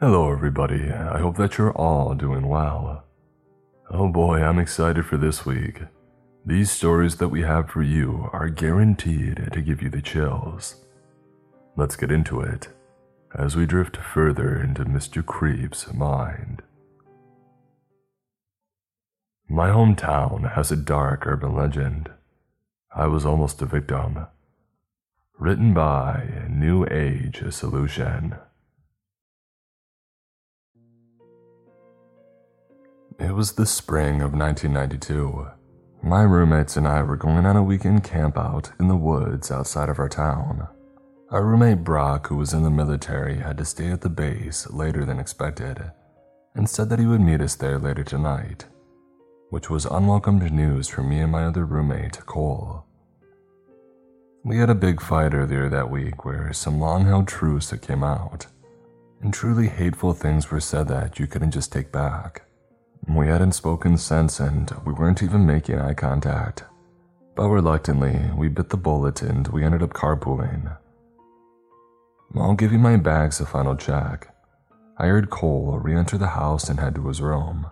Hello, everybody. I hope that you're all doing well. Oh boy, I'm excited for this week. These stories that we have for you are guaranteed to give you the chills. Let's get into it as we drift further into Mr. Creep's mind. My hometown has a dark urban legend. I was almost a victim. Written by New Age Solution. It was the spring of 1992. My roommates and I were going on a weekend campout in the woods outside of our town. Our roommate Brock, who was in the military, had to stay at the base later than expected and said that he would meet us there later tonight, which was unwelcomed news for me and my other roommate, Cole. We had a big fight earlier that week where some long held truths that came out, and truly hateful things were said that you couldn't just take back. We hadn't spoken since, and we weren't even making eye contact. But reluctantly, we bit the bullet and we ended up carpooling. While giving my bags a final check, I heard Cole re enter the house and head to his room.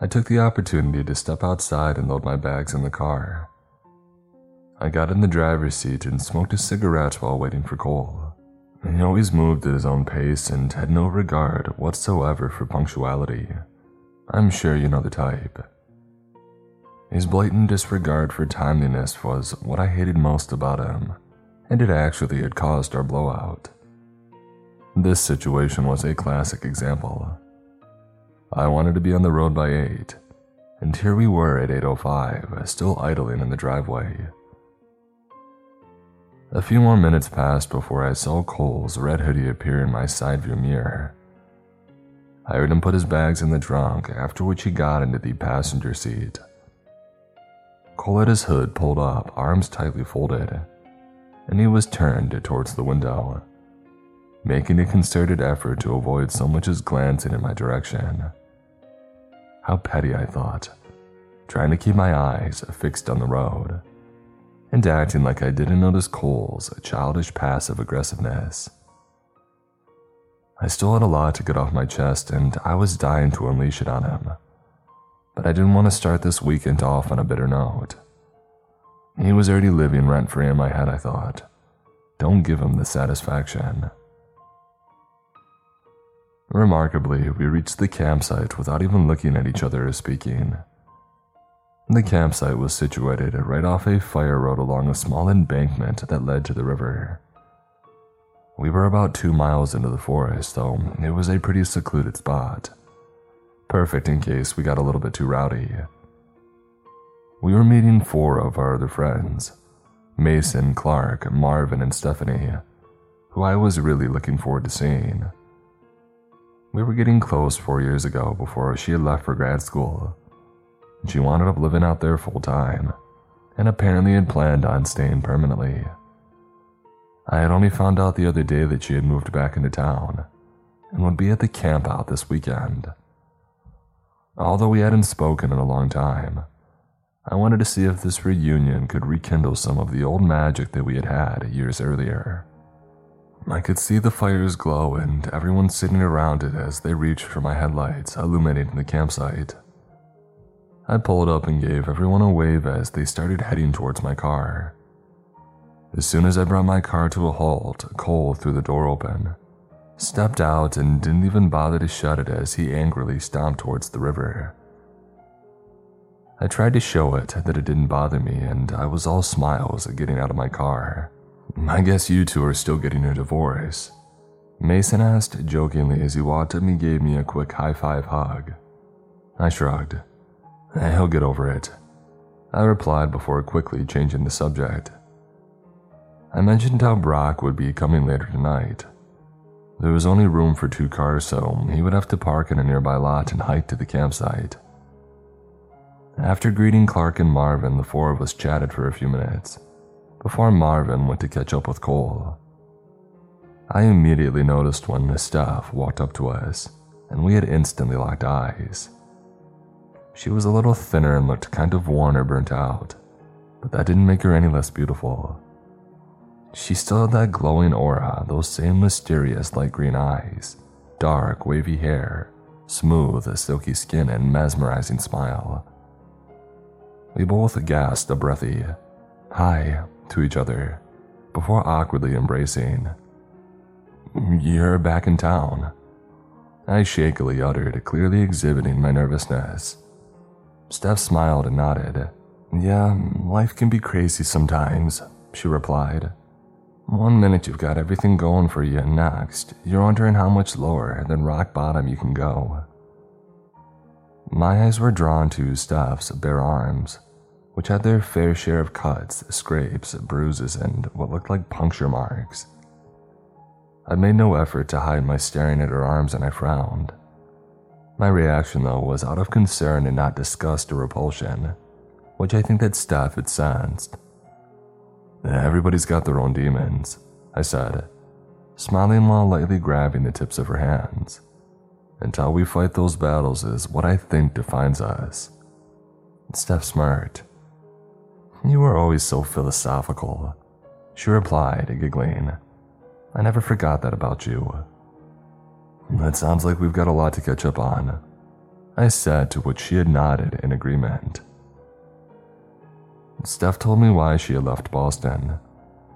I took the opportunity to step outside and load my bags in the car. I got in the driver's seat and smoked a cigarette while waiting for Cole. He always moved at his own pace and had no regard whatsoever for punctuality. I'm sure you know the type. His blatant disregard for timeliness was what I hated most about him, and it actually had caused our blowout. This situation was a classic example. I wanted to be on the road by 8, and here we were at 8.05, still idling in the driveway. A few more minutes passed before I saw Cole's red hoodie appear in my side view mirror. I heard him put his bags in the trunk, after which he got into the passenger seat. Cole had his hood pulled up, arms tightly folded, and he was turned towards the window, making a concerted effort to avoid so much as glancing in my direction. How petty, I thought, trying to keep my eyes fixed on the road, and acting like I didn't notice Cole's childish passive aggressiveness. I still had a lot to get off my chest, and I was dying to unleash it on him. But I didn't want to start this weekend off on a bitter note. He was already living rent free in my head, I thought. Don't give him the satisfaction. Remarkably, we reached the campsite without even looking at each other or speaking. The campsite was situated right off a fire road along a small embankment that led to the river. We were about two miles into the forest, though it was a pretty secluded spot. Perfect in case we got a little bit too rowdy. We were meeting four of our other friends Mason, Clark, Marvin, and Stephanie, who I was really looking forward to seeing. We were getting close four years ago before she had left for grad school. She wound up living out there full time, and apparently had planned on staying permanently. I had only found out the other day that she had moved back into town and would be at the camp out this weekend. Although we hadn't spoken in a long time, I wanted to see if this reunion could rekindle some of the old magic that we had had years earlier. I could see the fire's glow and everyone sitting around it as they reached for my headlights, illuminating the campsite. I pulled up and gave everyone a wave as they started heading towards my car. As soon as I brought my car to a halt, Cole threw the door open, stepped out, and didn't even bother to shut it as he angrily stomped towards the river. I tried to show it that it didn't bother me, and I was all smiles at getting out of my car. I guess you two are still getting a divorce. Mason asked jokingly as he walked up and gave me a quick high five hug. I shrugged. He'll get over it. I replied before quickly changing the subject. I mentioned how Brock would be coming later tonight. There was only room for two cars, so he would have to park in a nearby lot and hike to the campsite. After greeting Clark and Marvin, the four of us chatted for a few minutes before Marvin went to catch up with Cole. I immediately noticed when Steph walked up to us, and we had instantly locked eyes. She was a little thinner and looked kind of worn or burnt out, but that didn't make her any less beautiful. She still had that glowing aura, those same mysterious light green eyes, dark, wavy hair, smooth, silky skin, and mesmerizing smile. We both gasped a breathy hi to each other before awkwardly embracing. You're back in town. I shakily uttered, clearly exhibiting my nervousness. Steph smiled and nodded. Yeah, life can be crazy sometimes, she replied. One minute you've got everything going for you, and next, you're wondering how much lower than rock bottom you can go. My eyes were drawn to Steph's bare arms, which had their fair share of cuts, scrapes, bruises, and what looked like puncture marks. I made no effort to hide my staring at her arms and I frowned. My reaction, though, was out of concern and not disgust or repulsion, which I think that Steph had sensed. Everybody's got their own demons, I said, smiling while lightly grabbing the tips of her hands. Until we fight those battles is what I think defines us. Steph smirked. You were always so philosophical, she replied, giggling. I never forgot that about you. It sounds like we've got a lot to catch up on, I said to which she had nodded in agreement. Steph told me why she had left Boston.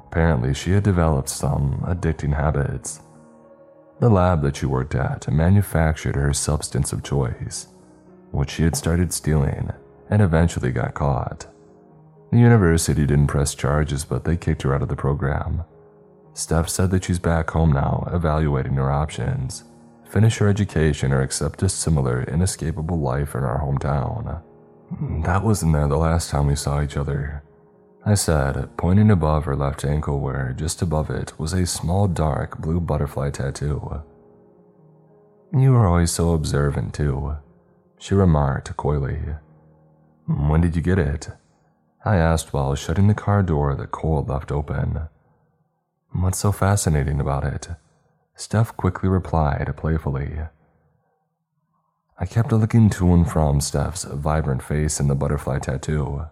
Apparently, she had developed some addicting habits. The lab that she worked at manufactured her substance of choice, which she had started stealing and eventually got caught. The university didn't press charges, but they kicked her out of the program. Steph said that she's back home now, evaluating her options finish her education or accept a similar, inescapable life in our hometown. Hmm, that wasn't there the last time we saw each other. I said, pointing above her left ankle where, just above it, was a small dark blue butterfly tattoo. You were always so observant, too, she remarked coyly. Hmm, when did you get it? I asked while shutting the car door that Cole left open. What's so fascinating about it? Steph quickly replied playfully. I kept looking to and from Steph's vibrant face and the butterfly tattoo.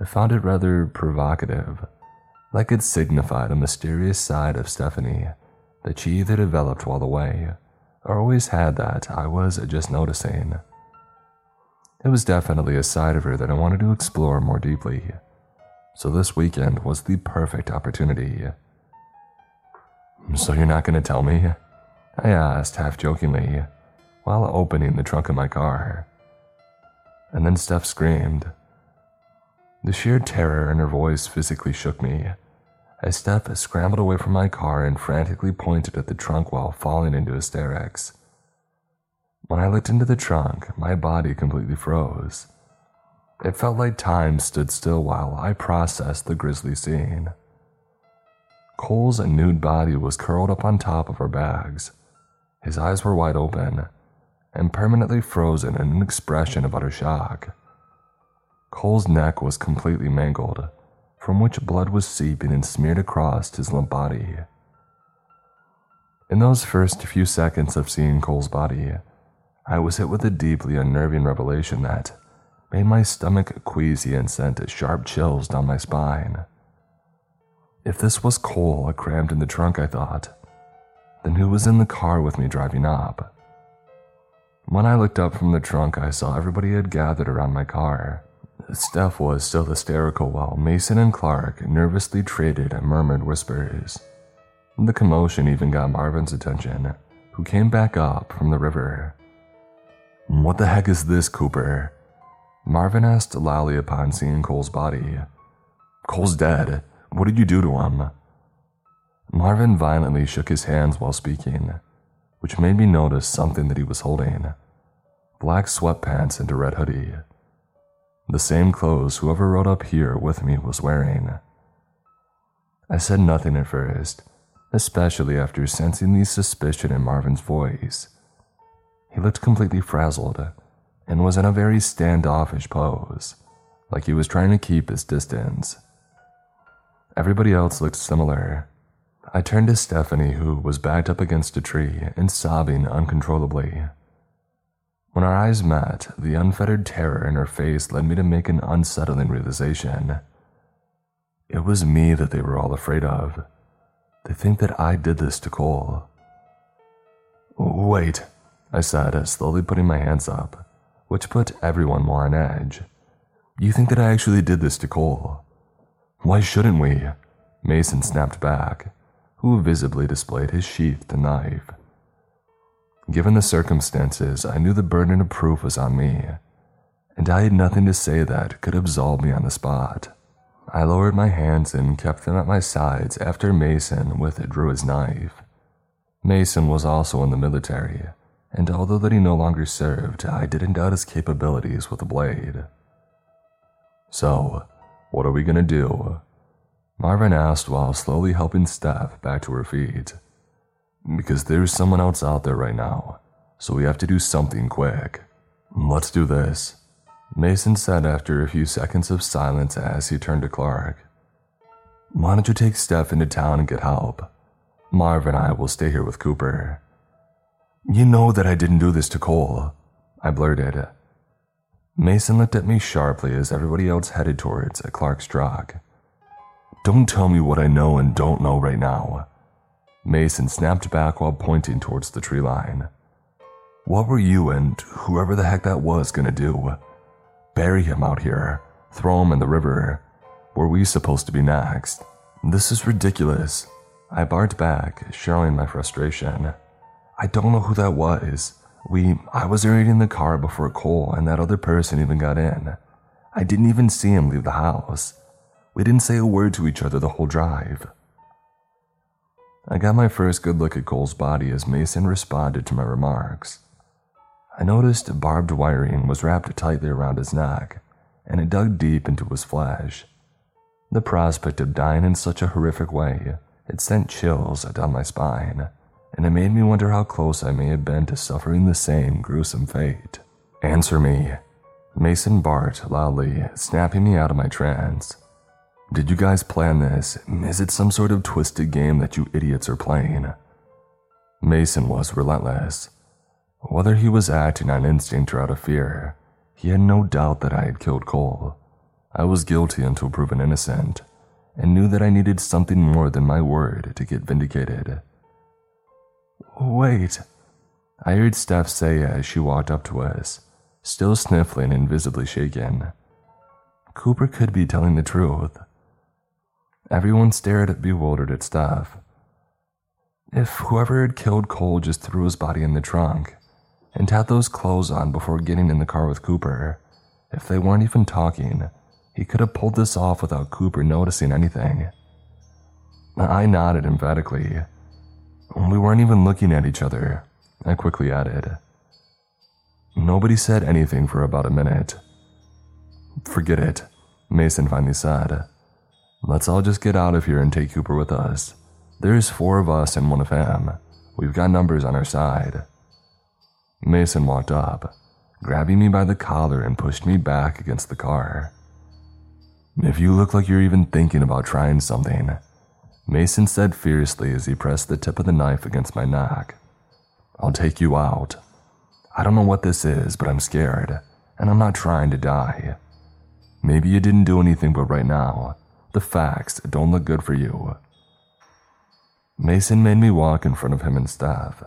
I found it rather provocative, like it signified a mysterious side of Stephanie that she either developed while away or always had that I was just noticing. It was definitely a side of her that I wanted to explore more deeply, so this weekend was the perfect opportunity. So you're not going to tell me? I asked half jokingly while opening the trunk of my car. And then Steph screamed. The sheer terror in her voice physically shook me as Steph scrambled away from my car and frantically pointed at the trunk while falling into hysterics. When I looked into the trunk, my body completely froze. It felt like time stood still while I processed the grisly scene. Cole's nude body was curled up on top of our bags. His eyes were wide open and permanently frozen in an expression of utter shock. Cole's neck was completely mangled, from which blood was seeping and smeared across his limp body. In those first few seconds of seeing Cole's body, I was hit with a deeply unnerving revelation that made my stomach queasy and sent sharp chills down my spine. If this was Cole crammed in the trunk, I thought, then who was in the car with me driving up? When I looked up from the trunk, I saw everybody had gathered around my car. Steph was still hysterical while Mason and Clark nervously traded and murmured whispers. The commotion even got Marvin's attention, who came back up from the river. What the heck is this, Cooper? Marvin asked loudly upon seeing Cole's body. Cole's dead. What did you do to him? Marvin violently shook his hands while speaking, which made me notice something that he was holding black sweatpants and a red hoodie. The same clothes whoever rode up here with me was wearing. I said nothing at first, especially after sensing the suspicion in Marvin's voice. He looked completely frazzled and was in a very standoffish pose, like he was trying to keep his distance. Everybody else looked similar. I turned to Stephanie, who was backed up against a tree and sobbing uncontrollably. When our eyes met, the unfettered terror in her face led me to make an unsettling realization. It was me that they were all afraid of. They think that I did this to Cole. Wait, I said, slowly putting my hands up, which put everyone more on edge. You think that I actually did this to Cole? Why shouldn't we? Mason snapped back, who visibly displayed his sheathed knife. Given the circumstances, I knew the burden of proof was on me, and I had nothing to say that could absolve me on the spot. I lowered my hands and kept them at my sides after Mason withdrew his knife. Mason was also in the military, and although that he no longer served, I didn't doubt his capabilities with a blade. So, what are we gonna do? Marvin asked while slowly helping Steph back to her feet. Because there's someone else out there right now, so we have to do something quick. Let's do this, Mason said after a few seconds of silence as he turned to Clark. Why don't you take Steph into town and get help? Marv and I will stay here with Cooper. You know that I didn't do this to Cole, I blurted. Mason looked at me sharply as everybody else headed towards Clark's truck. Don't tell me what I know and don't know right now. Mason snapped back while pointing towards the tree line. What were you and whoever the heck that was gonna do? Bury him out here, throw him in the river. Where were we supposed to be next? This is ridiculous. I barked back, showing my frustration. I don't know who that was. We, I was already in the car before Cole and that other person even got in. I didn't even see him leave the house. We didn't say a word to each other the whole drive. I got my first good look at Cole's body as Mason responded to my remarks. I noticed barbed wiring was wrapped tightly around his neck, and it dug deep into his flesh. The prospect of dying in such a horrific way, had sent chills down my spine, and it made me wonder how close I may have been to suffering the same gruesome fate. Answer me, Mason barked loudly, snapping me out of my trance. Did you guys plan this? Is it some sort of twisted game that you idiots are playing? Mason was relentless. Whether he was acting on instinct or out of fear, he had no doubt that I had killed Cole. I was guilty until proven innocent, and knew that I needed something more than my word to get vindicated. Wait, I heard Steph say as she walked up to us, still sniffling and visibly shaken. Cooper could be telling the truth. Everyone stared bewildered at Steph. If whoever had killed Cole just threw his body in the trunk and had those clothes on before getting in the car with Cooper, if they weren't even talking, he could have pulled this off without Cooper noticing anything. I nodded emphatically. We weren't even looking at each other, I quickly added. Nobody said anything for about a minute. Forget it, Mason finally said. Let's all just get out of here and take Cooper with us. There's four of us and one of him. We've got numbers on our side. Mason walked up, grabbing me by the collar and pushed me back against the car. If you look like you're even thinking about trying something, Mason said fiercely as he pressed the tip of the knife against my neck. I'll take you out. I don't know what this is, but I'm scared, and I'm not trying to die. Maybe you didn't do anything, but right now, the facts don't look good for you. Mason made me walk in front of him and Steph,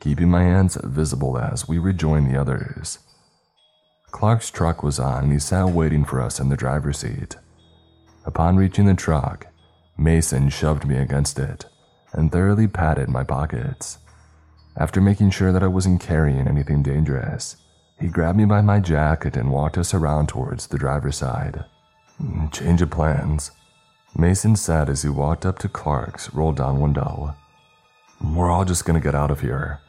keeping my hands visible as we rejoined the others. Clark's truck was on and he sat waiting for us in the driver's seat. Upon reaching the truck, Mason shoved me against it and thoroughly patted my pockets. After making sure that I wasn't carrying anything dangerous, he grabbed me by my jacket and walked us around towards the driver's side. Change of plans, Mason said as he walked up to Clark's roll down window. We're all just gonna get out of here.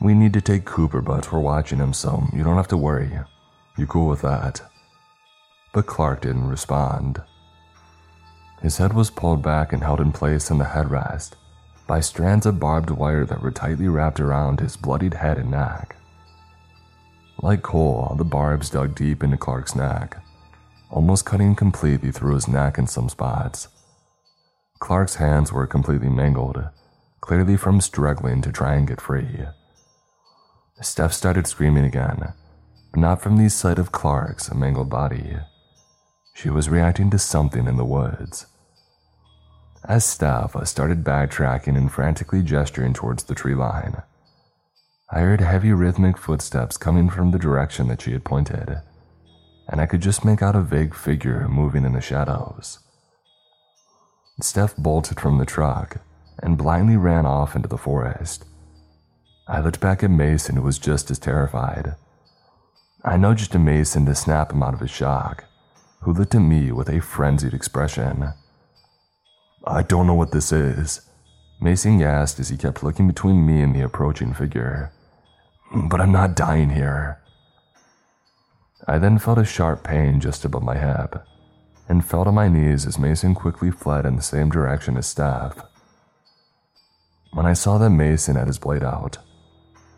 We need to take Cooper, but we're watching him, so you don't have to worry. You cool with that? But Clark didn't respond. His head was pulled back and held in place on the headrest by strands of barbed wire that were tightly wrapped around his bloodied head and neck. Like Cole, the barbs dug deep into Clark's neck, almost cutting completely through his neck in some spots. Clark's hands were completely mangled, clearly from struggling to try and get free. Steph started screaming again, but not from the sight of Clark's mangled body. She was reacting to something in the woods. As Steph started backtracking and frantically gesturing towards the tree line, I heard heavy rhythmic footsteps coming from the direction that she had pointed, and I could just make out a vague figure moving in the shadows. Steph bolted from the truck and blindly ran off into the forest. I looked back at Mason, who was just as terrified. I nudged Mason to snap him out of his shock, who looked at me with a frenzied expression. I don't know what this is, Mason gasped as he kept looking between me and the approaching figure. But I'm not dying here. I then felt a sharp pain just above my hip and fell to my knees as Mason quickly fled in the same direction as Steph. When I saw that Mason had his blade out,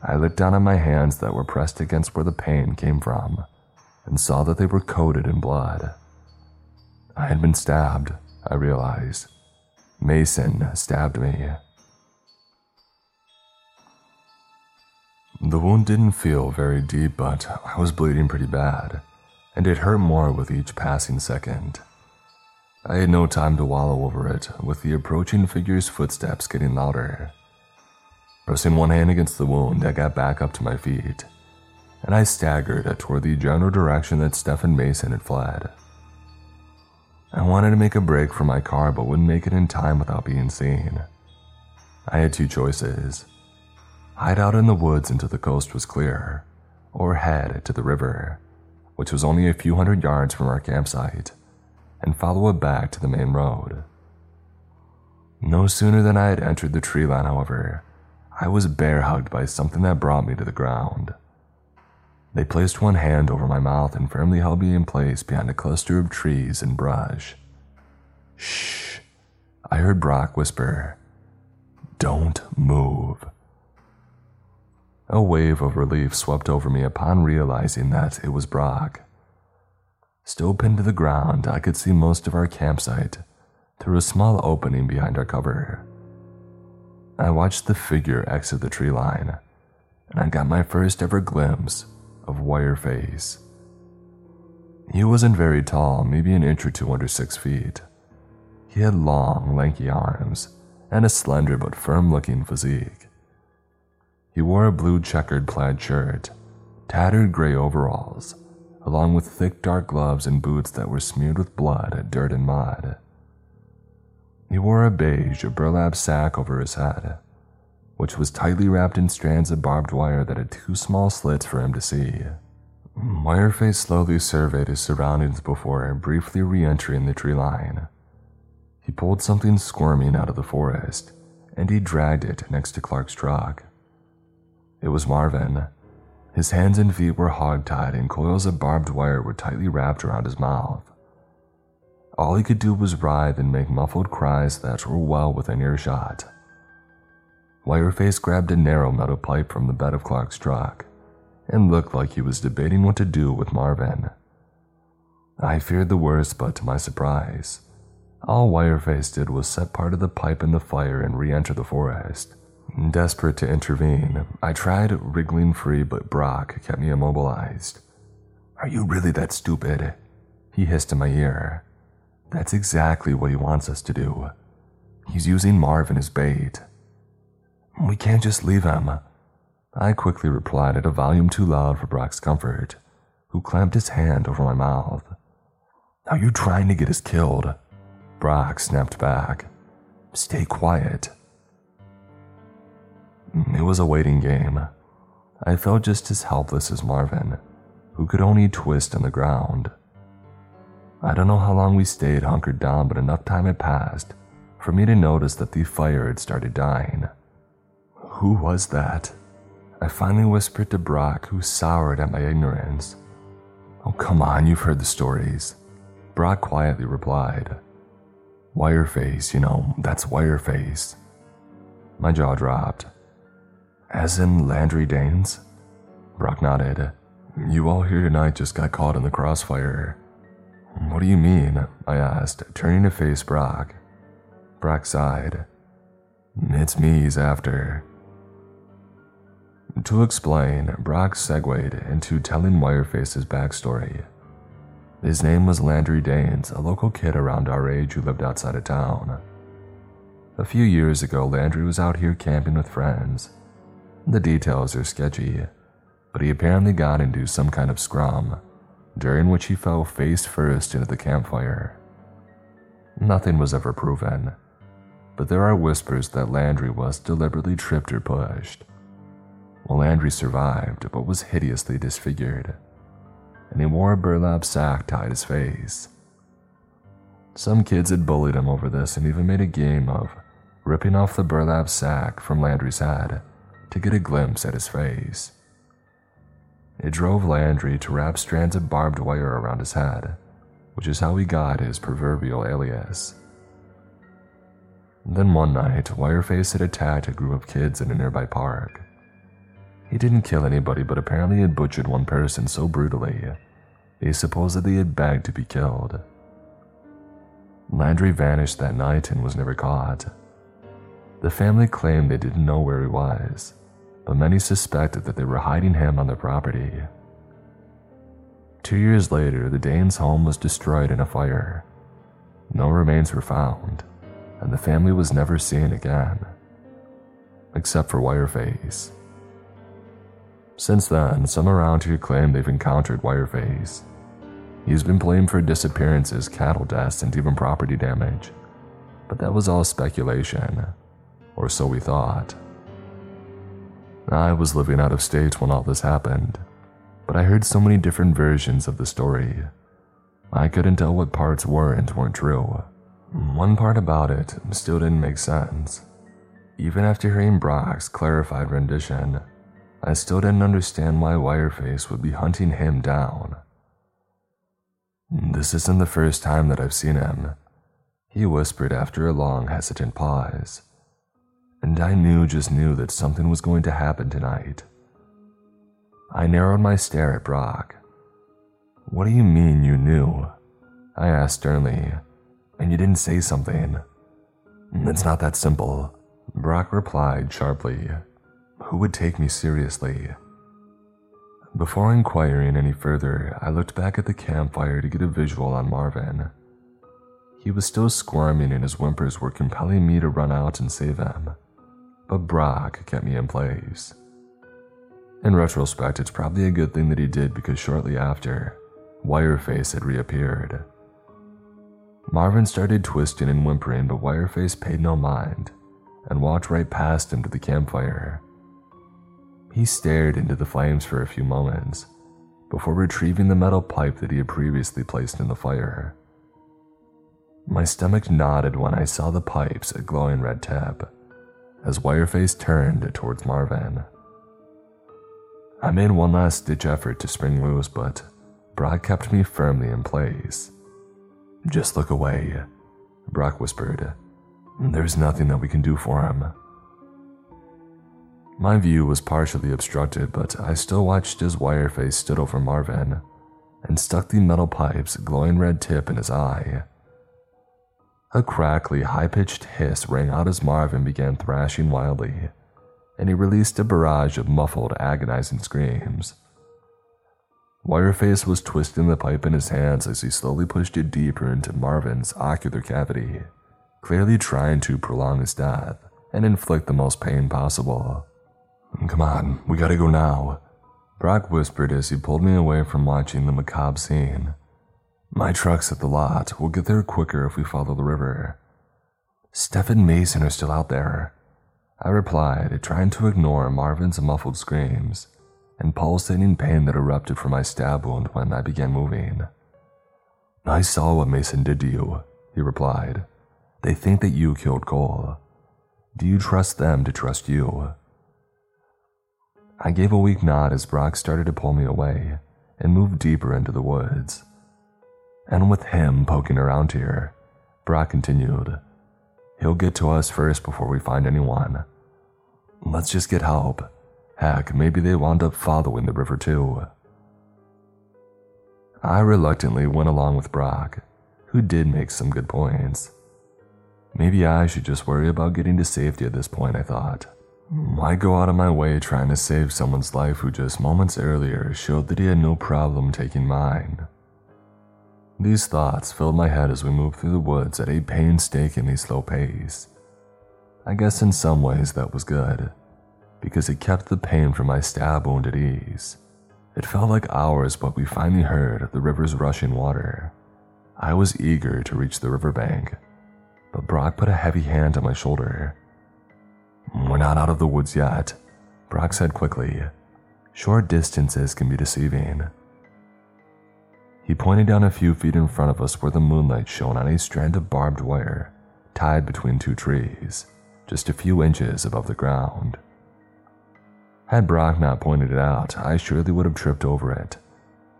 I looked down at my hands that were pressed against where the pain came from and saw that they were coated in blood. I had been stabbed, I realized. Mason stabbed me. The wound didn't feel very deep, but I was bleeding pretty bad, and it hurt more with each passing second. I had no time to wallow over it, with the approaching figure's footsteps getting louder. Pressing one hand against the wound, I got back up to my feet, and I staggered toward the general direction that Steph and Mason had fled. I wanted to make a break for my car, but wouldn't make it in time without being seen. I had two choices hide out in the woods until the coast was clear, or head to the river, which was only a few hundred yards from our campsite, and follow it back to the main road. No sooner than I had entered the tree line, however, I was bear hugged by something that brought me to the ground. They placed one hand over my mouth and firmly held me in place behind a cluster of trees and brush. Shh, I heard Brock whisper, Don't move. A wave of relief swept over me upon realizing that it was Brock. Still pinned to the ground, I could see most of our campsite through a small opening behind our cover. I watched the figure exit the tree line, and I got my first ever glimpse of Wireface. He wasn't very tall, maybe an inch or two under six feet. He had long, lanky arms and a slender but firm looking physique. He wore a blue checkered plaid shirt, tattered gray overalls, along with thick dark gloves and boots that were smeared with blood, dirt, and mud. He wore a beige burlap sack over his head, which was tightly wrapped in strands of barbed wire that had two small slits for him to see. Wireface slowly surveyed his surroundings before briefly re entering the tree line. He pulled something squirming out of the forest, and he dragged it next to Clark's truck. It was Marvin. His hands and feet were hogtied, and coils of barbed wire were tightly wrapped around his mouth. All he could do was writhe and make muffled cries that were well within earshot. Wireface grabbed a narrow metal pipe from the bed of Clark's truck and looked like he was debating what to do with Marvin. I feared the worst, but to my surprise, all Wireface did was set part of the pipe in the fire and re enter the forest. Desperate to intervene, I tried wriggling free, but Brock kept me immobilized. Are you really that stupid? He hissed in my ear. That's exactly what he wants us to do. He's using Marvin as bait. We can't just leave him. I quickly replied at a volume too loud for Brock's comfort, who clamped his hand over my mouth. Are you trying to get us killed? Brock snapped back. Stay quiet. It was a waiting game. I felt just as helpless as Marvin, who could only twist on the ground. I don't know how long we stayed hunkered down, but enough time had passed for me to notice that the fire had started dying. Who was that? I finally whispered to Brock, who soured at my ignorance. Oh, come on, you've heard the stories. Brock quietly replied. Wireface, you know, that's Wireface. My jaw dropped. As in Landry Danes? Brock nodded. You all here tonight just got caught in the crossfire. What do you mean? I asked, turning to face Brock. Brock sighed. It's me he's after. To explain, Brock segued into telling Wireface's backstory. His name was Landry Danes, a local kid around our age who lived outside of town. A few years ago, Landry was out here camping with friends. The details are sketchy, but he apparently got into some kind of scrum, during which he fell face first into the campfire. Nothing was ever proven, but there are whispers that Landry was deliberately tripped or pushed. Well, Landry survived, but was hideously disfigured, and he wore a burlap sack tied his face. Some kids had bullied him over this and even made a game of ripping off the burlap sack from Landry's head to get a glimpse at his face. It drove Landry to wrap strands of barbed wire around his head, which is how he got his proverbial alias. Then one night, Wireface had attacked a group of kids in a nearby park. He didn't kill anybody, but apparently had butchered one person so brutally, they supposedly had begged to be killed. Landry vanished that night and was never caught. The family claimed they didn't know where he was, but many suspected that they were hiding him on their property. Two years later, the Danes' home was destroyed in a fire. No remains were found, and the family was never seen again, except for Wireface. Since then, some around here claim they've encountered Wireface. He's been blamed for disappearances, cattle deaths, and even property damage, but that was all speculation, or so we thought. I was living out of state when all this happened, but I heard so many different versions of the story. I couldn't tell what parts were and weren't true. One part about it still didn't make sense. Even after hearing Brock's clarified rendition, I still didn't understand why Wireface would be hunting him down. This isn't the first time that I've seen him, he whispered after a long, hesitant pause and I knew just knew that something was going to happen tonight. I narrowed my stare at Brock. What do you mean you knew? I asked sternly, and you didn't say something. It's not that simple, Brock replied sharply. Who would take me seriously? Before inquiring any further, I looked back at the campfire to get a visual on Marvin. He was still squirming, and his whimpers were compelling me to run out and save him but Brock kept me in place. In retrospect, it's probably a good thing that he did because shortly after, Wireface had reappeared. Marvin started twisting and whimpering, but Wireface paid no mind and walked right past him to the campfire. He stared into the flames for a few moments before retrieving the metal pipe that he had previously placed in the fire. My stomach nodded when I saw the pipe's glowing red tip as Wireface turned towards Marvin. I made one last ditch effort to spring loose, but Brock kept me firmly in place. Just look away, Brock whispered. There's nothing that we can do for him. My view was partially obstructed, but I still watched as Wireface stood over Marvin and stuck the metal pipe's glowing red tip in his eye. A crackly, high pitched hiss rang out as Marvin began thrashing wildly, and he released a barrage of muffled, agonizing screams. Wireface was twisting the pipe in his hands as he slowly pushed it deeper into Marvin's ocular cavity, clearly trying to prolong his death and inflict the most pain possible. Come on, we gotta go now, Brock whispered as he pulled me away from watching the macabre scene. My truck's at the lot. We'll get there quicker if we follow the river. Steph and Mason are still out there. I replied, trying to ignore Marvin's muffled screams and pulsating pain that erupted from my stab wound when I began moving. I saw what Mason did to you, he replied. They think that you killed Cole. Do you trust them to trust you? I gave a weak nod as Brock started to pull me away and move deeper into the woods and with him poking around here, Brock continued. He'll get to us first before we find anyone. Let's just get help. Heck, maybe they wound up following the river too. I reluctantly went along with Brock, who did make some good points. Maybe I should just worry about getting to safety at this point, I thought. Why go out of my way trying to save someone's life who just moments earlier showed that he had no problem taking mine? These thoughts filled my head as we moved through the woods at a painstakingly slow pace. I guess in some ways that was good, because it kept the pain from my stab wound at ease. It felt like hours, but we finally heard the river's rushing water. I was eager to reach the riverbank, but Brock put a heavy hand on my shoulder. We're not out of the woods yet, Brock said quickly. Short distances can be deceiving. He pointed down a few feet in front of us where the moonlight shone on a strand of barbed wire tied between two trees, just a few inches above the ground. Had Brock not pointed it out, I surely would have tripped over it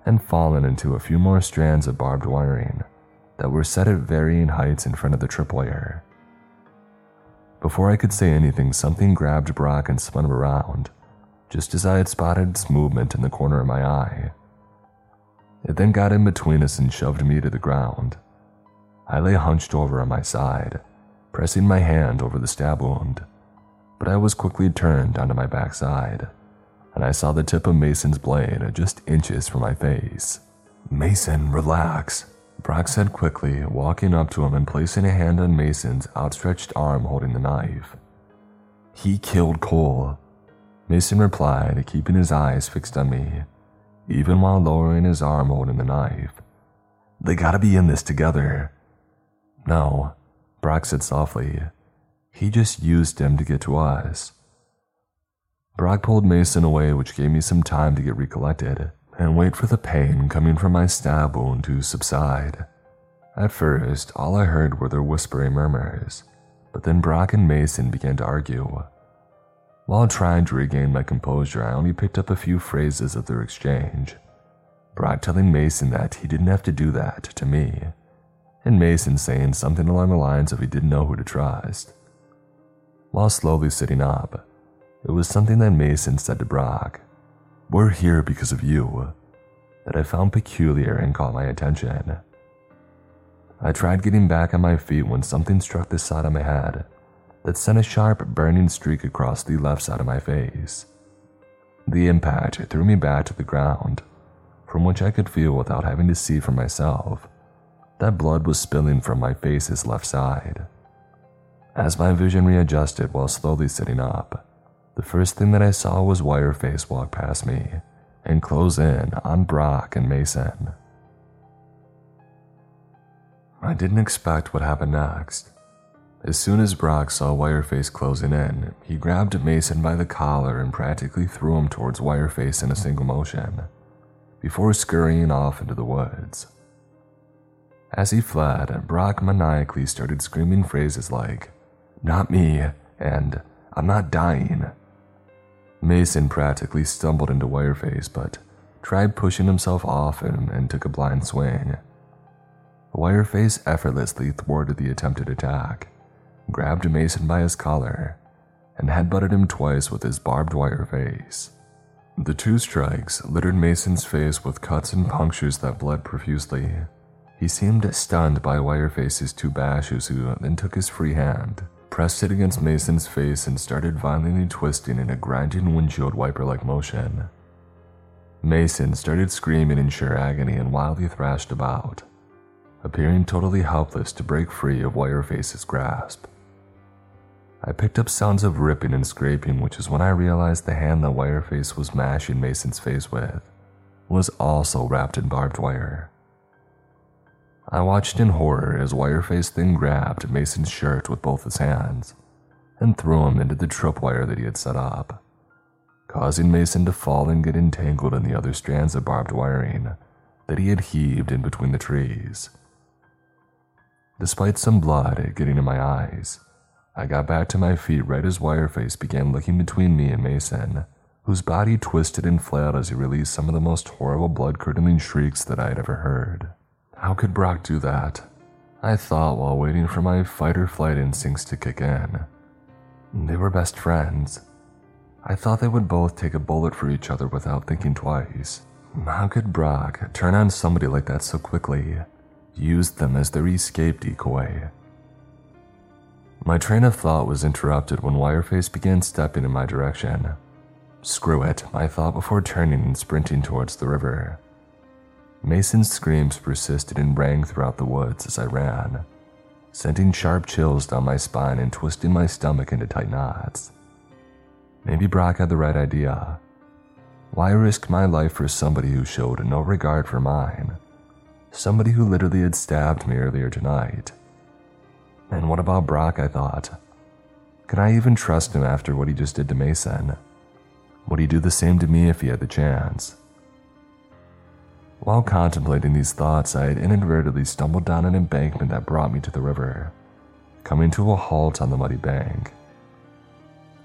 and fallen into a few more strands of barbed wiring that were set at varying heights in front of the tripwire. Before I could say anything, something grabbed Brock and spun him around, just as I had spotted its movement in the corner of my eye. It then got in between us and shoved me to the ground. I lay hunched over on my side, pressing my hand over the stab wound, but I was quickly turned onto my backside, and I saw the tip of Mason's blade just inches from my face. Mason, relax, Brock said quickly, walking up to him and placing a hand on Mason's outstretched arm holding the knife. He killed Cole. Mason replied, keeping his eyes fixed on me even while lowering his arm holding the knife. They gotta be in this together. No, Brock said softly. He just used him to get to us. Brock pulled Mason away, which gave me some time to get recollected and wait for the pain coming from my stab wound to subside. At first, all I heard were their whispering murmurs, but then Brock and Mason began to argue. While trying to regain my composure, I only picked up a few phrases of their exchange. Brock telling Mason that he didn't have to do that to me, and Mason saying something along the lines of he didn't know who to trust. While slowly sitting up, it was something that Mason said to Brock We're here because of you, that I found peculiar and caught my attention. I tried getting back on my feet when something struck the side of my head that sent a sharp, burning streak across the left side of my face. The impact threw me back to the ground, from which I could feel without having to see for myself that blood was spilling from my face's left side. As my vision readjusted while slowly sitting up, the first thing that I saw was Wireface walk past me and close in on Brock and Mason. I didn't expect what happened next. As soon as Brock saw Wireface closing in, he grabbed Mason by the collar and practically threw him towards Wireface in a single motion, before scurrying off into the woods. As he fled, Brock maniacally started screaming phrases like, Not me, and I'm not dying. Mason practically stumbled into Wireface, but tried pushing himself off him and took a blind swing. Wireface effortlessly thwarted the attempted attack grabbed Mason by his collar, and headbutted him twice with his barbed wire face. The two strikes littered Mason's face with cuts and punctures that bled profusely. He seemed stunned by Wireface's two bashes, who then took his free hand, pressed it against Mason's face, and started violently twisting in a grinding windshield wiper like motion. Mason started screaming in sheer agony and wildly thrashed about, appearing totally helpless to break free of Wireface's grasp. I picked up sounds of ripping and scraping, which is when I realized the hand that Wireface was mashing Mason's face with was also wrapped in barbed wire. I watched in horror as Wireface then grabbed Mason's shirt with both his hands and threw him into the tripwire that he had set up, causing Mason to fall and get entangled in the other strands of barbed wiring that he had heaved in between the trees. Despite some blood getting in my eyes, I got back to my feet right as Wireface began looking between me and Mason, whose body twisted and flailed as he released some of the most horrible blood curdling shrieks that I had ever heard. How could Brock do that? I thought while waiting for my fight or flight instincts to kick in. They were best friends. I thought they would both take a bullet for each other without thinking twice. How could Brock turn on somebody like that so quickly? Use them as their escape decoy. My train of thought was interrupted when Wireface began stepping in my direction. Screw it, I thought before turning and sprinting towards the river. Mason's screams persisted and rang throughout the woods as I ran, sending sharp chills down my spine and twisting my stomach into tight knots. Maybe Brock had the right idea. Why risk my life for somebody who showed no regard for mine? Somebody who literally had stabbed me earlier tonight. And what about Brock, I thought? Could I even trust him after what he just did to Mason? Would he do the same to me if he had the chance? While contemplating these thoughts, I had inadvertently stumbled down an embankment that brought me to the river, coming to a halt on the muddy bank.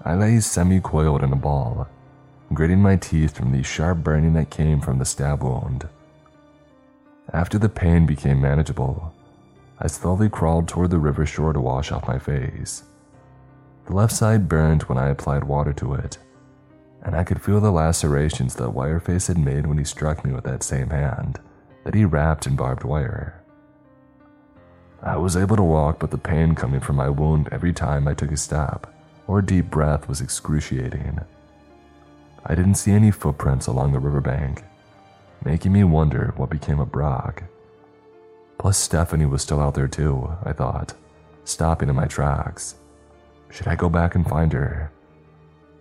I lay semi coiled in a ball, gritting my teeth from the sharp burning that came from the stab wound. After the pain became manageable, I slowly crawled toward the river shore to wash off my face. The left side burned when I applied water to it, and I could feel the lacerations that Wireface had made when he struck me with that same hand that he wrapped in barbed wire. I was able to walk, but the pain coming from my wound every time I took a step or a deep breath was excruciating. I didn't see any footprints along the riverbank, making me wonder what became of Brock. Plus, Stephanie was still out there too, I thought, stopping in my tracks. Should I go back and find her?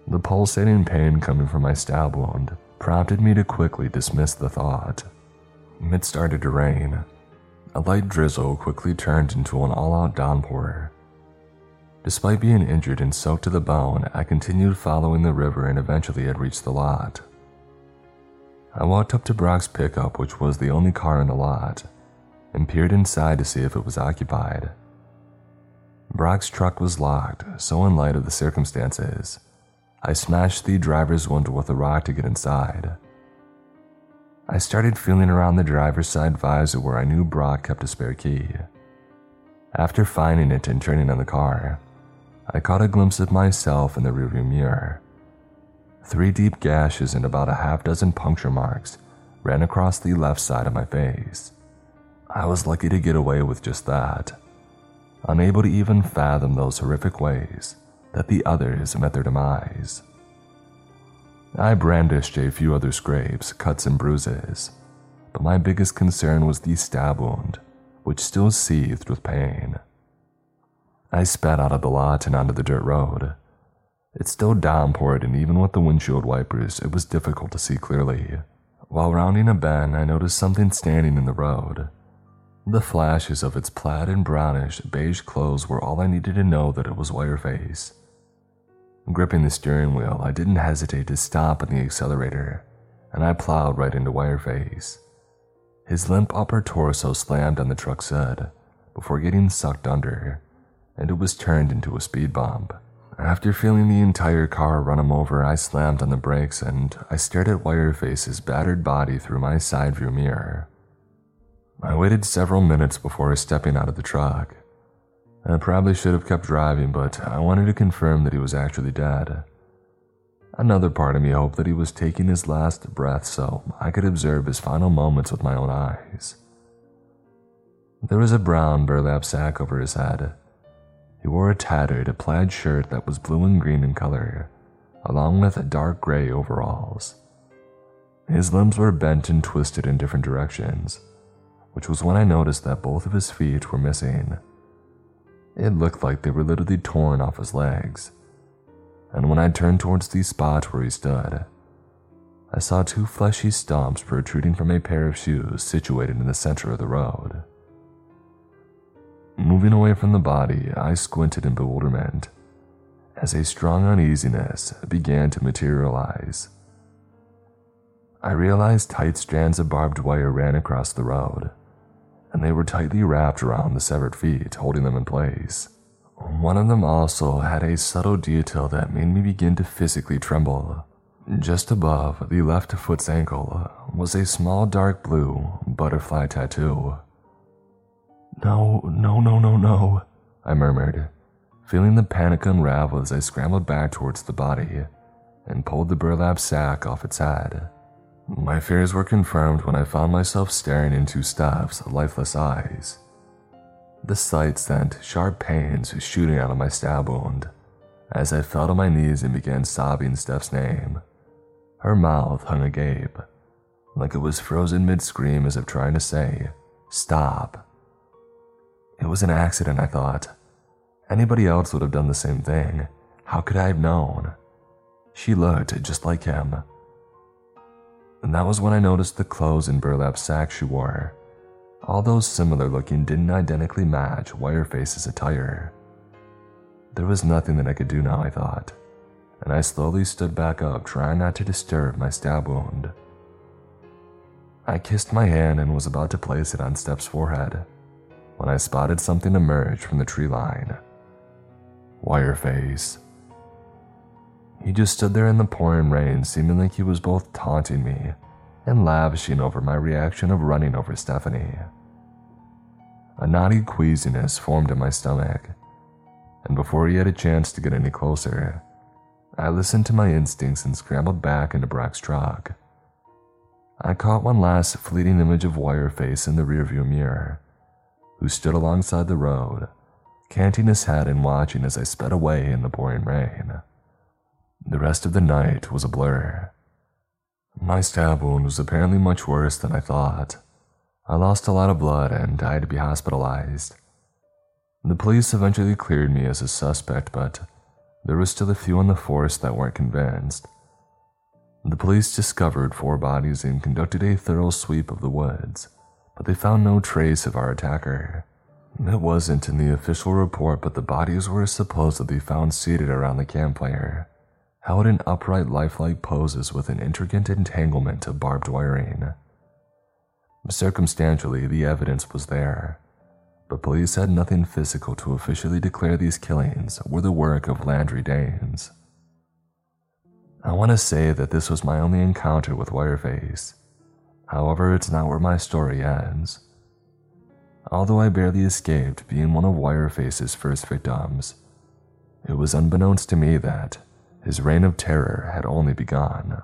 The pulsating pain coming from my stab wound prompted me to quickly dismiss the thought. It started to rain. A light drizzle quickly turned into an all out downpour. Despite being injured and soaked to the bone, I continued following the river and eventually had reached the lot. I walked up to Brock's pickup, which was the only car in the lot, and peered inside to see if it was occupied. Brock's truck was locked, so in light of the circumstances, I smashed the driver's window with a rock to get inside. I started feeling around the driver's side visor where I knew Brock kept a spare key. After finding it and turning on the car, I caught a glimpse of myself in the rearview mirror. Three deep gashes and about a half dozen puncture marks ran across the left side of my face. I was lucky to get away with just that, unable to even fathom those horrific ways that the others met their demise. I brandished a few other scrapes, cuts, and bruises, but my biggest concern was the stab wound, which still seethed with pain. I spat out of the lot and onto the dirt road. It still downpoured, and even with the windshield wipers, it was difficult to see clearly. While rounding a bend, I noticed something standing in the road. The flashes of its plaid and brownish beige clothes were all I needed to know that it was Wireface. Gripping the steering wheel, I didn't hesitate to stop on the accelerator, and I plowed right into Wireface. His limp upper torso slammed on the truck's hood before getting sucked under, and it was turned into a speed bump. After feeling the entire car run him over, I slammed on the brakes and I stared at Wireface's battered body through my side view mirror. I waited several minutes before stepping out of the truck. I probably should have kept driving, but I wanted to confirm that he was actually dead. Another part of me hoped that he was taking his last breath so I could observe his final moments with my own eyes. There was a brown burlap sack over his head. He wore a tattered plaid shirt that was blue and green in color, along with dark gray overalls. His limbs were bent and twisted in different directions, which was when I noticed that both of his feet were missing. It looked like they were literally torn off his legs. And when I turned towards the spot where he stood, I saw two fleshy stumps protruding from a pair of shoes situated in the center of the road. Moving away from the body, I squinted in bewilderment as a strong uneasiness began to materialize. I realized tight strands of barbed wire ran across the road, and they were tightly wrapped around the severed feet, holding them in place. One of them also had a subtle detail that made me begin to physically tremble. Just above the left foot's ankle was a small dark blue butterfly tattoo. No, no, no, no, no, I murmured, feeling the panic unravel as I scrambled back towards the body and pulled the burlap sack off its head. My fears were confirmed when I found myself staring into Steph's lifeless eyes. The sight sent sharp pains shooting out of my stab wound as I fell to my knees and began sobbing Steph's name. Her mouth hung agape, like it was frozen mid scream as if trying to say, Stop. It was an accident, I thought. Anybody else would have done the same thing. How could I have known? She looked just like him. And that was when I noticed the clothes and burlap sack she wore. All those similar looking didn't identically match Wireface's attire. There was nothing that I could do now, I thought, and I slowly stood back up, trying not to disturb my stab wound. I kissed my hand and was about to place it on Steph's forehead when I spotted something emerge from the tree line. Wireface. He just stood there in the pouring rain, seeming like he was both taunting me and lavishing over my reaction of running over Stephanie. A knotty queasiness formed in my stomach, and before he had a chance to get any closer, I listened to my instincts and scrambled back into Brock's truck. I caught one last fleeting image of Wireface in the rearview mirror, who stood alongside the road, canting his head and watching as I sped away in the pouring rain. The rest of the night was a blur. My stab wound was apparently much worse than I thought. I lost a lot of blood and I had to be hospitalized. The police eventually cleared me as a suspect, but there were still a few in the force that weren't convinced. The police discovered four bodies and conducted a thorough sweep of the woods, but they found no trace of our attacker. It wasn't in the official report, but the bodies were supposedly found seated around the campfire, held in upright lifelike poses with an intricate entanglement of barbed wiring. Circumstantially, the evidence was there, but police had nothing physical to officially declare these killings were the work of Landry Danes. I want to say that this was my only encounter with Wireface. However, it's not where my story ends. Although I barely escaped being one of Wireface's first victims, it was unbeknownst to me that his reign of terror had only begun.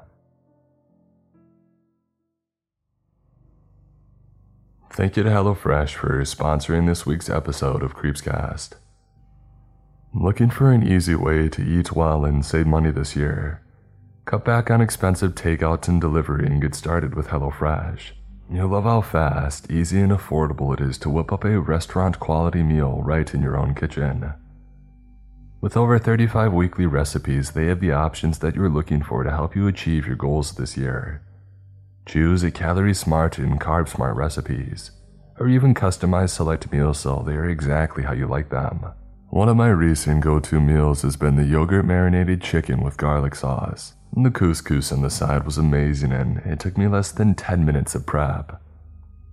Thank you to HelloFresh for sponsoring this week's episode of Creepscast. Looking for an easy way to eat well and save money this year? Cut back on expensive takeouts and delivery and get started with HelloFresh. You'll love how fast, easy, and affordable it is to whip up a restaurant quality meal right in your own kitchen. With over 35 weekly recipes, they have the options that you're looking for to help you achieve your goals this year. Choose a calorie smart and carb smart recipes, or even customize select meals so they are exactly how you like them. One of my recent go to meals has been the yogurt marinated chicken with garlic sauce. The couscous on the side was amazing and it took me less than 10 minutes of prep.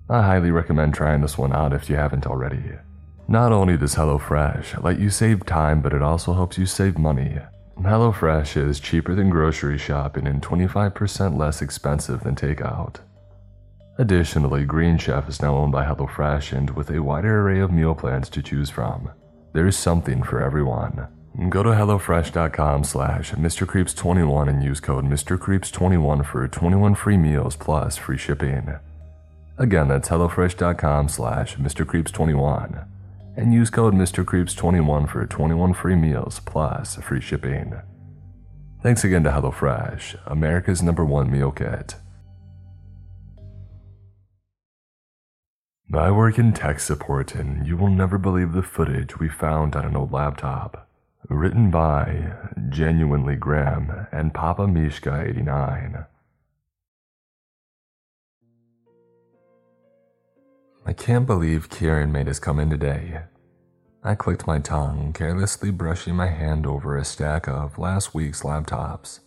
I highly recommend trying this one out if you haven't already. Not only does HelloFresh let you save time, but it also helps you save money HelloFresh is cheaper than grocery shopping and 25% less expensive than takeout. Additionally, Green Chef is now owned by HelloFresh and with a wider array of meal plans to choose from, there's something for everyone. Go to HelloFresh.com slash MrCreeps21 and use code MrCreeps21 for 21 free meals plus free shipping. Again, that's HelloFresh.com slash MrCreeps21 and use code MrCreeps21 for 21 free meals plus free shipping. Thanks again to HelloFresh, America's number one meal kit. I work in tech support, and you will never believe the footage we found on an old laptop. Written by Genuinely Graham and Papa Mishka89. I can't believe Kieran made us come in today. I clicked my tongue, carelessly brushing my hand over a stack of last week's laptops,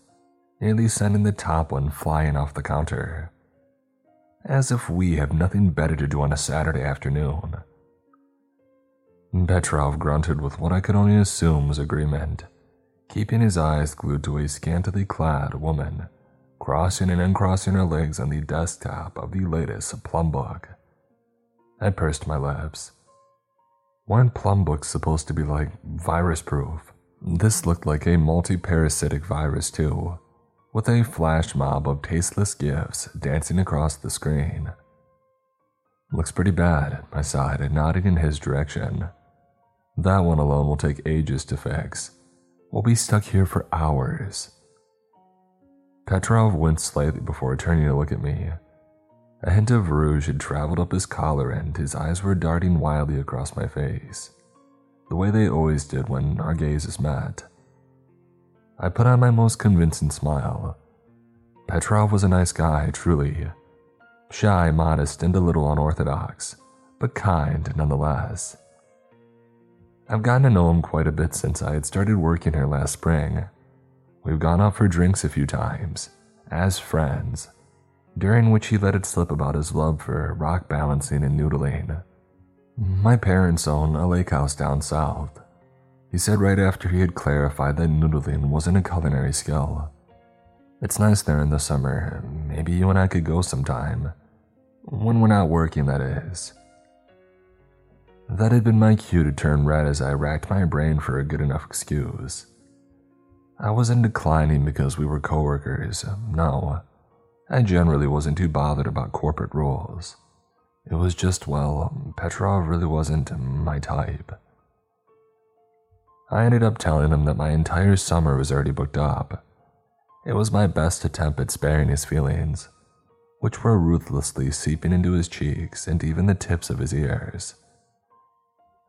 nearly sending the top one flying off the counter. As if we have nothing better to do on a Saturday afternoon. Petrov grunted with what I could only assume was agreement, keeping his eyes glued to a scantily clad woman, crossing and uncrossing her legs on the desktop of the latest plum book. I pursed my lips, Weren't plum books supposed to be like virus proof? This looked like a multi parasitic virus, too, with a flash mob of tasteless gifs dancing across the screen. Looks pretty bad, I sighed, nodding in his direction. That one alone will take ages to fix. We'll be stuck here for hours. Petrov winced slightly before turning to look at me. A hint of rouge had traveled up his collar and his eyes were darting wildly across my face, the way they always did when our gazes met. I put on my most convincing smile. Petrov was a nice guy, truly. Shy, modest, and a little unorthodox, but kind nonetheless. I've gotten to know him quite a bit since I had started working here last spring. We've gone out for drinks a few times, as friends, during which he let it slip about his love for rock balancing and noodling. My parents own a lake house down south. He said right after he had clarified that noodling wasn't a culinary skill. It's nice there in the summer. Maybe you and I could go sometime. When we're not working, that is. That had been my cue to turn red as I racked my brain for a good enough excuse. I wasn't declining because we were coworkers. No. I generally wasn't too bothered about corporate rules. It was just, well, Petrov really wasn't my type. I ended up telling him that my entire summer was already booked up. It was my best attempt at sparing his feelings, which were ruthlessly seeping into his cheeks and even the tips of his ears.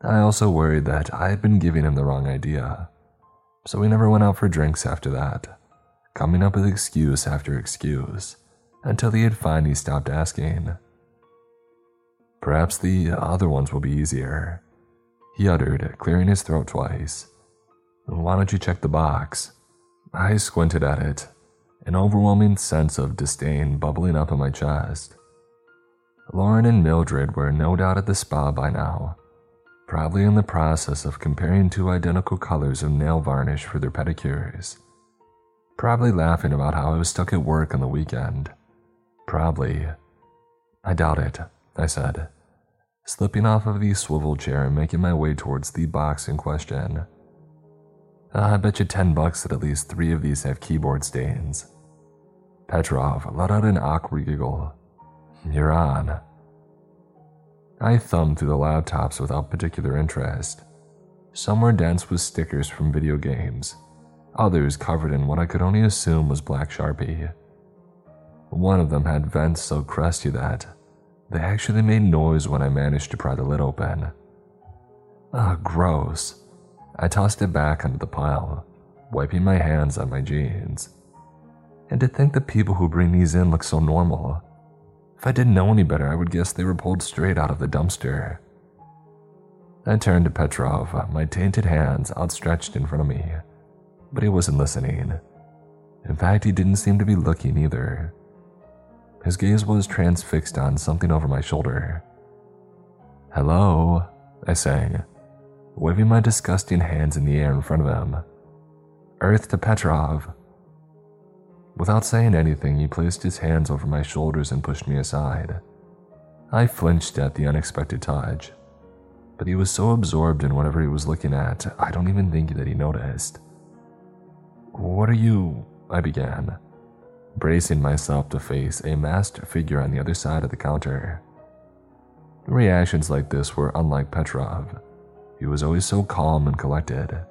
I also worried that I had been giving him the wrong idea so we never went out for drinks after that, coming up with excuse after excuse until he had finally stopped asking. Perhaps the other ones will be easier, he uttered, clearing his throat twice. Why don't you check the box? I squinted at it, an overwhelming sense of disdain bubbling up in my chest. Lauren and Mildred were no doubt at the spa by now, probably in the process of comparing two identical colors of nail varnish for their pedicures. Probably laughing about how I was stuck at work on the weekend. Probably. I doubt it, I said, slipping off of the swivel chair and making my way towards the box in question. Uh, I bet you 10 bucks that at least three of these have keyboard stains. Petrov let out an awkward giggle. You're on. I thumbed through the laptops without particular interest. Some were dense with stickers from video games, others covered in what I could only assume was black sharpie. One of them had vents so crusty that they actually made noise when I managed to pry the lid open. Ah, gross. I tossed it back under the pile, wiping my hands on my jeans. And to think the people who bring these in look so normal. If I didn't know any better, I would guess they were pulled straight out of the dumpster. I turned to Petrov, my tainted hands outstretched in front of me, but he wasn't listening. In fact, he didn't seem to be looking either. His gaze was transfixed on something over my shoulder. Hello, I sang, waving my disgusting hands in the air in front of him. Earth to Petrov. Without saying anything, he placed his hands over my shoulders and pushed me aside. I flinched at the unexpected touch, but he was so absorbed in whatever he was looking at, I don't even think that he noticed. What are you? I began, bracing myself to face a masked figure on the other side of the counter. Reactions like this were unlike Petrov. He was always so calm and collected.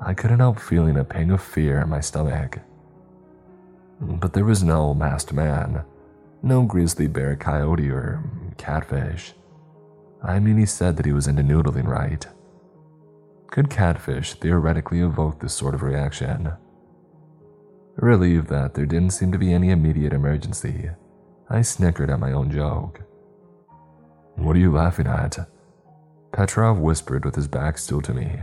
I couldn't help feeling a pang of fear in my stomach. But there was no masked man, no grizzly bear, coyote, or catfish. I mean, he said that he was into noodling, right? Could catfish theoretically evoke this sort of reaction? Relieved that there didn't seem to be any immediate emergency, I snickered at my own joke. What are you laughing at? Petrov whispered with his back still to me.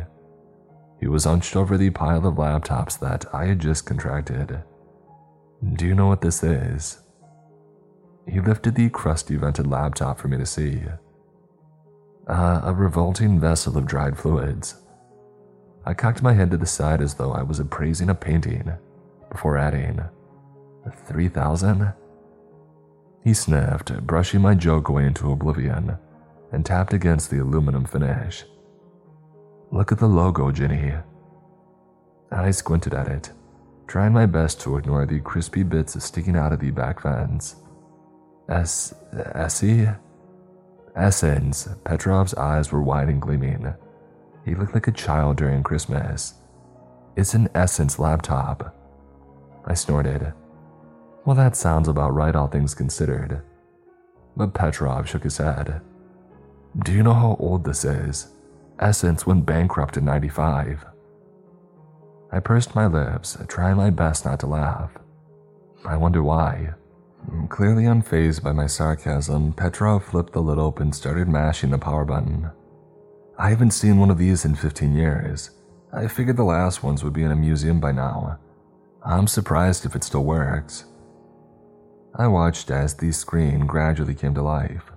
He was hunched over the pile of laptops that I had just contracted. Do you know what this is? He lifted the crusty vented laptop for me to see. Uh, a revolting vessel of dried fluids. I cocked my head to the side as though I was appraising a painting, before adding, 3,000? He sniffed, brushing my joke away into oblivion, and tapped against the aluminum finish. Look at the logo, Ginny. I squinted at it, trying my best to ignore the crispy bits sticking out of the back fence. S. Essie? Essence. Petrov's eyes were wide and gleaming. He looked like a child during Christmas. It's an Essence laptop. I snorted. Well, that sounds about right, all things considered. But Petrov shook his head. Do you know how old this is? Essence went bankrupt in 95. I pursed my lips, trying my best not to laugh. I wonder why. Clearly unfazed by my sarcasm, Petrov flipped the lid open and started mashing the power button. I haven't seen one of these in 15 years. I figured the last ones would be in a museum by now. I'm surprised if it still works. I watched as the screen gradually came to life.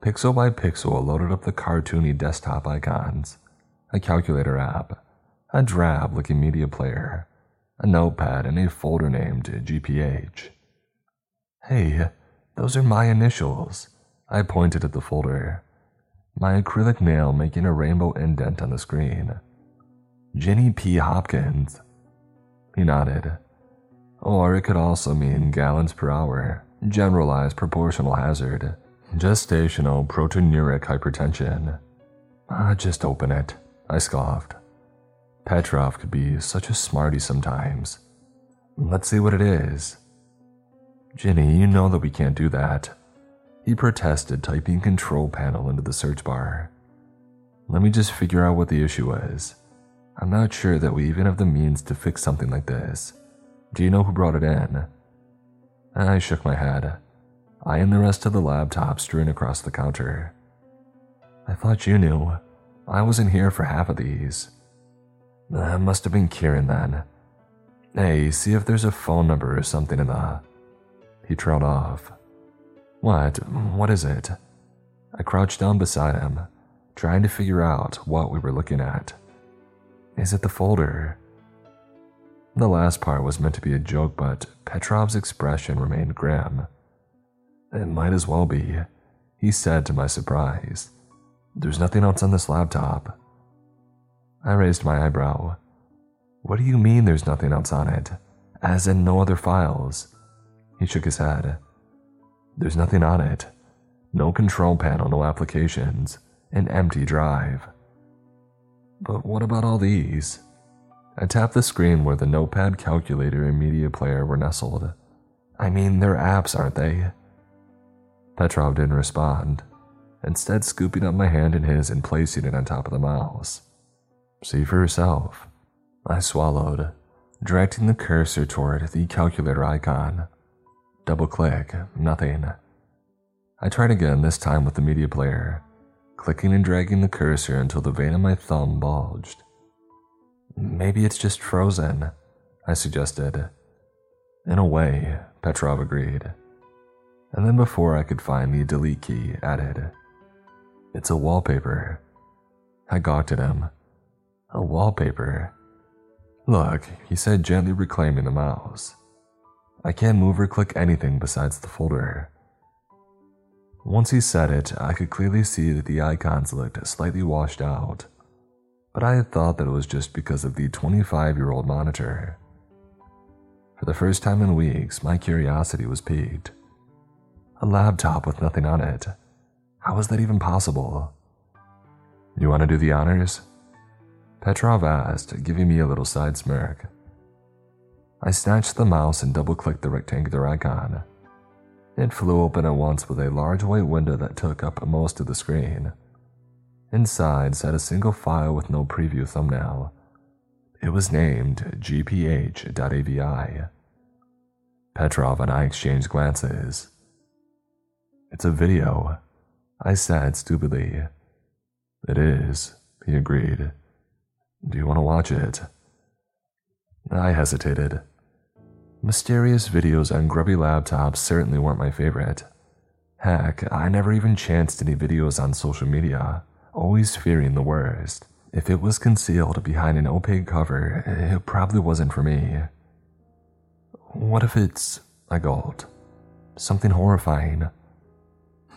Pixel by pixel, loaded up the cartoony desktop icons, a calculator app, a drab looking media player, a notepad, and a folder named GPH. Hey, those are my initials. I pointed at the folder, my acrylic nail making a rainbow indent on the screen. Ginny P. Hopkins. He nodded. Or it could also mean gallons per hour, generalized proportional hazard, gestational proteinuric hypertension. Ah, just open it, I scoffed. Petrov could be such a smarty sometimes. Let's see what it is. Ginny, you know that we can't do that. He protested, typing control panel into the search bar. Let me just figure out what the issue is. I'm not sure that we even have the means to fix something like this. Do you know who brought it in? I shook my head, I and the rest of the laptop strewn across the counter. I thought you knew. I wasn't here for half of these. That must have been Kieran then. Hey, see if there's a phone number or something in the he trailed off. What? What is it? I crouched down beside him, trying to figure out what we were looking at. Is it the folder? The last part was meant to be a joke, but Petrov's expression remained grim. It might as well be, he said to my surprise. There's nothing else on this laptop. I raised my eyebrow. What do you mean there's nothing else on it? As in no other files? He shook his head. There's nothing on it. No control panel, no applications. An empty drive. But what about all these? I tapped the screen where the notepad, calculator, and media player were nestled. I mean, they're apps, aren't they? Petrov didn't respond, instead, scooping up my hand in his and placing it on top of the mouse. See for yourself. I swallowed, directing the cursor toward the calculator icon. Double click, nothing. I tried again, this time with the media player, clicking and dragging the cursor until the vein in my thumb bulged. Maybe it's just frozen, I suggested. In a way, Petrov agreed. And then before I could find the delete key, added, It's a wallpaper. I gawked at him. A wallpaper? Look, he said, gently reclaiming the mouse. I can't move or click anything besides the folder. Once he said it, I could clearly see that the icons looked slightly washed out, but I had thought that it was just because of the 25 year old monitor. For the first time in weeks, my curiosity was piqued. A laptop with nothing on it. How was that even possible? You want to do the honors? Petrov asked, giving me a little side smirk. I snatched the mouse and double clicked the rectangular icon. It flew open at once with a large white window that took up most of the screen. Inside sat a single file with no preview thumbnail. It was named gph.avi. Petrov and I exchanged glances. It's a video, I said stupidly. It is, he agreed. Do you want to watch it? I hesitated. Mysterious videos on grubby laptops certainly weren't my favorite. Heck, I never even chanced any videos on social media, always fearing the worst. If it was concealed behind an opaque cover, it probably wasn't for me. What if it's, I gulped, something horrifying?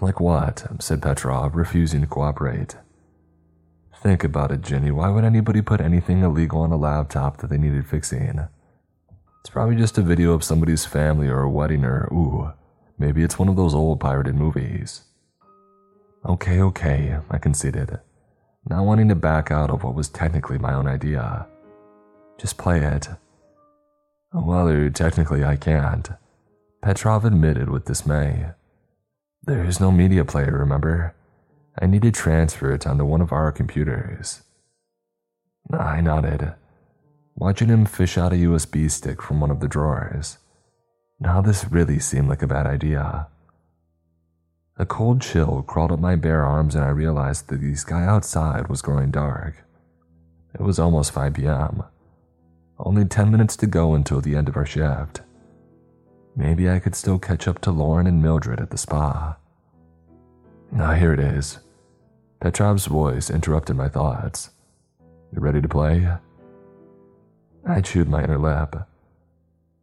Like what? said Petrov, refusing to cooperate. Think about it, Ginny. Why would anybody put anything illegal on a laptop that they needed fixing? It's probably just a video of somebody's family or a wedding or, ooh, maybe it's one of those old pirated movies. Okay, okay, I conceded, not wanting to back out of what was technically my own idea. Just play it. Well, uh, technically I can't, Petrov admitted with dismay. There is no media player, remember? I need to transfer it onto one of our computers. I nodded, watching him fish out a USB stick from one of the drawers. Now, this really seemed like a bad idea. A cold chill crawled up my bare arms, and I realized that the sky outside was growing dark. It was almost 5 p.m. Only 10 minutes to go until the end of our shift. Maybe I could still catch up to Lauren and Mildred at the spa. Now, here it is. Petrov's voice interrupted my thoughts. You ready to play? I chewed my inner lip.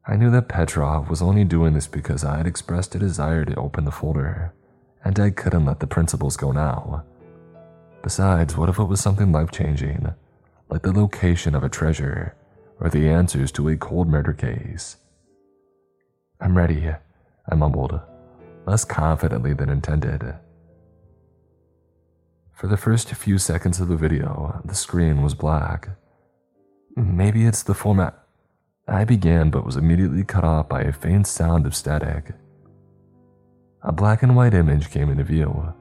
I knew that Petrov was only doing this because I had expressed a desire to open the folder, and I couldn't let the principles go now. Besides, what if it was something life changing, like the location of a treasure or the answers to a cold murder case? I'm ready, I mumbled, less confidently than intended. For the first few seconds of the video, the screen was black. Maybe it's the format. I began but was immediately cut off by a faint sound of static. A black and white image came into view.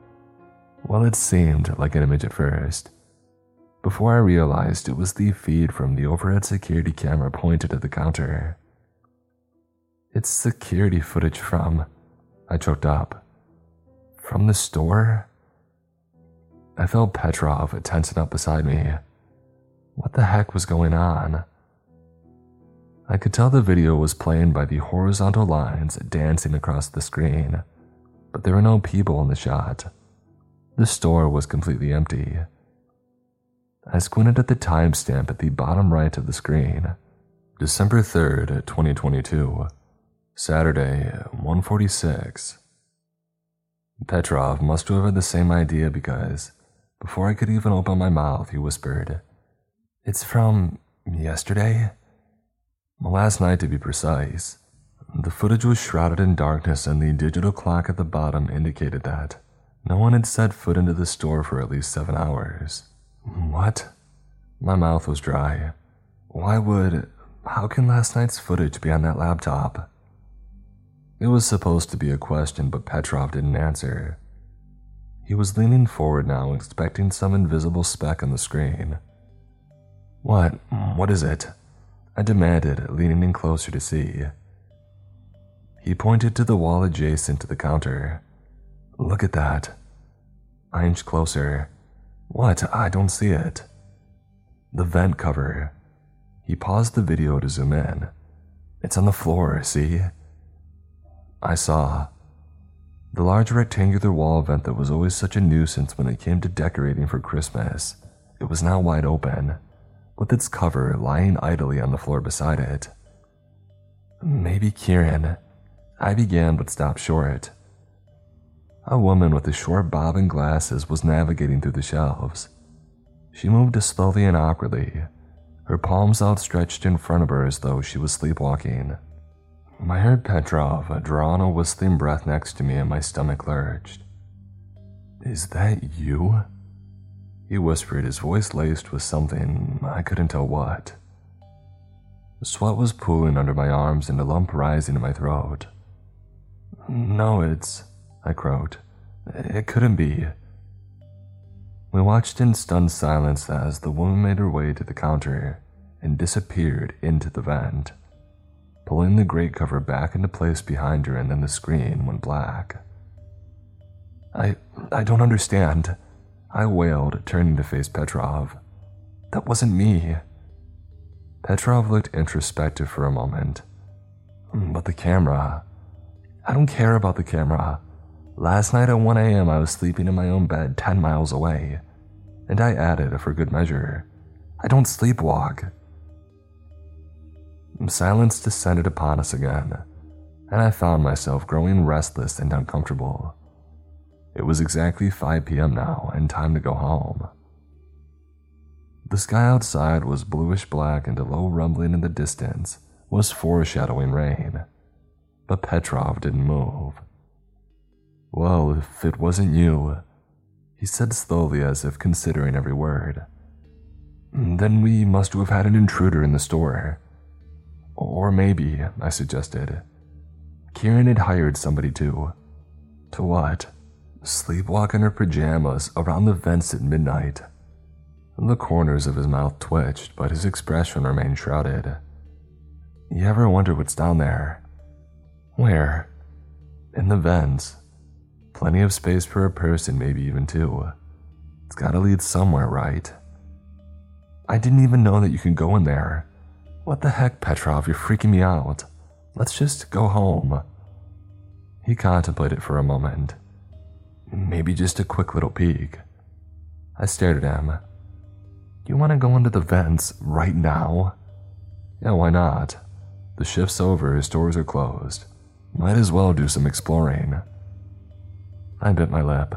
Well, it seemed like an image at first, before I realized it was the feed from the overhead security camera pointed at the counter. It's security footage from. I choked up. From the store? I felt Petrov tensing up beside me. What the heck was going on? I could tell the video was playing by the horizontal lines dancing across the screen, but there were no people in the shot. The store was completely empty. I squinted at the timestamp at the bottom right of the screen. December 3rd, 2022. Saturday, 146. Petrov must have had the same idea because, before I could even open my mouth, he whispered, It's from yesterday? Last night, to be precise. The footage was shrouded in darkness, and the digital clock at the bottom indicated that no one had set foot into the store for at least seven hours. What? My mouth was dry. Why would. How can last night's footage be on that laptop? It was supposed to be a question, but Petrov didn't answer. He was leaning forward now, expecting some invisible speck on the screen. What? Hmm. What is it? I demanded, leaning in closer to see. He pointed to the wall adjacent to the counter. Look at that. I inched closer. What? I don't see it. The vent cover. He paused the video to zoom in. It's on the floor, see? I saw. The large rectangular wall vent that was always such a nuisance when it came to decorating for Christmas. It was now wide open, with its cover lying idly on the floor beside it. Maybe Kieran. I began but stopped short. A woman with a short bob and glasses was navigating through the shelves. She moved slowly and awkwardly, her palms outstretched in front of her as though she was sleepwalking. I heard Petrov draw on a whistling breath next to me and my stomach lurched. Is that you? He whispered, his voice laced with something I couldn't tell what. Sweat was pooling under my arms and a lump rising in my throat. No, it's. I croaked. It couldn't be. We watched in stunned silence as the woman made her way to the counter and disappeared into the vent pulling the grate cover back into place behind her, and then the screen went black. I. I don't understand, I wailed, turning to face Petrov. That wasn't me. Petrov looked introspective for a moment. But the camera. I don't care about the camera. Last night at 1 a.m., I was sleeping in my own bed 10 miles away. And I added, for good measure, I don't sleepwalk. Silence descended upon us again, and I found myself growing restless and uncomfortable. It was exactly 5 p.m. now and time to go home. The sky outside was bluish black and a low rumbling in the distance was foreshadowing rain. But Petrov didn't move. Well, if it wasn't you, he said slowly as if considering every word, then we must have had an intruder in the store. Or maybe, I suggested, Kieran had hired somebody to. To what? Sleepwalk in her pajamas around the vents at midnight. The corners of his mouth twitched, but his expression remained shrouded. You ever wonder what's down there? Where? In the vents. Plenty of space for a person, maybe even two. It's gotta lead somewhere, right? I didn't even know that you could go in there. What the heck, Petrov, you're freaking me out. Let's just go home. He contemplated for a moment. Maybe just a quick little peek. I stared at him. You want to go into the vents right now? Yeah, why not? The shift's over, doors are closed. Might as well do some exploring. I bit my lip.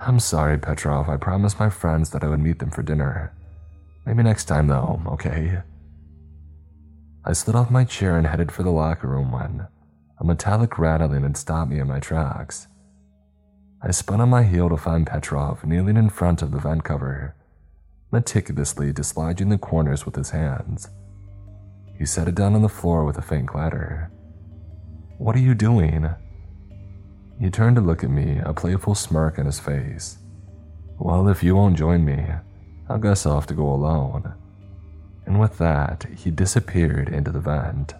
I'm sorry, Petrov. I promised my friends that I would meet them for dinner. Maybe next time, though, okay? I slid off my chair and headed for the locker room when a metallic rattling had stopped me in my tracks. I spun on my heel to find Petrov kneeling in front of the vent cover meticulously dislodging the corners with his hands. He set it down on the floor with a faint clatter. What are you doing? He turned to look at me, a playful smirk on his face. Well, if you won't join me, I guess I'll have to go alone. And with that, he disappeared into the vent.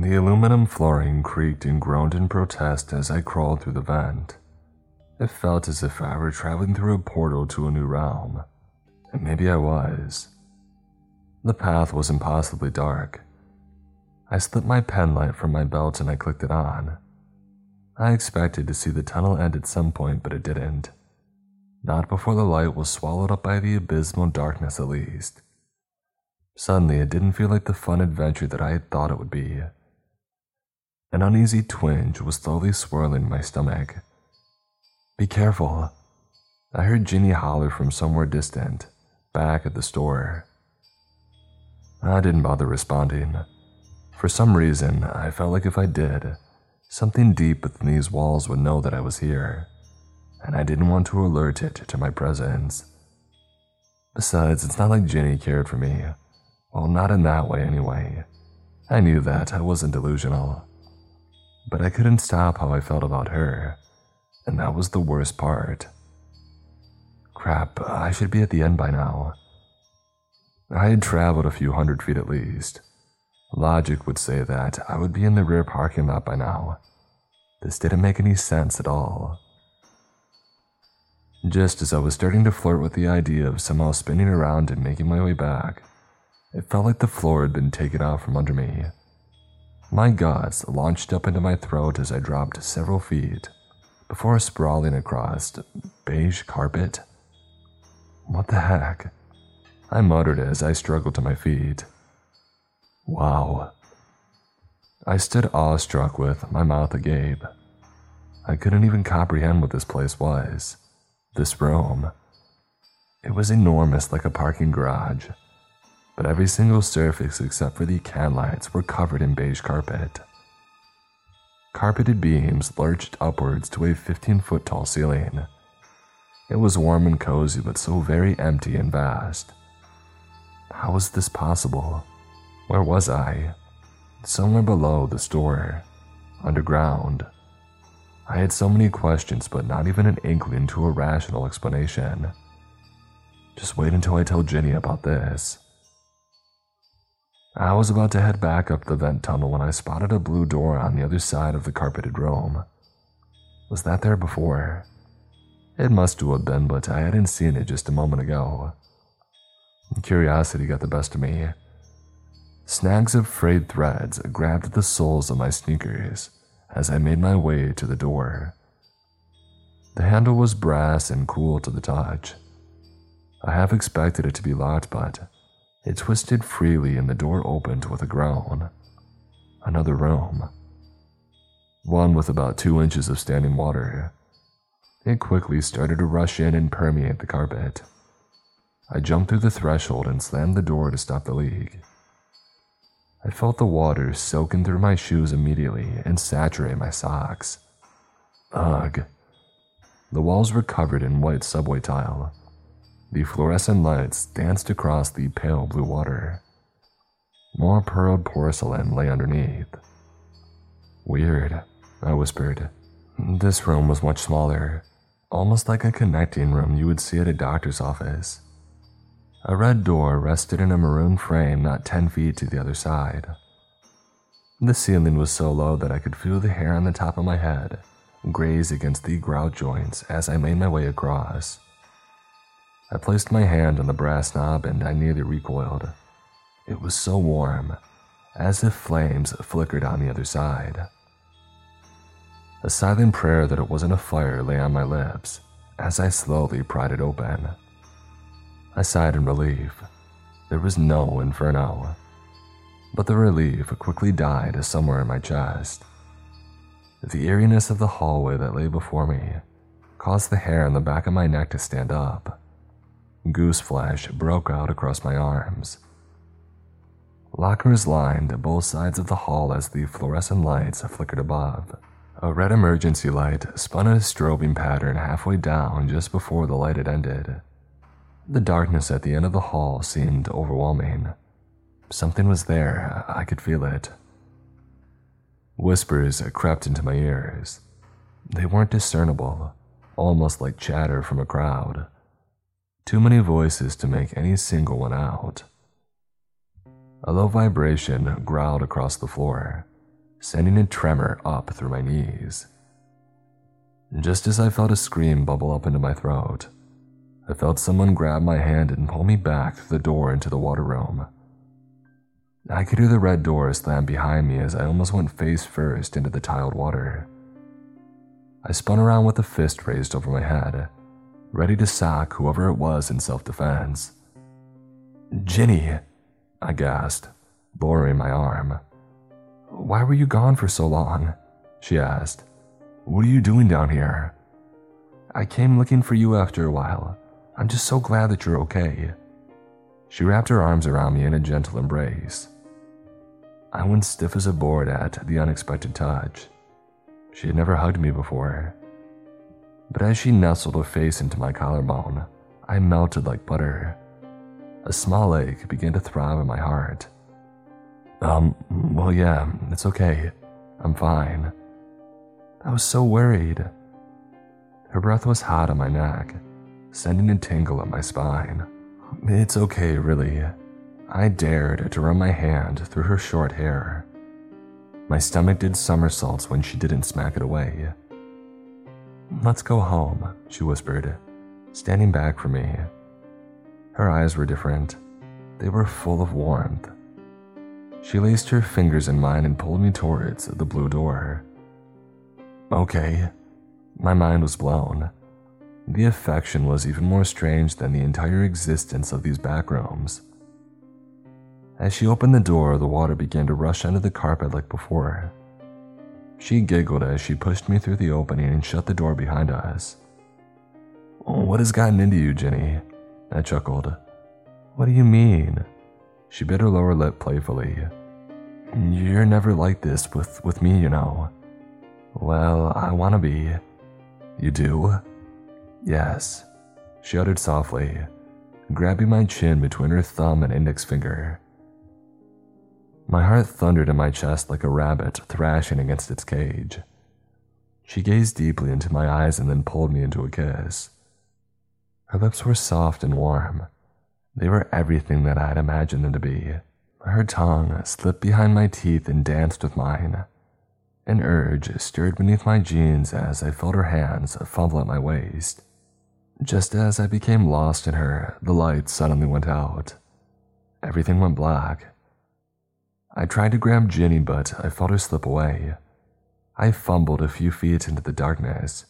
The aluminum flooring creaked and groaned in protest as I crawled through the vent. It felt as if I were traveling through a portal to a new realm. And maybe I was. The path was impossibly dark. I slipped my penlight from my belt and I clicked it on. I expected to see the tunnel end at some point, but it didn't. Not before the light was swallowed up by the abysmal darkness, at least. Suddenly, it didn't feel like the fun adventure that I had thought it would be. An uneasy twinge was slowly swirling my stomach. Be careful. I heard Ginny holler from somewhere distant, back at the store. I didn't bother responding. For some reason, I felt like if I did, something deep within these walls would know that I was here, and I didn't want to alert it to my presence. Besides, it's not like Ginny cared for me. Well, not in that way anyway. I knew that, I wasn't delusional. But I couldn't stop how I felt about her and that was the worst part. Crap, I should be at the end by now. I had traveled a few hundred feet at least. Logic would say that I would be in the rear parking lot by now. This didn't make any sense at all. Just as I was starting to flirt with the idea of somehow spinning around and making my way back, it felt like the floor had been taken out from under me. My guts launched up into my throat as I dropped several feet before sprawling across beige carpet. What the heck? I muttered as I struggled to my feet. Wow. I stood awestruck with my mouth agape. I couldn't even comprehend what this place was. This room. It was enormous like a parking garage, but every single surface except for the can lights were covered in beige carpet. Carpeted beams lurched upwards to a 15 foot tall ceiling. It was warm and cozy, but so very empty and vast. How was this possible? Where was I? Somewhere below the store, underground. I had so many questions, but not even an inkling to a rational explanation. Just wait until I tell Ginny about this. I was about to head back up the vent tunnel when I spotted a blue door on the other side of the carpeted room. Was that there before? It must have been, but I hadn't seen it just a moment ago. Curiosity got the best of me. Snags of frayed threads grabbed the soles of my sneakers as I made my way to the door. The handle was brass and cool to the touch. I half expected it to be locked, but it twisted freely and the door opened with a groan. Another room. One with about two inches of standing water, It quickly started to rush in and permeate the carpet. I jumped through the threshold and slammed the door to stop the leak. I felt the water soaking through my shoes immediately and saturate my socks. Ugh. The walls were covered in white subway tile. The fluorescent lights danced across the pale blue water. More pearled porcelain lay underneath. Weird, I whispered. This room was much smaller, almost like a connecting room you would see at a doctor's office. A red door rested in a maroon frame not 10 feet to the other side. The ceiling was so low that I could feel the hair on the top of my head graze against the grout joints as I made my way across. I placed my hand on the brass knob and I nearly recoiled. It was so warm, as if flames flickered on the other side. A silent prayer that it wasn't a fire lay on my lips as I slowly pried it open. I sighed in relief. There was no inferno. But the relief quickly died somewhere in my chest. The eeriness of the hallway that lay before me caused the hair on the back of my neck to stand up. Goose flesh broke out across my arms. Lockers lined both sides of the hall as the fluorescent lights flickered above. A red emergency light spun a strobing pattern halfway down just before the light had ended. The darkness at the end of the hall seemed overwhelming. Something was there, I could feel it. Whispers crept into my ears. They weren't discernible, almost like chatter from a crowd. Too many voices to make any single one out. A low vibration growled across the floor, sending a tremor up through my knees. Just as I felt a scream bubble up into my throat, I felt someone grab my hand and pull me back through the door into the water room. I could hear the red door slam behind me as I almost went face first into the tiled water. I spun around with a fist raised over my head, ready to sock whoever it was in self defense. Ginny, I gasped, lowering my arm. Why were you gone for so long? She asked. What are you doing down here? I came looking for you after a while. I'm just so glad that you're okay. She wrapped her arms around me in a gentle embrace. I went stiff as a board at the unexpected touch. She had never hugged me before. But as she nestled her face into my collarbone, I melted like butter. A small ache began to throb in my heart. Um, well, yeah, it's okay. I'm fine. I was so worried. Her breath was hot on my neck, sending a tingle up my spine. It's okay, really. I dared to run my hand through her short hair. My stomach did somersaults when she didn't smack it away. Let's go home, she whispered, standing back from me. Her eyes were different. They were full of warmth. She laced her fingers in mine and pulled me towards the blue door. Okay. My mind was blown. The affection was even more strange than the entire existence of these back rooms. As she opened the door, the water began to rush under the carpet like before. She giggled as she pushed me through the opening and shut the door behind us. Oh, what has gotten into you, Ginny? I chuckled. What do you mean? She bit her lower lip playfully. You're never like this with, with me, you know. Well, I wanna be. You do? Yes, she uttered softly, grabbing my chin between her thumb and index finger. My heart thundered in my chest like a rabbit thrashing against its cage. She gazed deeply into my eyes and then pulled me into a kiss. Her lips were soft and warm. They were everything that I had imagined them to be. Her tongue slipped behind my teeth and danced with mine. An urge stirred beneath my jeans as I felt her hands fumble at my waist. Just as I became lost in her, the light suddenly went out. Everything went black. I tried to grab Ginny, but I felt her slip away. I fumbled a few feet into the darkness,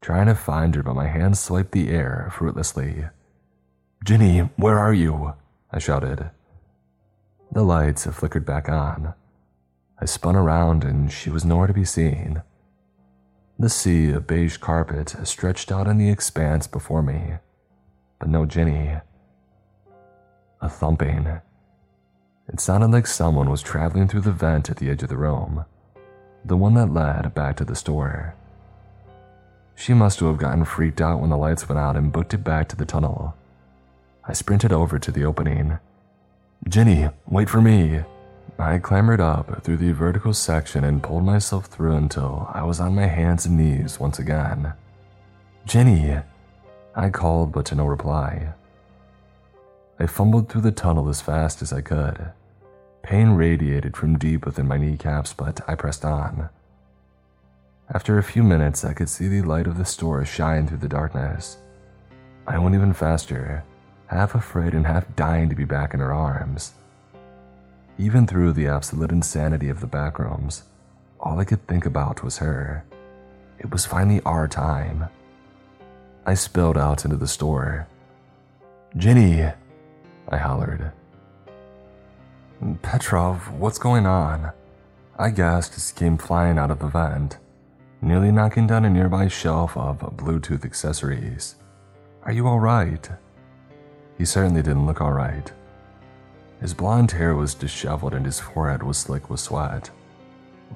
trying to find her, but my hands swiped the air fruitlessly. Ginny, where are you? I shouted. The lights flickered back on. I spun around and she was nowhere to be seen. The sea of beige carpet stretched out in the expanse before me, but no Ginny. A thumping. It sounded like someone was traveling through the vent at the edge of the room, the one that led back to the store. She must have gotten freaked out when the lights went out and booked it back to the tunnel. I sprinted over to the opening. Ginny, wait for me. I clambered up through the vertical section and pulled myself through until I was on my hands and knees once again. Ginny! I called, but to no reply. I fumbled through the tunnel as fast as I could. Pain radiated from deep within my kneecaps, but I pressed on. After a few minutes, I could see the light of the store shine through the darkness. I went even faster, half afraid and half dying to be back in her arms. Even through the absolute insanity of the backrooms, all I could think about was her. It was finally our time. I spilled out into the store. Ginny, I hollered. Petrov, what's going on? I gasped as he came flying out of the vent nearly knocking down a nearby shelf of Bluetooth accessories. Are you alright? He certainly didn't look alright. His blonde hair was disheveled and his forehead was slick with sweat.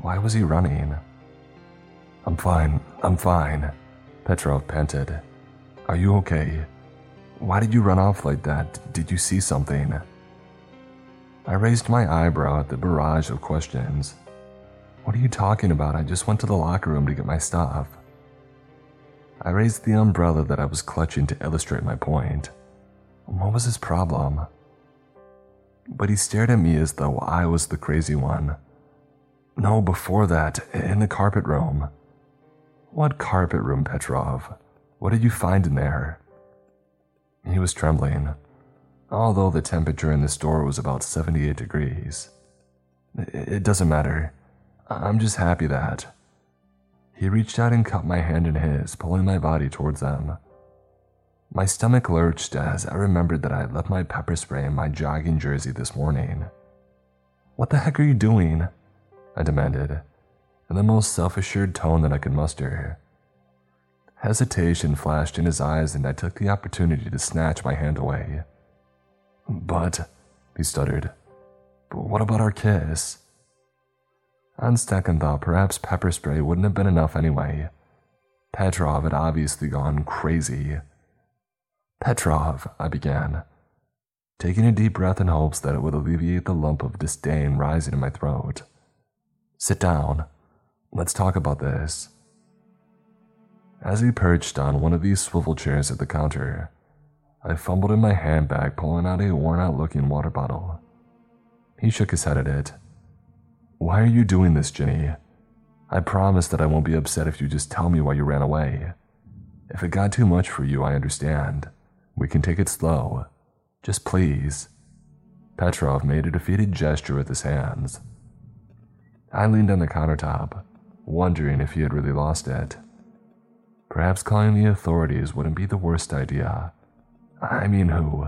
Why was he running? I'm fine, I'm fine, Petrov panted. Are you okay? Why did you run off like that? Did you see something? I raised my eyebrow at the barrage of questions. What are you talking about? I just went to the locker room to get my stuff. I raised the umbrella that I was clutching to illustrate my point. What was his problem? But he stared at me as though I was the crazy one. No, before that, in the carpet room. What carpet room, Petrov? What did you find in there? He was trembling, although the temperature in the store was about 78 degrees. It doesn't matter. I'm just happy that. He reached out and caught my hand in his, pulling my body towards them. My stomach lurched as I remembered that I had left my pepper spray in my jogging jersey this morning. What the heck are you doing? I demanded, in the most self assured tone that I could muster. Hesitation flashed in his eyes, and I took the opportunity to snatch my hand away. But, he stuttered, but what about our kiss? Second thought, perhaps pepper spray wouldn't have been enough anyway. Petrov had obviously gone crazy. Petrov, I began, taking a deep breath in hopes that it would alleviate the lump of disdain rising in my throat. Sit down. Let's talk about this. As he perched on one of these swivel chairs at the counter, I fumbled in my handbag, pulling out a worn out looking water bottle. He shook his head at it why are you doing this, Ginny? I promise that I won't be upset if you just tell me why you ran away. If it got too much for you, I understand. We can take it slow. Just please. Petrov made a defeated gesture with his hands. I leaned on the countertop, wondering if he had really lost it. Perhaps calling the authorities wouldn't be the worst idea. I mean, who?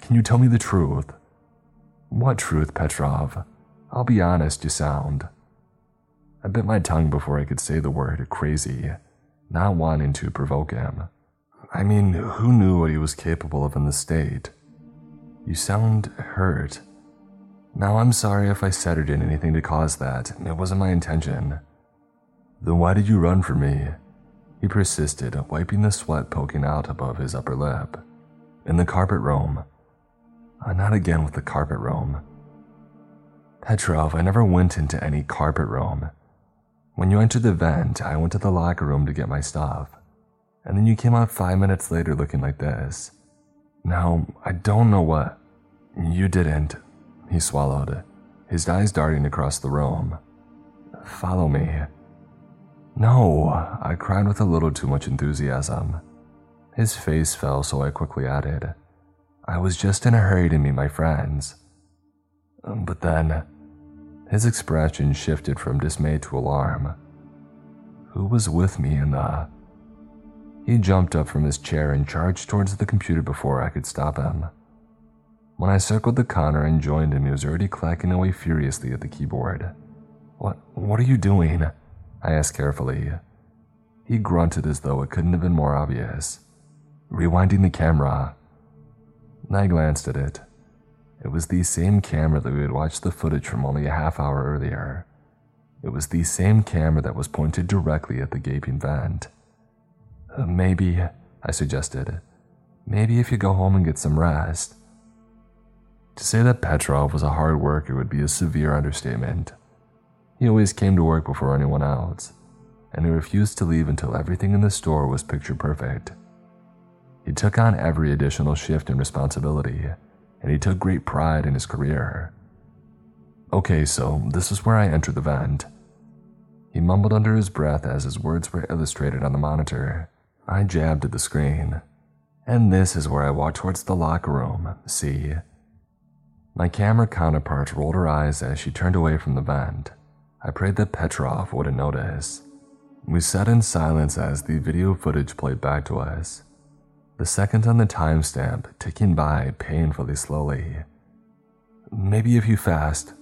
Can you tell me the truth? What truth, Petrov? I'll be honest, you sound. I bit my tongue before I could say the word crazy, not wanting to provoke him. I mean, who knew what he was capable of in the state? You sound hurt. Now, I'm sorry if I said or did anything to cause that. It wasn't my intention. Then why did you run from me? He persisted, wiping the sweat poking out above his upper lip. In the carpet room. Uh, not again with the carpet room. Petrov, I never went into any carpet room. When you entered the vent, I went to the locker room to get my stuff. And then you came out five minutes later looking like this. Now, I don't know what. You didn't. He swallowed, his eyes darting across the room. Follow me. No, I cried with a little too much enthusiasm. His face fell, so I quickly added, I was just in a hurry to meet my friends. Um, but then, his expression shifted from dismay to alarm. Who was with me in the. He jumped up from his chair and charged towards the computer before I could stop him. When I circled the counter and joined him, he was already clacking away furiously at the keyboard. What, what are you doing? I asked carefully, He grunted as though it couldn't have been more obvious. Rewinding the camera. I glanced at it. It was the same camera that we had watched the footage from only a half hour earlier. It was the same camera that was pointed directly at the gaping vent. Uh, maybe, I suggested, maybe if you go home and get some rest. To say that Petrov was a hard worker would be a severe understatement. He always came to work before anyone else, and he refused to leave until everything in the store was picture perfect. He took on every additional shift and responsibility, and he took great pride in his career. Okay, so this is where I enter the vent. He mumbled under his breath as his words were illustrated on the monitor. I jabbed at the screen. And this is where I walked towards the locker room, see? My camera counterpart rolled her eyes as she turned away from the vent. I prayed that Petrov wouldn't notice. We sat in silence as the video footage played back to us. The second on the timestamp ticking by painfully slowly. Maybe if you fast.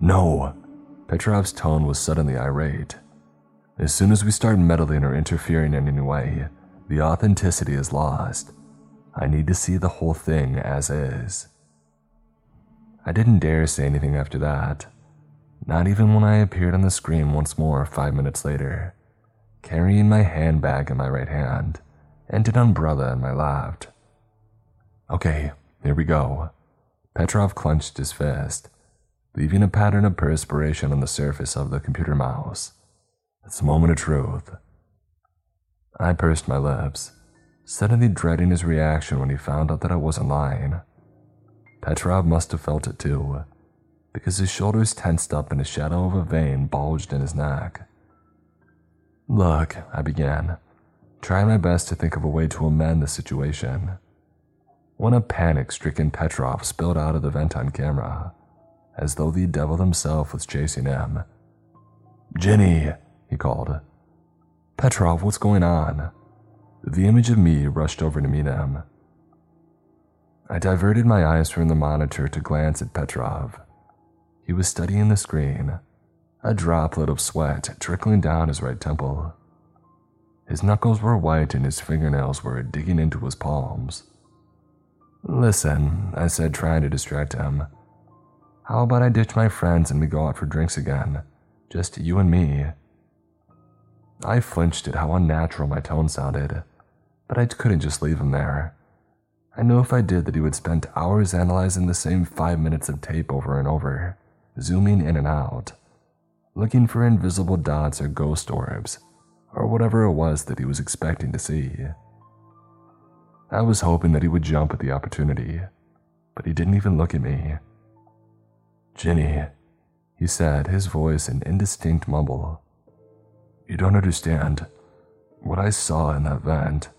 No. Petrov's tone was suddenly irate. As soon as we start meddling or interfering in any way, the authenticity is lost. I need to see the whole thing as is. I didn't dare say anything after that, not even when I appeared on the screen once more five minutes later, carrying my handbag in my right hand and an umbrella in my left. Okay, here we go. Petrov clenched his fist, leaving a pattern of perspiration on the surface of the computer mouse. It's a moment of truth. I pursed my lips, suddenly dreading his reaction when he found out that I wasn't lying. Petrov must have felt it too, because his shoulders tensed up and a shadow of a vein bulged in his neck. Look, I began, trying my best to think of a way to amend the situation. When a panic stricken Petrov spilled out of the vent on camera, as though the devil himself was chasing him. Ginny, he called. Petrov, what's going on? The image of me rushed over to meet him. I diverted my eyes from the monitor to glance at Petrov. He was studying the screen, a droplet of sweat trickling down his right temple. His knuckles were white and his fingernails were digging into his palms. Listen, I said, trying to distract him. How about I ditch my friends and we go out for drinks again? Just you and me. I flinched at how unnatural my tone sounded, but I couldn't just leave him there. I knew if I did that he would spend hours analyzing the same five minutes of tape over and over, zooming in and out, looking for invisible dots or ghost orbs, or whatever it was that he was expecting to see. I was hoping that he would jump at the opportunity, but he didn't even look at me. Ginny, he said, his voice an indistinct mumble. You don't understand what I saw in that vent.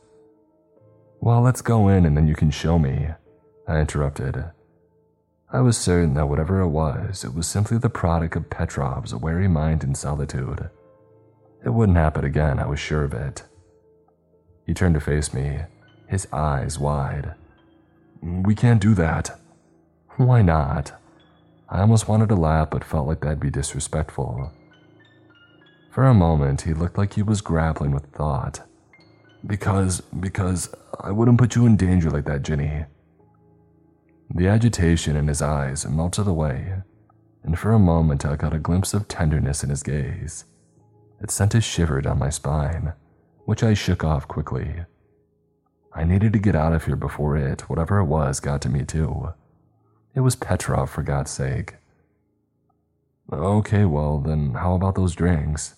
Well, let's go in and then you can show me, I interrupted. I was certain that whatever it was, it was simply the product of Petrov's wary mind in solitude. It wouldn't happen again, I was sure of it. He turned to face me, his eyes wide. We can't do that. Why not? I almost wanted to laugh, but felt like that'd be disrespectful. For a moment, he looked like he was grappling with thought. Because, because I wouldn't put you in danger like that, Ginny. The agitation in his eyes melted away, and for a moment I caught a glimpse of tenderness in his gaze. It sent a shiver down my spine, which I shook off quickly. I needed to get out of here before it, whatever it was, got to me too. It was Petrov, for God's sake. Okay, well, then how about those drinks?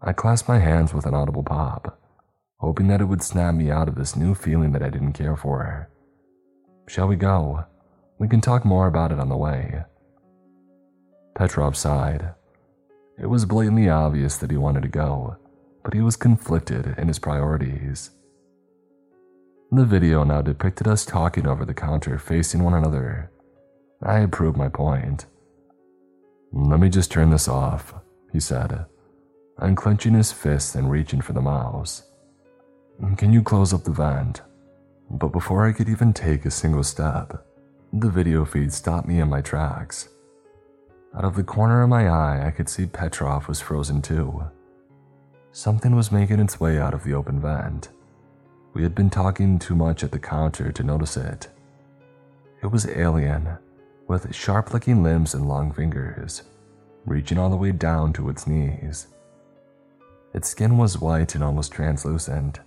I clasped my hands with an audible pop hoping that it would snap me out of this new feeling that I didn't care for. Shall we go? We can talk more about it on the way. Petrov sighed. It was blatantly obvious that he wanted to go, but he was conflicted in his priorities. The video now depicted us talking over the counter facing one another. I had proved my point. Let me just turn this off, he said, unclenching his fists and reaching for the mouse. Can you close up the vent? But before I could even take a single step, the video feed stopped me in my tracks. Out of the corner of my eye, I could see Petrov was frozen too. Something was making its way out of the open vent. We had been talking too much at the counter to notice it. It was alien, with sharp looking limbs and long fingers, reaching all the way down to its knees. Its skin was white and almost translucent,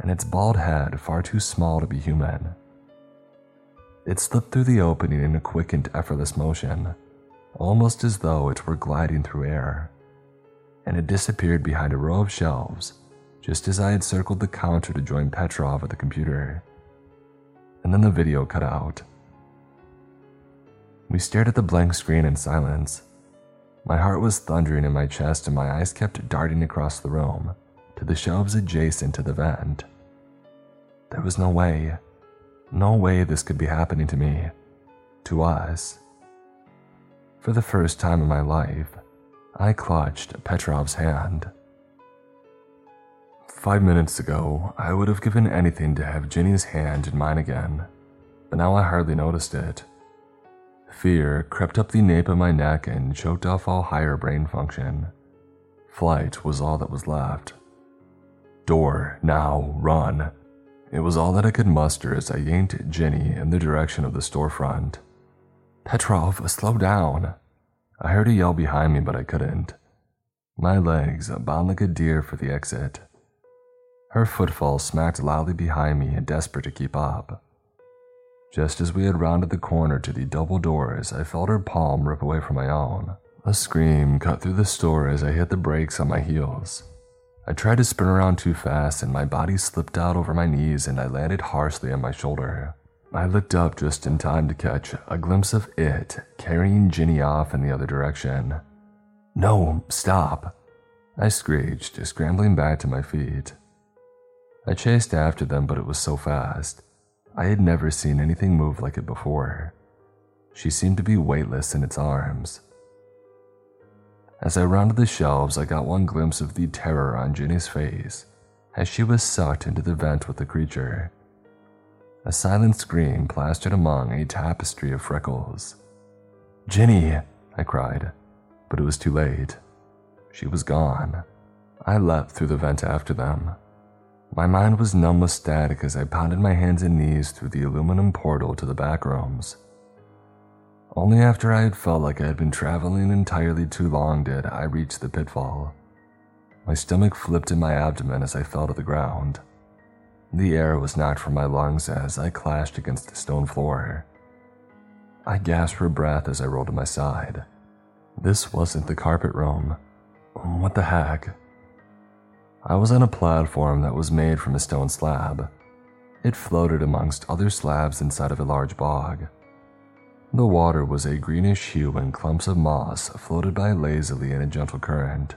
and its bald head far too small to be human. It slipped through the opening in a quick and effortless motion, almost as though it were gliding through air, and it disappeared behind a row of shelves just as I had circled the counter to join Petrov at the computer. And then the video cut out. We stared at the blank screen in silence. My heart was thundering in my chest, and my eyes kept darting across the room to the shelves adjacent to the vent. There was no way, no way this could be happening to me, to us. For the first time in my life, I clutched Petrov's hand. Five minutes ago, I would have given anything to have Ginny's hand in mine again, but now I hardly noticed it. Fear crept up the nape of my neck and choked off all higher brain function. Flight was all that was left. Door, now, run. It was all that I could muster as I yanked Ginny in the direction of the storefront. Petrov, slow down. I heard a yell behind me, but I couldn't. My legs bound like a deer for the exit. Her footfall smacked loudly behind me, desperate to keep up. Just as we had rounded the corner to the double doors, I felt her palm rip away from my own. A scream cut through the store as I hit the brakes on my heels. I tried to spin around too fast, and my body slipped out over my knees and I landed harshly on my shoulder. I looked up just in time to catch a glimpse of it carrying Ginny off in the other direction. No, stop! I screeched, scrambling back to my feet. I chased after them, but it was so fast. I had never seen anything move like it before. She seemed to be weightless in its arms. As I rounded the shelves, I got one glimpse of the terror on Ginny's face as she was sucked into the vent with the creature. A silent scream plastered among a tapestry of freckles. Ginny! I cried, but it was too late. She was gone. I leapt through the vent after them, my mind was numb with static as I pounded my hands and knees through the aluminum portal to the back rooms. Only after I had felt like I had been traveling entirely too long did I reach the pitfall. My stomach flipped in my abdomen as I fell to the ground. The air was knocked from my lungs as I clashed against the stone floor. I gasped for breath as I rolled to my side. This wasn't the carpet room. What the heck? I was on a platform that was made from a stone slab. It floated amongst other slabs inside of a large bog. The water was a greenish hue and clumps of moss floated by lazily in a gentle current.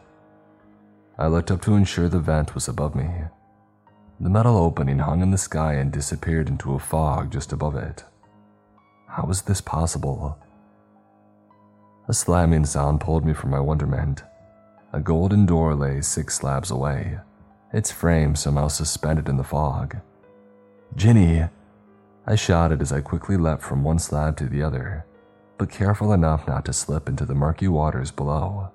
I looked up to ensure the vent was above me. The metal opening hung in the sky and disappeared into a fog just above it. How was this possible? A slamming sound pulled me from my wonderment. A golden door lay six slabs away, its frame somehow suspended in the fog. Ginny! I shouted as I quickly leapt from one slab to the other, but careful enough not to slip into the murky waters below.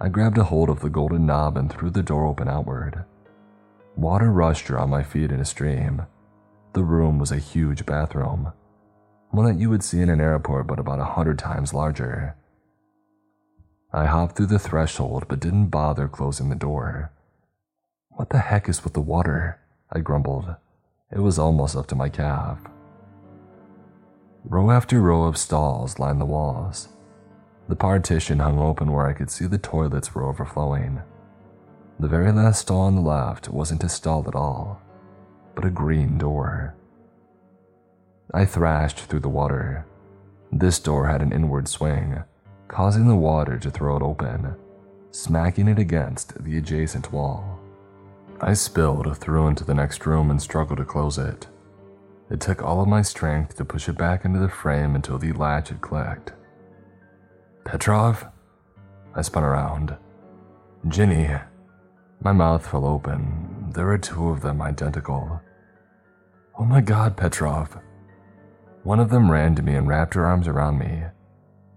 I grabbed a hold of the golden knob and threw the door open outward. Water rushed around my feet in a stream. The room was a huge bathroom, one that you would see in an airport but about a hundred times larger. I hopped through the threshold but didn't bother closing the door. What the heck is with the water? I grumbled. It was almost up to my calf. Row after row of stalls lined the walls. The partition hung open where I could see the toilets were overflowing. The very last stall on the left wasn't a stall at all, but a green door. I thrashed through the water. This door had an inward swing, causing the water to throw it open, smacking it against the adjacent wall. I spilled through into the next room and struggled to close it. It took all of my strength to push it back into the frame until the latch had clicked. Petrov? I spun around. Ginny. My mouth fell open. There were two of them identical. Oh my god, Petrov. One of them ran to me and wrapped her arms around me.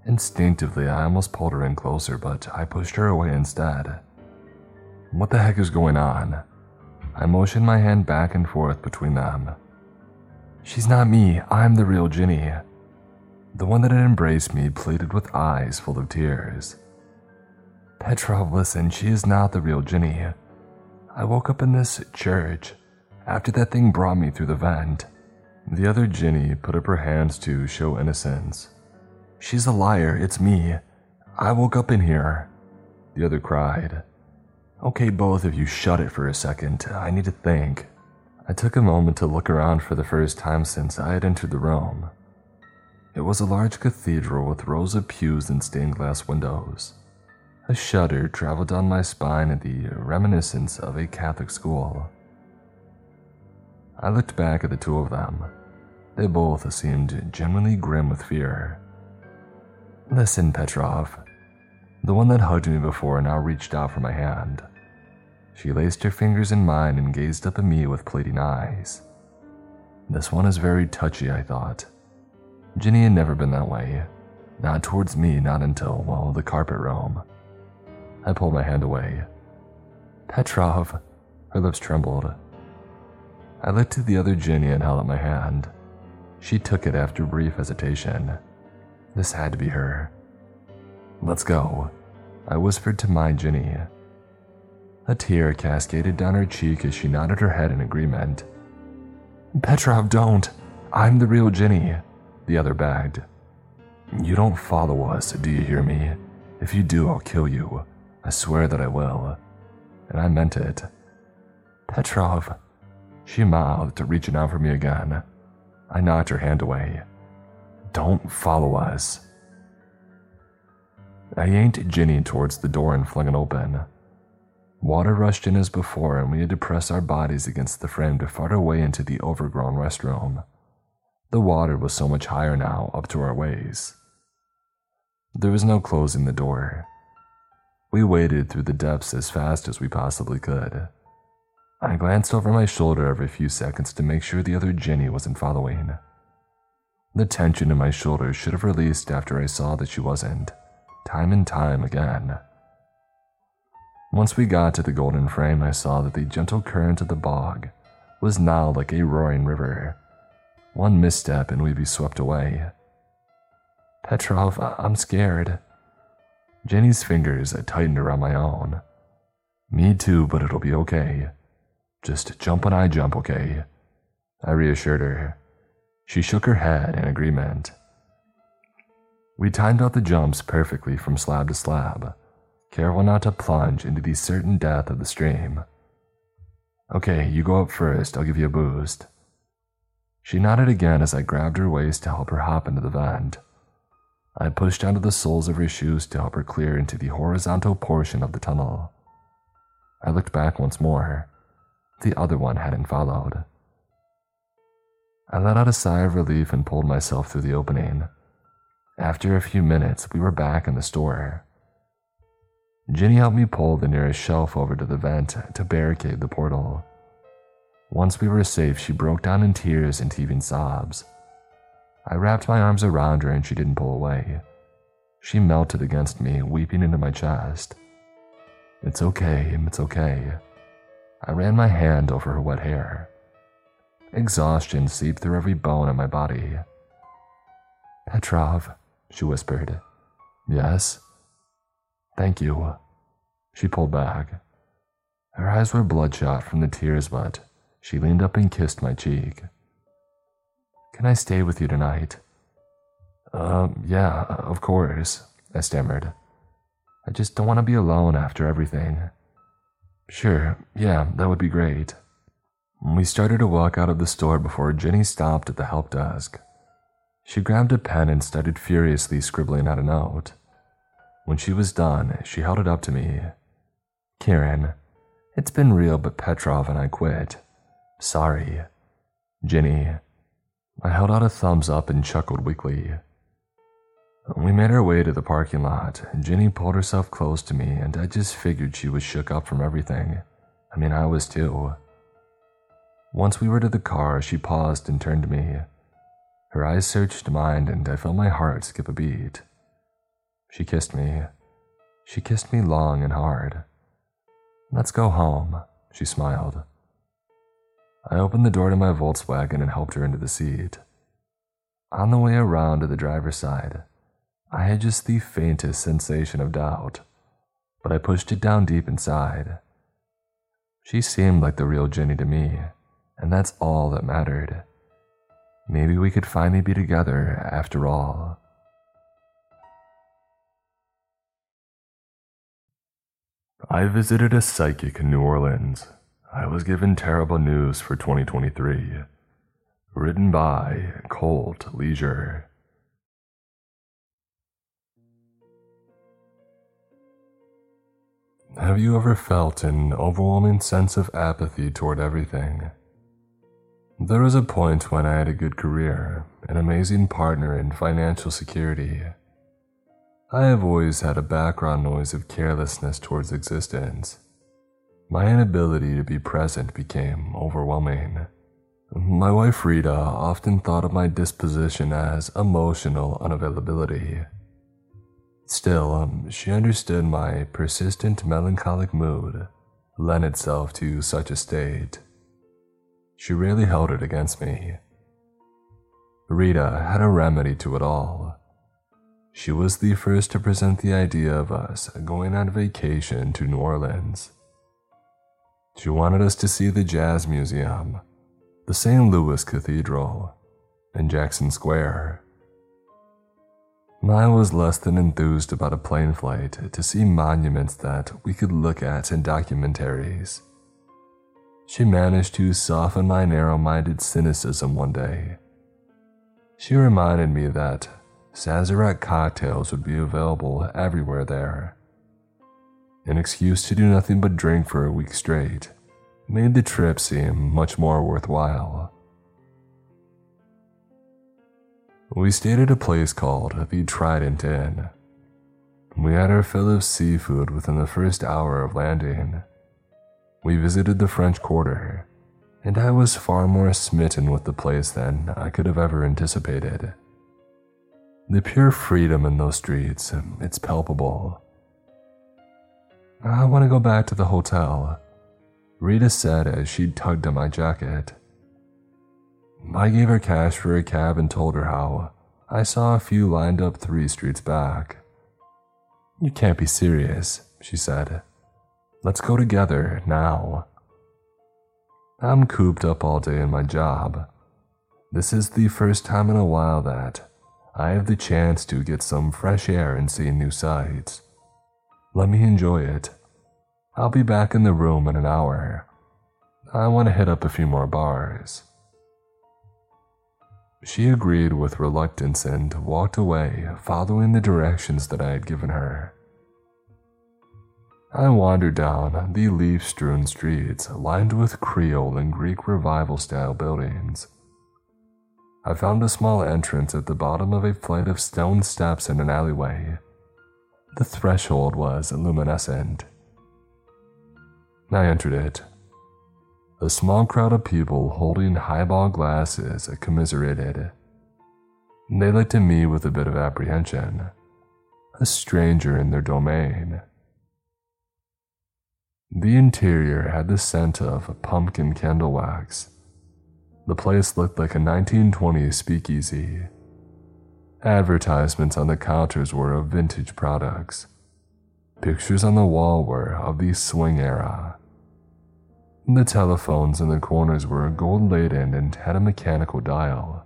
Instinctively, I almost pulled her in closer, but I pushed her away instead. What the heck is going on? I motioned my hand back and forth between them. She's not me, I'm the real Ginny. The one that had embraced me pleaded with eyes full of tears. Petrov, listen, she is not the real Ginny. I woke up in this church after that thing brought me through the vent. The other Ginny put up her hands to show innocence. She's a liar, it's me. I woke up in here. The other cried. Okay, both of you shut it for a second. I need to think. I took a moment to look around for the first time since I had entered the room. It was a large cathedral with rows of pews and stained glass windows. A shudder traveled down my spine at the reminiscence of a Catholic school. I looked back at the two of them. They both seemed genuinely grim with fear. Listen, Petrov. The one that hugged me before now reached out for my hand. She laced her fingers in mine and gazed up at me with pleading eyes. This one is very touchy, I thought. Ginny had never been that way. Not towards me, not until, well, the carpet roam. I pulled my hand away. Petrov, her lips trembled. I looked to the other Ginny and held out my hand. She took it after brief hesitation. This had to be her. Let's go, I whispered to my Ginny. A tear cascaded down her cheek as she nodded her head in agreement. Petrov, don't! I'm the real Ginny, the other begged. You don't follow us, do you hear me? If you do, I'll kill you. I swear that I will. And I meant it. Petrov, she mouthed, reaching out for me again. I knocked her hand away. Don't follow us. I yanked Ginny towards the door and flung it open. Water rushed in as before, and we had to press our bodies against the frame to fart our way into the overgrown restroom. The water was so much higher now, up to our waists. There was no closing the door. We waded through the depths as fast as we possibly could. I glanced over my shoulder every few seconds to make sure the other Ginny wasn't following. The tension in my shoulders should have released after I saw that she wasn't, time and time again. Once we got to the golden frame, I saw that the gentle current of the bog was now like a roaring river. One misstep and we'd be swept away. Petrov, I'm scared, Ginny's fingers tightened around my own. Me too, but it'll be okay. Just jump when I jump, okay? I reassured her. She shook her head in agreement. We timed out the jumps perfectly from slab to slab, careful not to plunge into the certain death of the stream. Okay, you go up first, I'll give you a boost. She nodded again as I grabbed her waist to help her hop into the vent. I pushed onto the soles of her shoes to help her clear into the horizontal portion of the tunnel. I looked back once more. The other one hadn't followed. I let out a sigh of relief and pulled myself through the opening. After a few minutes, we were back in the store. Ginny helped me pull the nearest shelf over to the vent to barricade the portal. Once we were safe, she broke down in tears and heaving sobs. I wrapped my arms around her and she didn't pull away. She melted against me, weeping into my chest. It's okay, it's okay. I ran my hand over her wet hair. Exhaustion seeped through every bone in my body. Petrov, she whispered. Yes? Thank you. She pulled back. Her eyes were bloodshot from the tears, but she leaned up and kissed my cheek. Can I stay with you tonight? Um, yeah, of course, I stammered. I just don't want to be alone after everything. Sure, yeah, that would be great. We started to walk out of the store before Ginny stopped at the help desk. She grabbed a pen and started furiously scribbling out a note. When she was done, she held it up to me. Kieran, it's been real, but Petrov and I quit. Sorry. Ginny, I held out a thumbs up and chuckled weakly. We made our way to the parking lot. Ginny pulled herself close to me, and I just figured she was shook up from everything. I mean, I was too. Once we were to the car, she paused and turned to me. Her eyes searched mine, and I felt my heart skip a beat. She kissed me. She kissed me long and hard. Let's go home, she smiled. I opened the door to my Volkswagen and helped her into the seat. On the way around to the driver's side, I had just the faintest sensation of doubt, but I pushed it down deep inside. She seemed like the real Ginny to me, and that's all that mattered. Maybe we could finally be together after all. I visited a psychic in New Orleans. I was given terrible news for 2023. Written by Colt Leisure. Have you ever felt an overwhelming sense of apathy toward everything? There was a point when I had a good career, an amazing partner, and financial security. I have always had a background noise of carelessness towards existence. My inability to be present became overwhelming. My wife Rita often thought of my disposition as emotional unavailability. Still, um, she understood my persistent melancholic mood lent itself to such a state. She rarely held it against me. Rita had a remedy to it all. She was the first to present the idea of us going on vacation to New Orleans. She wanted us to see the Jazz Museum, the St. Louis Cathedral, and Jackson Square. I was less than enthused about a plane flight to see monuments that we could look at in documentaries. She managed to soften my narrow minded cynicism one day. She reminded me that Sazerac cocktails would be available everywhere there. An excuse to do nothing but drink for a week straight made the trip seem much more worthwhile. We stayed at a place called the Trident Inn. We had our fill of seafood within the first hour of landing. We visited the French Quarter, and I was far more smitten with the place than I could have ever anticipated. The pure freedom in those streets, it's palpable. I want to go back to the hotel, Rita said as she tugged at my jacket. I gave her cash for a cab and told her how I saw a few lined up three streets back. You can't be serious, she said. Let's go together now. I'm cooped up all day in my job. This is the first time in a while that I have the chance to get some fresh air and see new sights. Let me enjoy it. I'll be back in the room in an hour. I want to hit up a few more bars. She agreed with reluctance and walked away, following the directions that I had given her. I wandered down the leaf strewn streets lined with Creole and Greek revival style buildings. I found a small entrance at the bottom of a flight of stone steps in an alleyway. The threshold was luminescent. I entered it a small crowd of people holding highball glasses commiserated. They looked at me with a bit of apprehension, a stranger in their domain. The interior had the scent of pumpkin candle wax. The place looked like a 1920s speakeasy. Advertisements on the counters were of vintage products. Pictures on the wall were of the swing era. The telephones in the corners were gold laden and had a mechanical dial.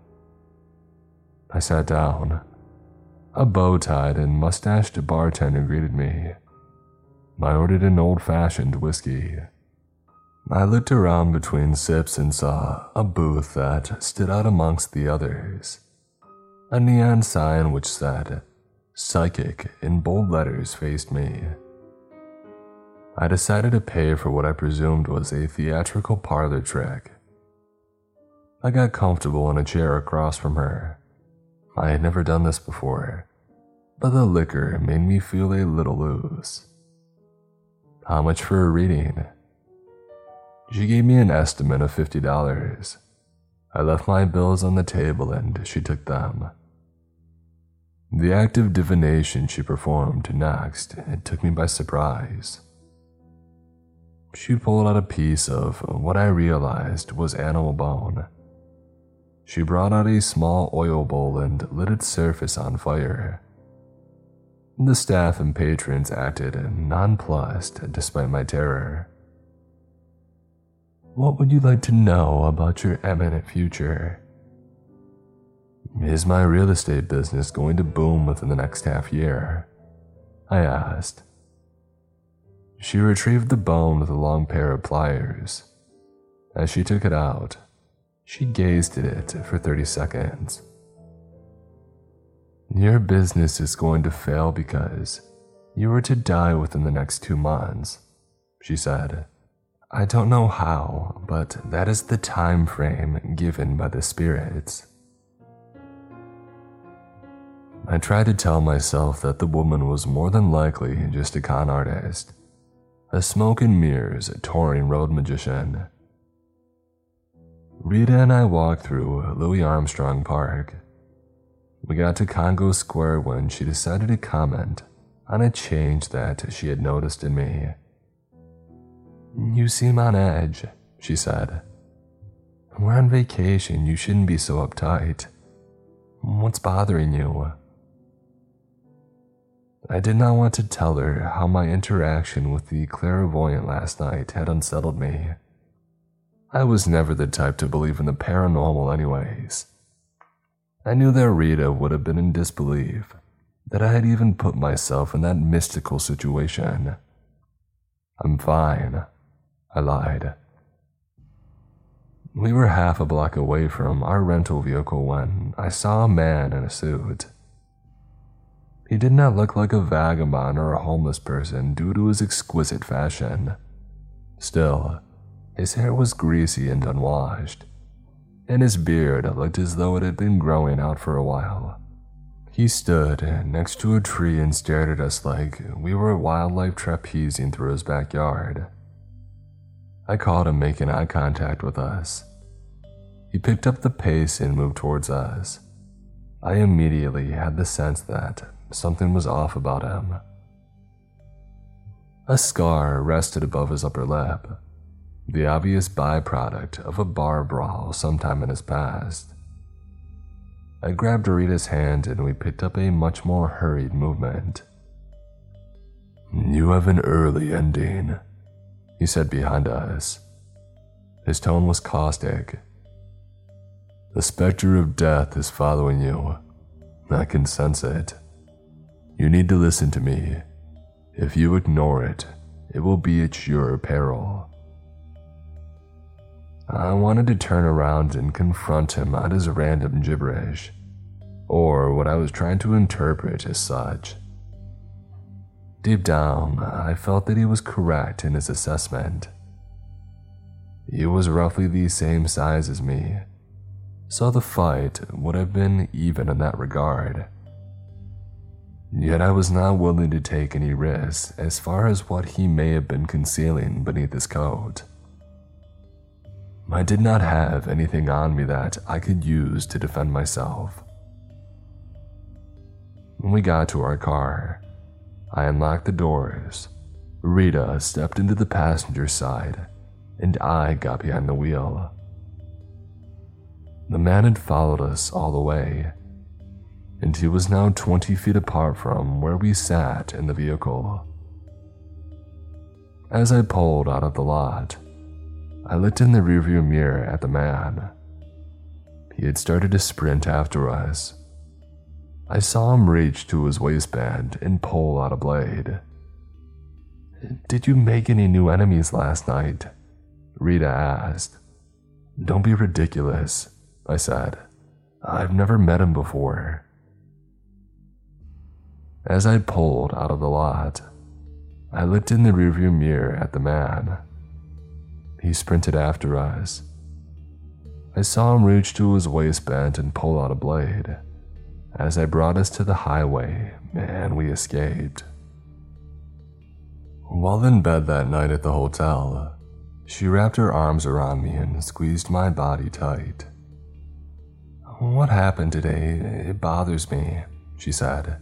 I sat down. A bow tied and mustached bartender greeted me. I ordered an old fashioned whiskey. I looked around between sips and saw a booth that stood out amongst the others. A neon sign which said, Psychic in bold letters faced me. I decided to pay for what I presumed was a theatrical parlor trick. I got comfortable in a chair across from her. I had never done this before, but the liquor made me feel a little loose. How much for a reading? She gave me an estimate of $50. I left my bills on the table and she took them. The act of divination she performed next it took me by surprise. She pulled out a piece of what I realized was animal bone. She brought out a small oil bowl and lit its surface on fire. The staff and patrons acted nonplussed despite my terror. What would you like to know about your eminent future? Is my real estate business going to boom within the next half year? I asked. She retrieved the bone with a long pair of pliers. As she took it out, she gazed at it for 30 seconds. Your business is going to fail because you are to die within the next two months, she said. I don't know how, but that is the time frame given by the spirits. I tried to tell myself that the woman was more than likely just a con artist, a smoke and mirrors touring road magician. Rita and I walked through Louis Armstrong Park. We got to Congo Square when she decided to comment on a change that she had noticed in me. You seem on edge, she said. We're on vacation, you shouldn't be so uptight. What's bothering you? I did not want to tell her how my interaction with the clairvoyant last night had unsettled me. I was never the type to believe in the paranormal, anyways. I knew that Rita would have been in disbelief that I had even put myself in that mystical situation. I'm fine, I lied. We were half a block away from our rental vehicle when I saw a man in a suit. He did not look like a vagabond or a homeless person due to his exquisite fashion. Still, his hair was greasy and unwashed, and his beard looked as though it had been growing out for a while. He stood next to a tree and stared at us like we were wildlife trapezing through his backyard. I caught him making eye contact with us. He picked up the pace and moved towards us. I immediately had the sense that something was off about him. A scar rested above his upper lip, the obvious byproduct of a bar brawl sometime in his past. I grabbed Rita's hand and we picked up a much more hurried movement. You have an early ending, he said behind us. His tone was caustic. The specter of death is following you. I can sense it. You need to listen to me. If you ignore it, it will be at your peril. I wanted to turn around and confront him on his random gibberish, or what I was trying to interpret as such. Deep down, I felt that he was correct in his assessment. He was roughly the same size as me, so the fight would have been even in that regard. Yet I was not willing to take any risks as far as what he may have been concealing beneath his coat. I did not have anything on me that I could use to defend myself. When we got to our car, I unlocked the doors. Rita stepped into the passenger side, and I got behind the wheel. The man had followed us all the way, and he was now 20 feet apart from where we sat in the vehicle. As I pulled out of the lot, I looked in the rearview mirror at the man. He had started to sprint after us. I saw him reach to his waistband and pull out a blade. Did you make any new enemies last night? Rita asked. Don't be ridiculous, I said. I've never met him before. As I pulled out of the lot, I looked in the rearview mirror at the man. He sprinted after us. I saw him reach to his waistband and pull out a blade. As they brought us to the highway, and we escaped. While in bed that night at the hotel, she wrapped her arms around me and squeezed my body tight. What happened today? It bothers me, she said.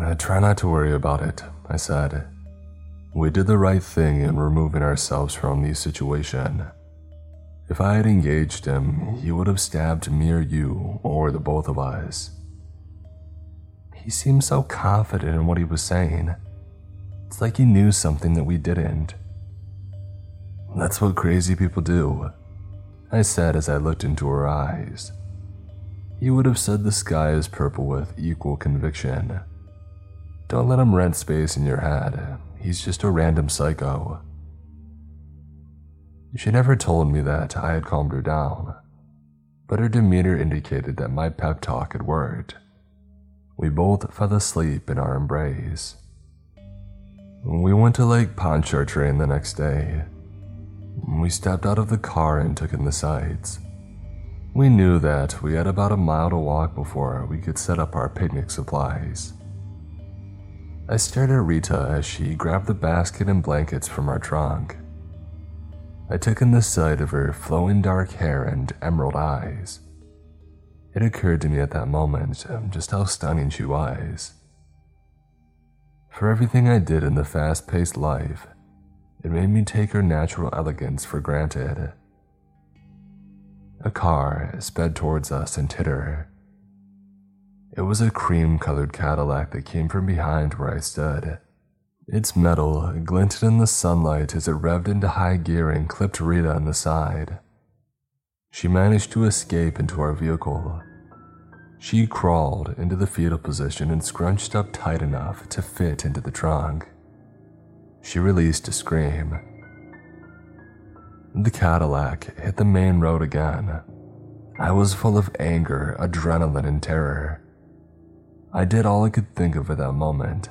I try not to worry about it, I said. We did the right thing in removing ourselves from the situation. If I had engaged him, he would have stabbed me or you, or the both of us. He seemed so confident in what he was saying. It's like he knew something that we didn't. That's what crazy people do, I said as I looked into her eyes. You would have said the sky is purple with equal conviction. Don't let him rent space in your head. He's just a random psycho. She never told me that I had calmed her down, but her demeanor indicated that my pep talk had worked. We both fell asleep in our embrace. We went to Lake Pontchartrain the next day. We stepped out of the car and took in the sights. We knew that we had about a mile to walk before we could set up our picnic supplies. I stared at Rita as she grabbed the basket and blankets from our trunk. I took in the sight of her flowing dark hair and emerald eyes. It occurred to me at that moment um, just how stunning she was. For everything I did in the fast paced life, it made me take her natural elegance for granted. A car sped towards us and hit her. It was a cream colored Cadillac that came from behind where I stood. Its metal glinted in the sunlight as it revved into high gear and clipped Rita on the side. She managed to escape into our vehicle. She crawled into the fetal position and scrunched up tight enough to fit into the trunk. She released a scream. The Cadillac hit the main road again. I was full of anger, adrenaline, and terror. I did all I could think of at that moment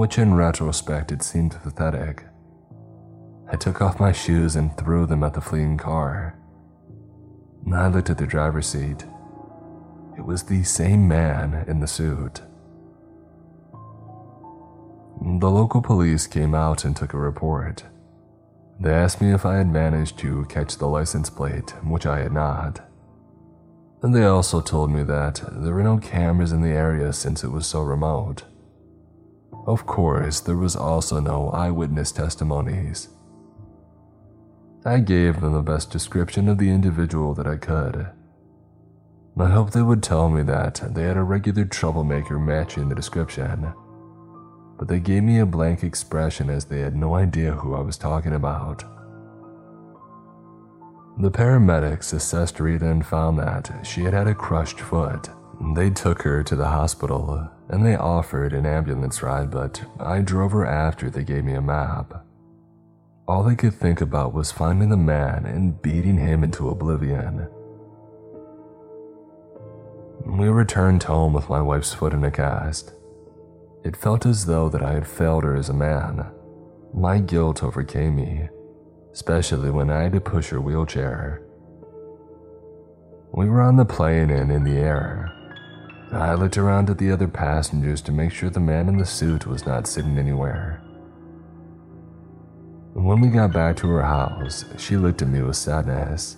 which in retrospect it seemed pathetic. I took off my shoes and threw them at the fleeing car. I looked at the driver's seat. It was the same man in the suit. The local police came out and took a report. They asked me if I had managed to catch the license plate, which I had not. And they also told me that there were no cameras in the area since it was so remote. Of course, there was also no eyewitness testimonies. I gave them the best description of the individual that I could. I hoped they would tell me that they had a regular troublemaker matching the description, but they gave me a blank expression as they had no idea who I was talking about. The paramedics assessed Rita and found that she had had a crushed foot. They took her to the hospital and they offered an ambulance ride, but I drove her after they gave me a map. All they could think about was finding the man and beating him into oblivion. We returned home with my wife's foot in a cast. It felt as though that I had failed her as a man. My guilt overcame me, especially when I had to push her wheelchair. We were on the plane and in the air, I looked around at the other passengers to make sure the man in the suit was not sitting anywhere. When we got back to her house, she looked at me with sadness.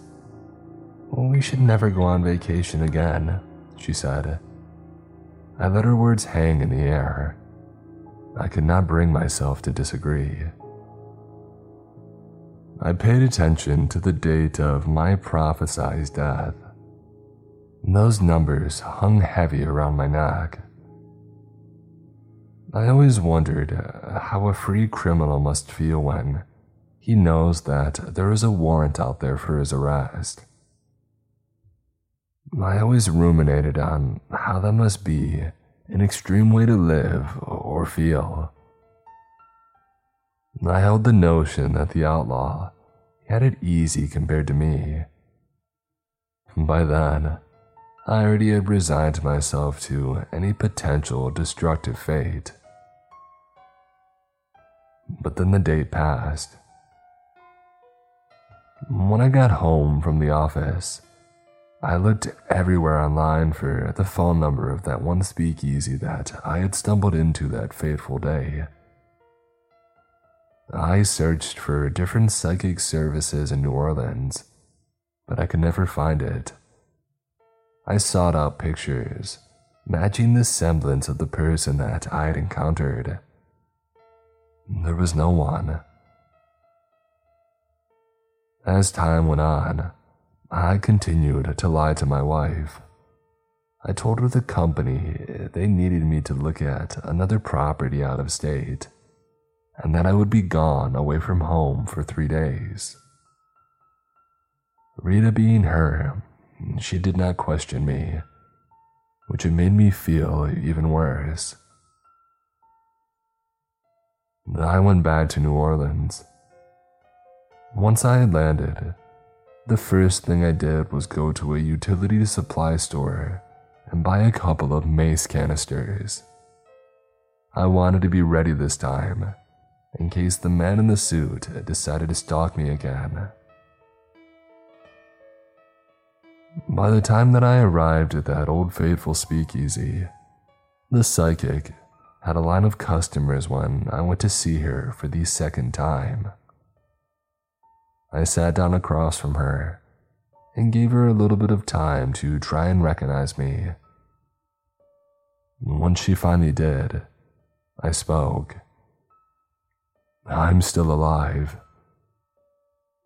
We should never go on vacation again, she said. I let her words hang in the air. I could not bring myself to disagree. I paid attention to the date of my prophesied death. Those numbers hung heavy around my neck. I always wondered how a free criminal must feel when he knows that there is a warrant out there for his arrest. I always ruminated on how that must be an extreme way to live or feel. I held the notion that the outlaw had it easy compared to me. By then, I already had resigned myself to any potential destructive fate. But then the date passed. When I got home from the office, I looked everywhere online for the phone number of that one speakeasy that I had stumbled into that fateful day. I searched for different psychic services in New Orleans, but I could never find it. I sought out pictures, matching the semblance of the person that I had encountered. There was no one. As time went on, I continued to lie to my wife. I told her the company they needed me to look at another property out of state, and that I would be gone away from home for three days. Rita being her, she did not question me, which made me feel even worse. I went back to New Orleans. Once I had landed, the first thing I did was go to a utility supply store and buy a couple of mace canisters. I wanted to be ready this time, in case the man in the suit decided to stalk me again. By the time that I arrived at that old faithful speakeasy, the psychic had a line of customers when I went to see her for the second time. I sat down across from her and gave her a little bit of time to try and recognize me. Once she finally did, I spoke. I'm still alive.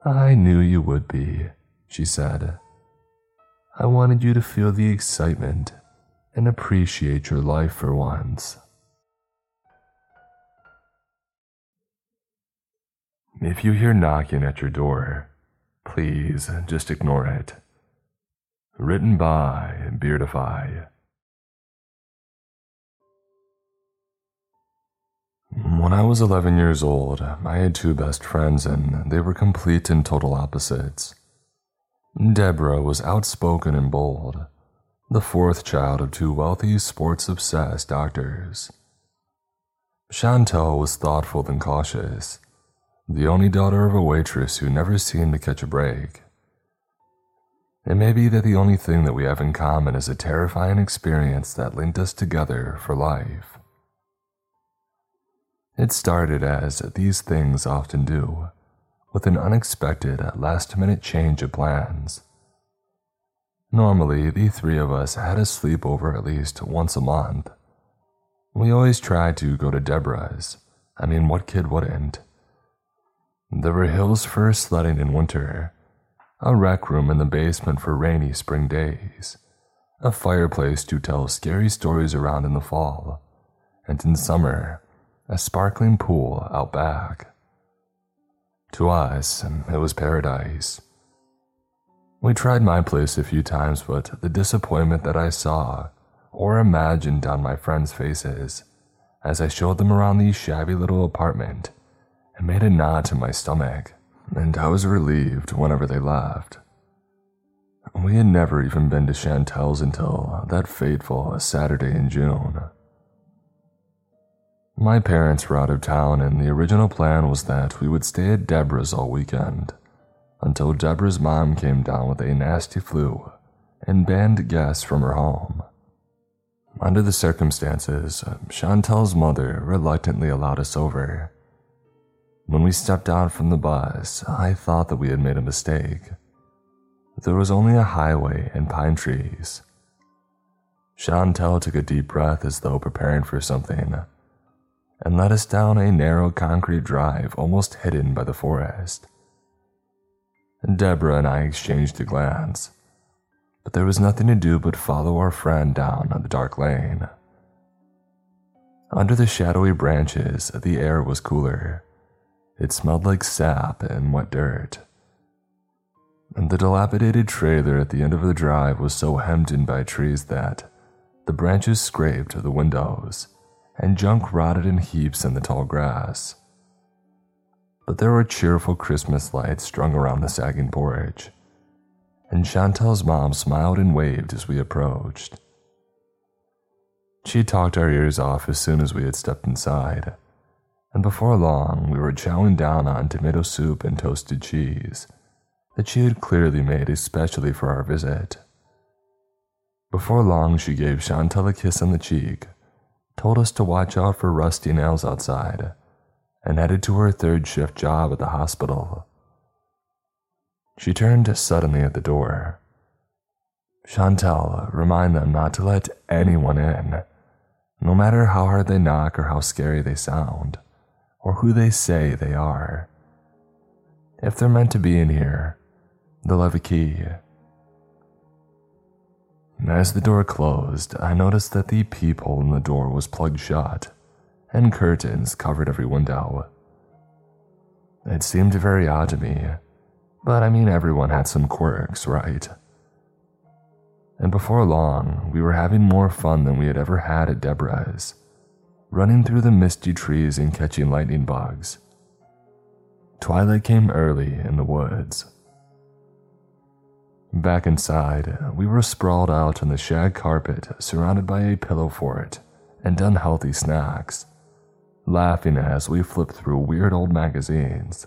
I knew you would be, she said. I wanted you to feel the excitement and appreciate your life for once. If you hear knocking at your door, please just ignore it. Written by Beardify. When I was 11 years old, I had two best friends, and they were complete and total opposites. Deborah was outspoken and bold, the fourth child of two wealthy, sports obsessed doctors. Chantal was thoughtful and cautious, the only daughter of a waitress who never seemed to catch a break. It may be that the only thing that we have in common is a terrifying experience that linked us together for life. It started as these things often do, with an unexpected last minute change of plans. Normally, the three of us had a sleepover at least once a month. We always tried to go to Deborah's. I mean, what kid wouldn't? There were hills for sledding in winter, a rec room in the basement for rainy spring days, a fireplace to tell scary stories around in the fall, and in summer, a sparkling pool out back. To us, it was paradise. We tried my place a few times, but the disappointment that I saw or imagined on my friends' faces as I showed them around the shabby little apartment it made a knot in my stomach, and I was relieved whenever they left. We had never even been to Chantel's until that fateful Saturday in June. My parents were out of town, and the original plan was that we would stay at Deborah's all weekend until Deborah's mom came down with a nasty flu and banned guests from her home. Under the circumstances, Chantel's mother reluctantly allowed us over, when we stepped out from the bus, I thought that we had made a mistake. There was only a highway and pine trees. Chantel took a deep breath as though preparing for something and led us down a narrow concrete drive almost hidden by the forest. Deborah and I exchanged a glance, but there was nothing to do but follow our friend down the dark lane. Under the shadowy branches, the air was cooler it smelled like sap and wet dirt. And the dilapidated trailer at the end of the drive was so hemmed in by trees that the branches scraped the windows and junk rotted in heaps in the tall grass. But there were cheerful Christmas lights strung around the sagging porch, and Chantel's mom smiled and waved as we approached. She talked our ears off as soon as we had stepped inside and before long we were chowing down on tomato soup and toasted cheese that she had clearly made especially for our visit. Before long, she gave Chantal a kiss on the cheek, told us to watch out for rusty nails outside, and headed to her third shift job at the hospital. She turned suddenly at the door. Chantal, remind them not to let anyone in, no matter how hard they knock or how scary they sound or who they say they are. If they're meant to be in here, they'll have a key. As the door closed, I noticed that the peephole in the door was plugged shut, and curtains covered every window. It seemed very odd to me, but I mean, everyone had some quirks, right? And before long, we were having more fun than we had ever had at Deborah's, running through the misty trees and catching lightning bugs. Twilight came early in the woods. Back inside, we were sprawled out on the shag carpet, surrounded by a pillow fort and unhealthy snacks, laughing as we flipped through weird old magazines.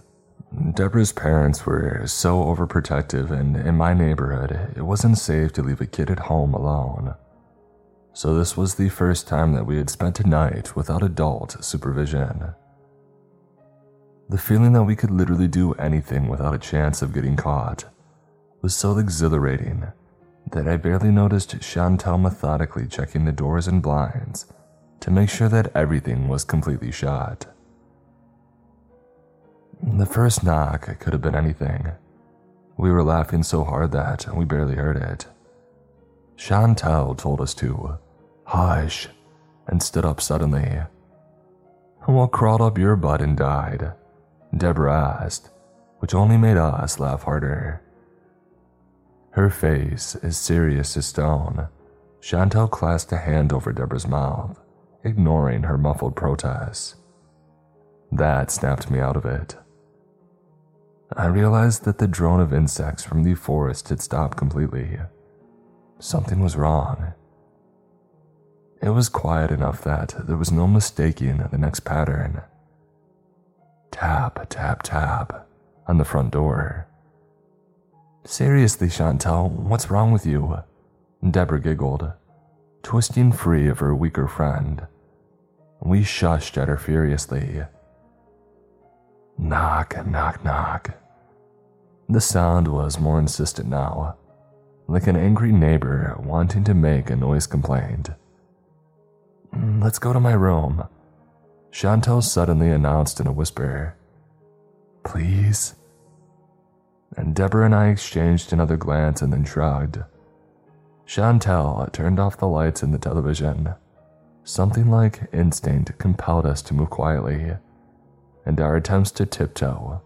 Deborah's parents were so overprotective, and in my neighborhood, it wasn't safe to leave a kid at home alone. So, this was the first time that we had spent a night without adult supervision. The feeling that we could literally do anything without a chance of getting caught was so exhilarating that I barely noticed Chantel methodically checking the doors and blinds to make sure that everything was completely shut. The first knock could have been anything. We were laughing so hard that we barely heard it. Chantel told us to hush and stood up suddenly. What crawled up your butt and died? Deborah asked, which only made us laugh harder. Her face as serious as stone. Chantel clasped a hand over Deborah's mouth, ignoring her muffled protests. That snapped me out of it. I realized that the drone of insects from the forest had stopped completely. Something was wrong. It was quiet enough that there was no mistaking the next pattern. Tap, tap, tap on the front door. Seriously, Chantel, what's wrong with you? Deborah giggled, twisting free of her weaker friend. We shushed at her furiously. Knock, knock, knock. The sound was more insistent now, like an angry neighbor wanting to make a noise complaint. Let's go to my room, Chantel suddenly announced in a whisper. Please? And Deborah and I exchanged another glance and then shrugged. Chantel turned off the lights in the television. Something like instinct compelled us to move quietly and our attempts to tiptoe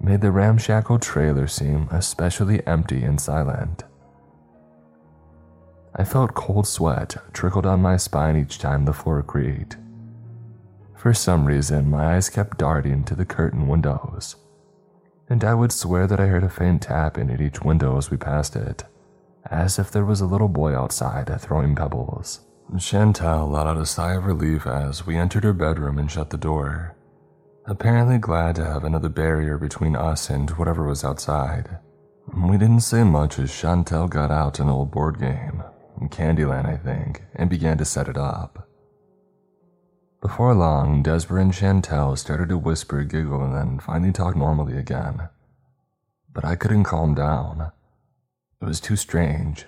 made the ramshackle trailer seem especially empty and silent. I felt cold sweat trickle down my spine each time the floor creaked. For some reason, my eyes kept darting to the curtain windows, and I would swear that I heard a faint tapping at each window as we passed it, as if there was a little boy outside throwing pebbles. Chantal let out a sigh of relief as we entered her bedroom and shut the door apparently glad to have another barrier between us and whatever was outside. We didn't say much as Chantel got out an old board game, Candyland, I think, and began to set it up. Before long, Desper and Chantel started to whisper, giggle, and then finally talk normally again. But I couldn't calm down. It was too strange.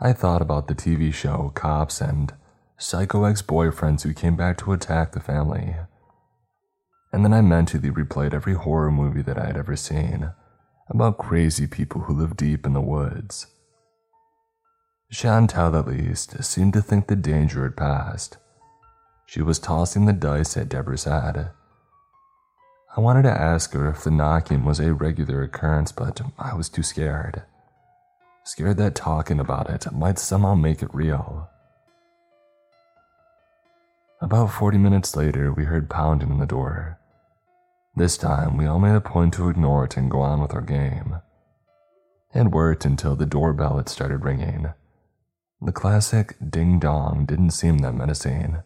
I thought about the TV show Cops and psycho ex boyfriends who came back to attack the family and then I mentally replayed every horror movie that I had ever seen about crazy people who live deep in the woods. Chantal, at least, seemed to think the danger had passed. She was tossing the dice at Deborah's head. I wanted to ask her if the knocking was a regular occurrence, but I was too scared. Scared that talking about it might somehow make it real. About 40 minutes later, we heard pounding on the door. This time, we all made a point to ignore it and go on with our game. It worked until the doorbell had started ringing. The classic ding dong didn't seem that menacing,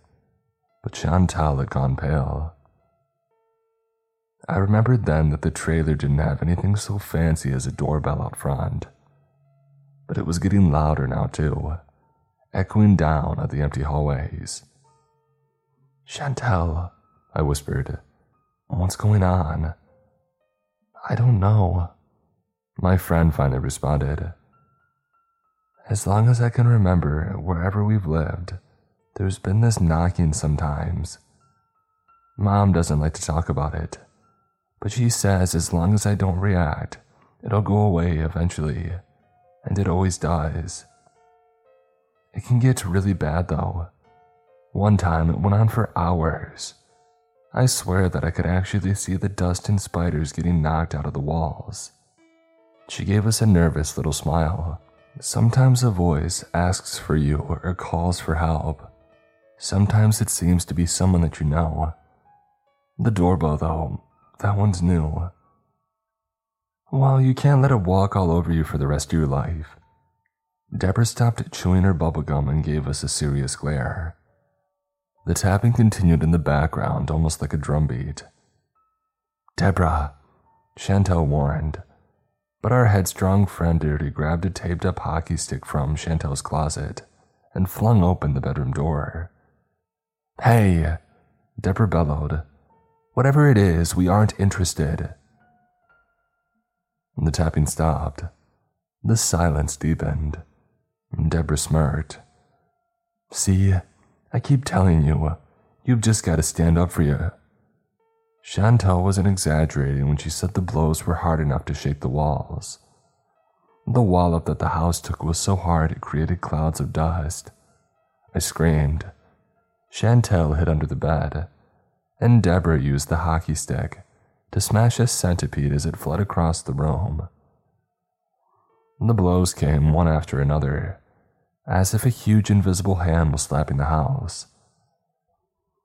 but Chantal had gone pale. I remembered then that the trailer didn't have anything so fancy as a doorbell out front. But it was getting louder now, too, echoing down at the empty hallways. Chantal, I whispered. What's going on? I don't know. My friend finally responded. As long as I can remember, wherever we've lived, there's been this knocking sometimes. Mom doesn't like to talk about it, but she says as long as I don't react, it'll go away eventually, and it always does. It can get really bad though. One time it went on for hours. I swear that I could actually see the dust and spiders getting knocked out of the walls. She gave us a nervous little smile. Sometimes a voice asks for you or calls for help. Sometimes it seems to be someone that you know. The doorbell, though, that one's new. Well, you can't let it walk all over you for the rest of your life. Deborah stopped chewing her bubblegum and gave us a serious glare. The tapping continued in the background, almost like a drumbeat. Deborah, Chantel warned, but our headstrong friend already grabbed a taped up hockey stick from Chantel's closet and flung open the bedroom door. Hey, Deborah bellowed. Whatever it is, we aren't interested. The tapping stopped. The silence deepened. Deborah smirked. See, I keep telling you, you've just got to stand up for you. Chantel wasn't exaggerating when she said the blows were hard enough to shake the walls. The wallop that the house took was so hard it created clouds of dust. I screamed. Chantel hid under the bed, and Deborah used the hockey stick to smash a centipede as it fled across the room. The blows came one after another, as if a huge invisible hand was slapping the house.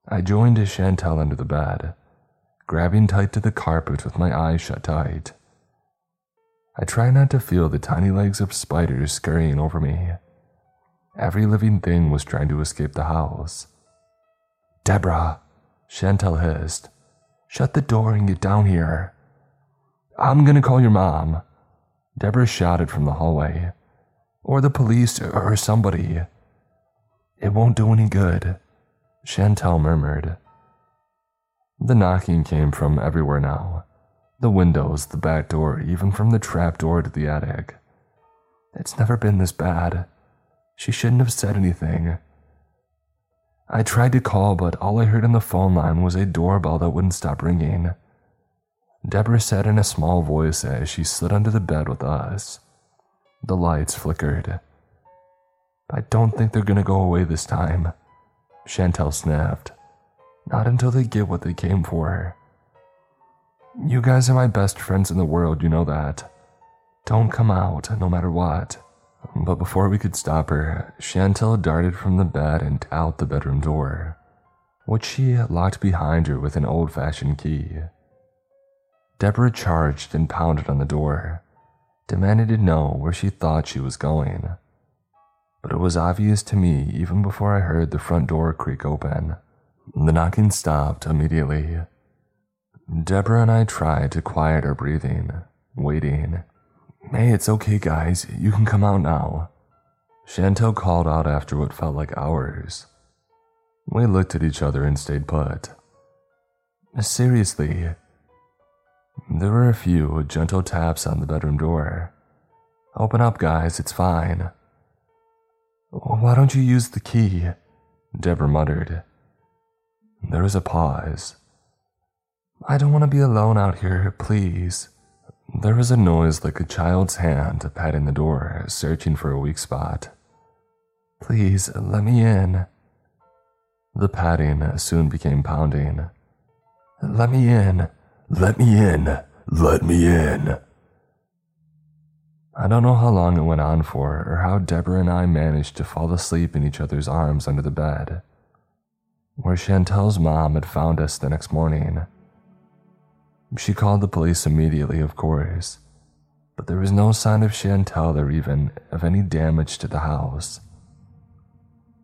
I joined Chantel under the bed, grabbing tight to the carpet with my eyes shut tight. I try not to feel the tiny legs of spiders scurrying over me. Every living thing was trying to escape the house. Deborah, Chantel hissed, shut the door and get down here. I'm gonna call your mom. Deborah shouted from the hallway. Or the police or somebody. It won't do any good, Chantel murmured. The knocking came from everywhere now the windows, the back door, even from the trap door to the attic. It's never been this bad. She shouldn't have said anything. I tried to call, but all I heard on the phone line was a doorbell that wouldn't stop ringing. Deborah said in a small voice as she slid under the bed with us. The lights flickered. I don't think they're gonna go away this time, Chantel snapped. Not until they get what they came for. You guys are my best friends in the world, you know that. Don't come out, no matter what. But before we could stop her, Chantel darted from the bed and out the bedroom door, which she locked behind her with an old fashioned key. Deborah charged and pounded on the door, demanding to know where she thought she was going. But it was obvious to me even before I heard the front door creak open. The knocking stopped immediately. Deborah and I tried to quiet our breathing, waiting Hey, it's okay, guys. You can come out now. Chantel called out after what felt like hours. We looked at each other and stayed put. Seriously. There were a few gentle taps on the bedroom door. Open up, guys, it's fine. Why don't you use the key? Deborah muttered. There was a pause. I don't want to be alone out here, please. There was a noise like a child's hand patting the door, searching for a weak spot. Please, let me in. The patting soon became pounding. Let me in. Let me in. Let me in. I don't know how long it went on for, or how Deborah and I managed to fall asleep in each other's arms under the bed, where Chantel's mom had found us the next morning. She called the police immediately, of course, but there was no sign of Chantel or even of any damage to the house.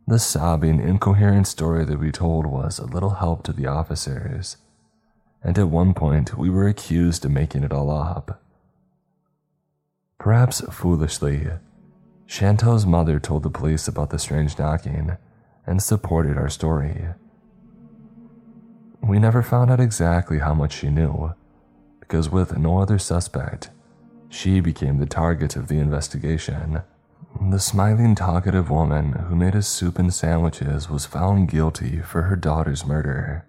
The sobbing, incoherent story that we told was a little help to the officers, and at one point we were accused of making it all up. Perhaps foolishly, Chantel's mother told the police about the strange knocking and supported our story. We never found out exactly how much she knew, because with no other suspect, she became the target of the investigation. The smiling, talkative woman who made us soup and sandwiches was found guilty for her daughter's murder.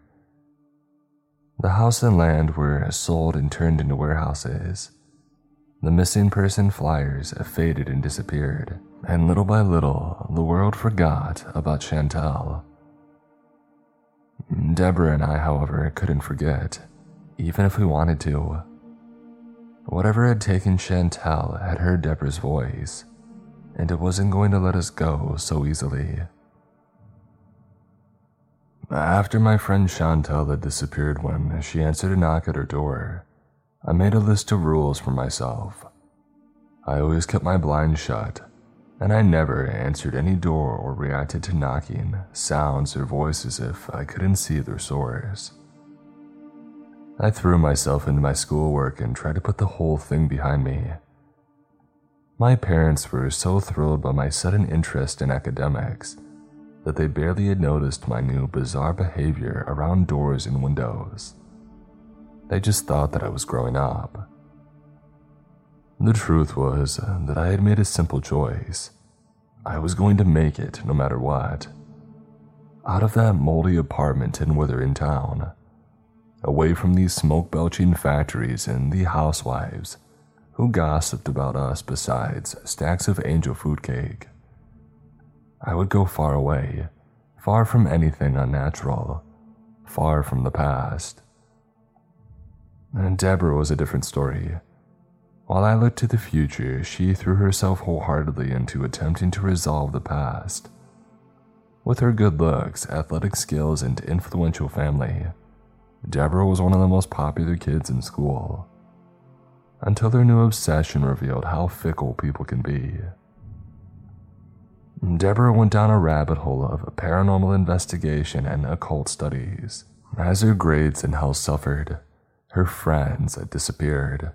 The house and land were sold and turned into warehouses. The missing person flyers faded and disappeared, and little by little, the world forgot about Chantal. Deborah and I, however, couldn't forget, even if we wanted to. Whatever had taken Chantal had heard Deborah's voice, and it wasn't going to let us go so easily. After my friend Chantal had disappeared when she answered a knock at her door, I made a list of rules for myself. I always kept my blinds shut, and I never answered any door or reacted to knocking, sounds, or voices if I couldn't see their source. I threw myself into my schoolwork and tried to put the whole thing behind me. My parents were so thrilled by my sudden interest in academics that they barely had noticed my new bizarre behavior around doors and windows. They just thought that I was growing up. The truth was that I had made a simple choice. I was going to make it no matter what. Out of that moldy apartment in Withering Town, away from these smoke belching factories and the housewives who gossiped about us besides stacks of angel food cake. I would go far away, far from anything unnatural, far from the past. And Deborah was a different story. While I looked to the future, she threw herself wholeheartedly into attempting to resolve the past. With her good looks, athletic skills, and influential family, Deborah was one of the most popular kids in school. Until their new obsession revealed how fickle people can be. Deborah went down a rabbit hole of paranormal investigation and occult studies. As her grades and health suffered, her friends had disappeared.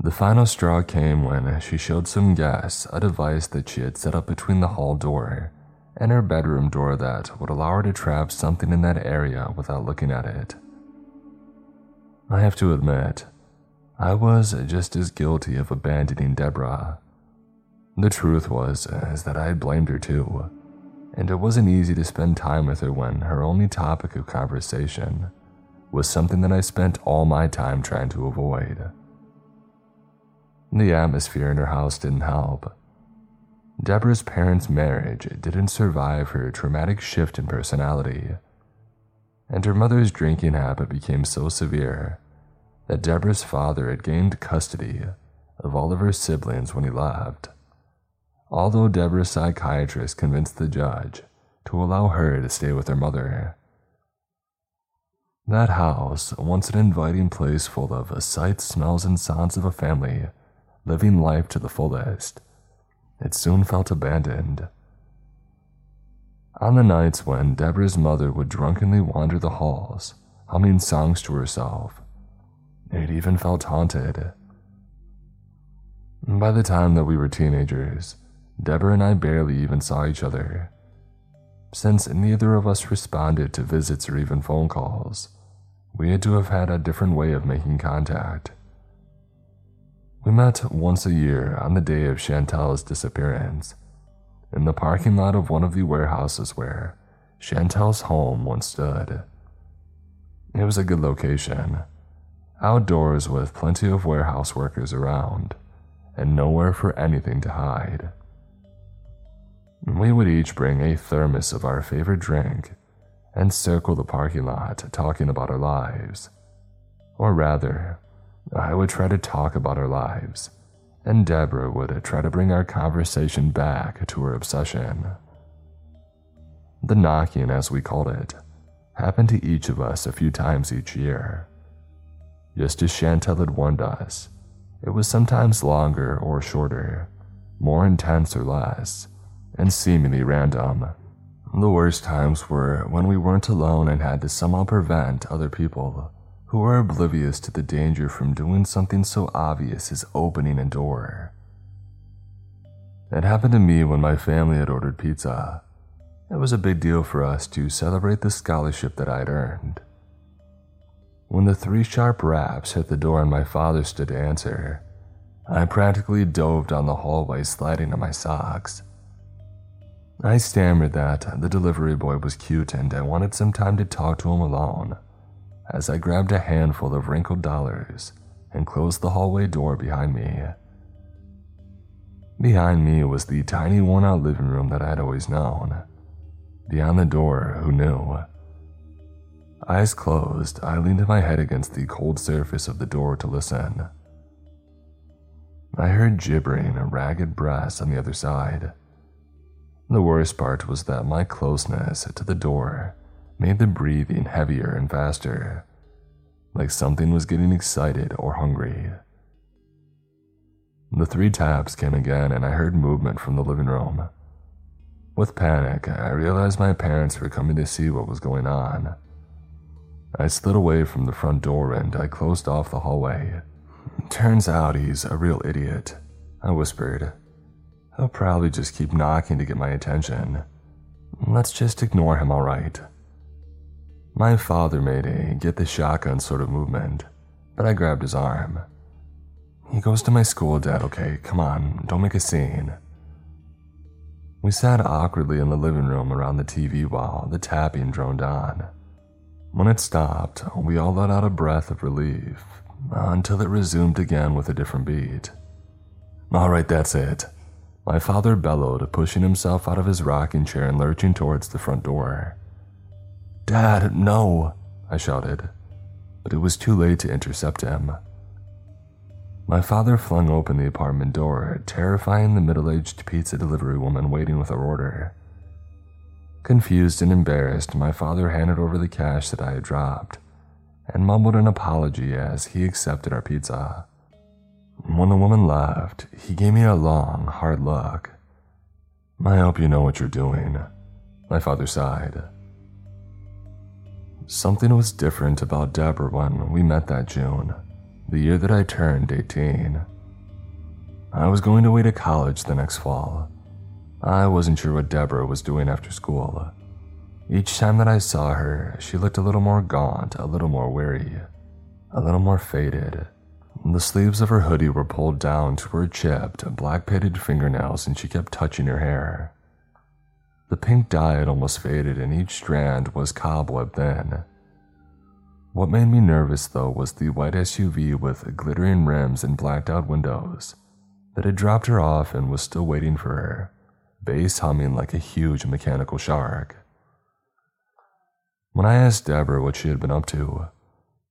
The final straw came when she showed some guests a device that she had set up between the hall door and her bedroom door that would allow her to trap something in that area without looking at it. I have to admit, I was just as guilty of abandoning Deborah the truth was is that I had blamed her too, and it wasn't easy to spend time with her when her only topic of conversation was something that I spent all my time trying to avoid. The atmosphere in her house didn't help. Deborah's parents' marriage didn't survive her traumatic shift in personality, and her mother's drinking habit became so severe that Deborah's father had gained custody of all of her siblings when he left although Deborah's psychiatrist convinced the judge to allow her to stay with her mother. That house, once an inviting place full of sights, smells, and sounds of a family living life to the fullest, it soon felt abandoned. On the nights when Deborah's mother would drunkenly wander the halls, humming songs to herself, it even felt haunted. By the time that we were teenagers, Deborah and I barely even saw each other. Since neither of us responded to visits or even phone calls, we had to have had a different way of making contact. We met once a year on the day of Chantal's disappearance, in the parking lot of one of the warehouses where Chantal's home once stood. It was a good location, outdoors with plenty of warehouse workers around, and nowhere for anything to hide. We would each bring a thermos of our favorite drink and circle the parking lot talking about our lives. Or rather, I would try to talk about our lives, and Deborah would try to bring our conversation back to her obsession. The knocking, as we called it, happened to each of us a few times each year. Just as Chantal had warned us, it was sometimes longer or shorter, more intense or less and seemingly random. The worst times were when we weren't alone and had to somehow prevent other people who were oblivious to the danger from doing something so obvious as opening a door. It happened to me when my family had ordered pizza. It was a big deal for us to celebrate the scholarship that I'd earned. When the three sharp raps hit the door and my father stood to answer, I practically dove down the hallway sliding on my socks. I stammered that the delivery boy was cute and I wanted some time to talk to him alone, as I grabbed a handful of wrinkled dollars and closed the hallway door behind me. Behind me was the tiny worn out living room that I had always known. Beyond the door, who knew? Eyes closed, I leaned my head against the cold surface of the door to listen. I heard gibbering and ragged brass on the other side. The worst part was that my closeness to the door made the breathing heavier and faster, like something was getting excited or hungry. The three taps came again, and I heard movement from the living room. With panic, I realized my parents were coming to see what was going on. I slid away from the front door and I closed off the hallway. Turns out he's a real idiot, I whispered. He'll probably just keep knocking to get my attention. Let's just ignore him, alright. My father made a get the shotgun sort of movement, but I grabbed his arm. He goes to my school, Dad, okay? Come on, don't make a scene. We sat awkwardly in the living room around the TV while the tapping droned on. When it stopped, we all let out a breath of relief until it resumed again with a different beat. All right, that's it. My father bellowed, pushing himself out of his rocking chair and lurching towards the front door. Dad, no, I shouted, but it was too late to intercept him. My father flung open the apartment door, terrifying the middle aged pizza delivery woman waiting with her order. Confused and embarrassed, my father handed over the cash that I had dropped and mumbled an apology as he accepted our pizza. When the woman left, he gave me a long, hard look. I hope you know what you're doing, my father sighed. Something was different about Deborah when we met that June, the year that I turned 18. I was going away to college the next fall. I wasn't sure what Deborah was doing after school. Each time that I saw her, she looked a little more gaunt, a little more weary, a little more faded. The sleeves of her hoodie were pulled down to her chipped, black pitted fingernails, and she kept touching her hair. The pink dye had almost faded, and each strand was cobweb thin. What made me nervous, though, was the white SUV with glittering rims and blacked out windows that had dropped her off and was still waiting for her, bass humming like a huge mechanical shark. When I asked Deborah what she had been up to,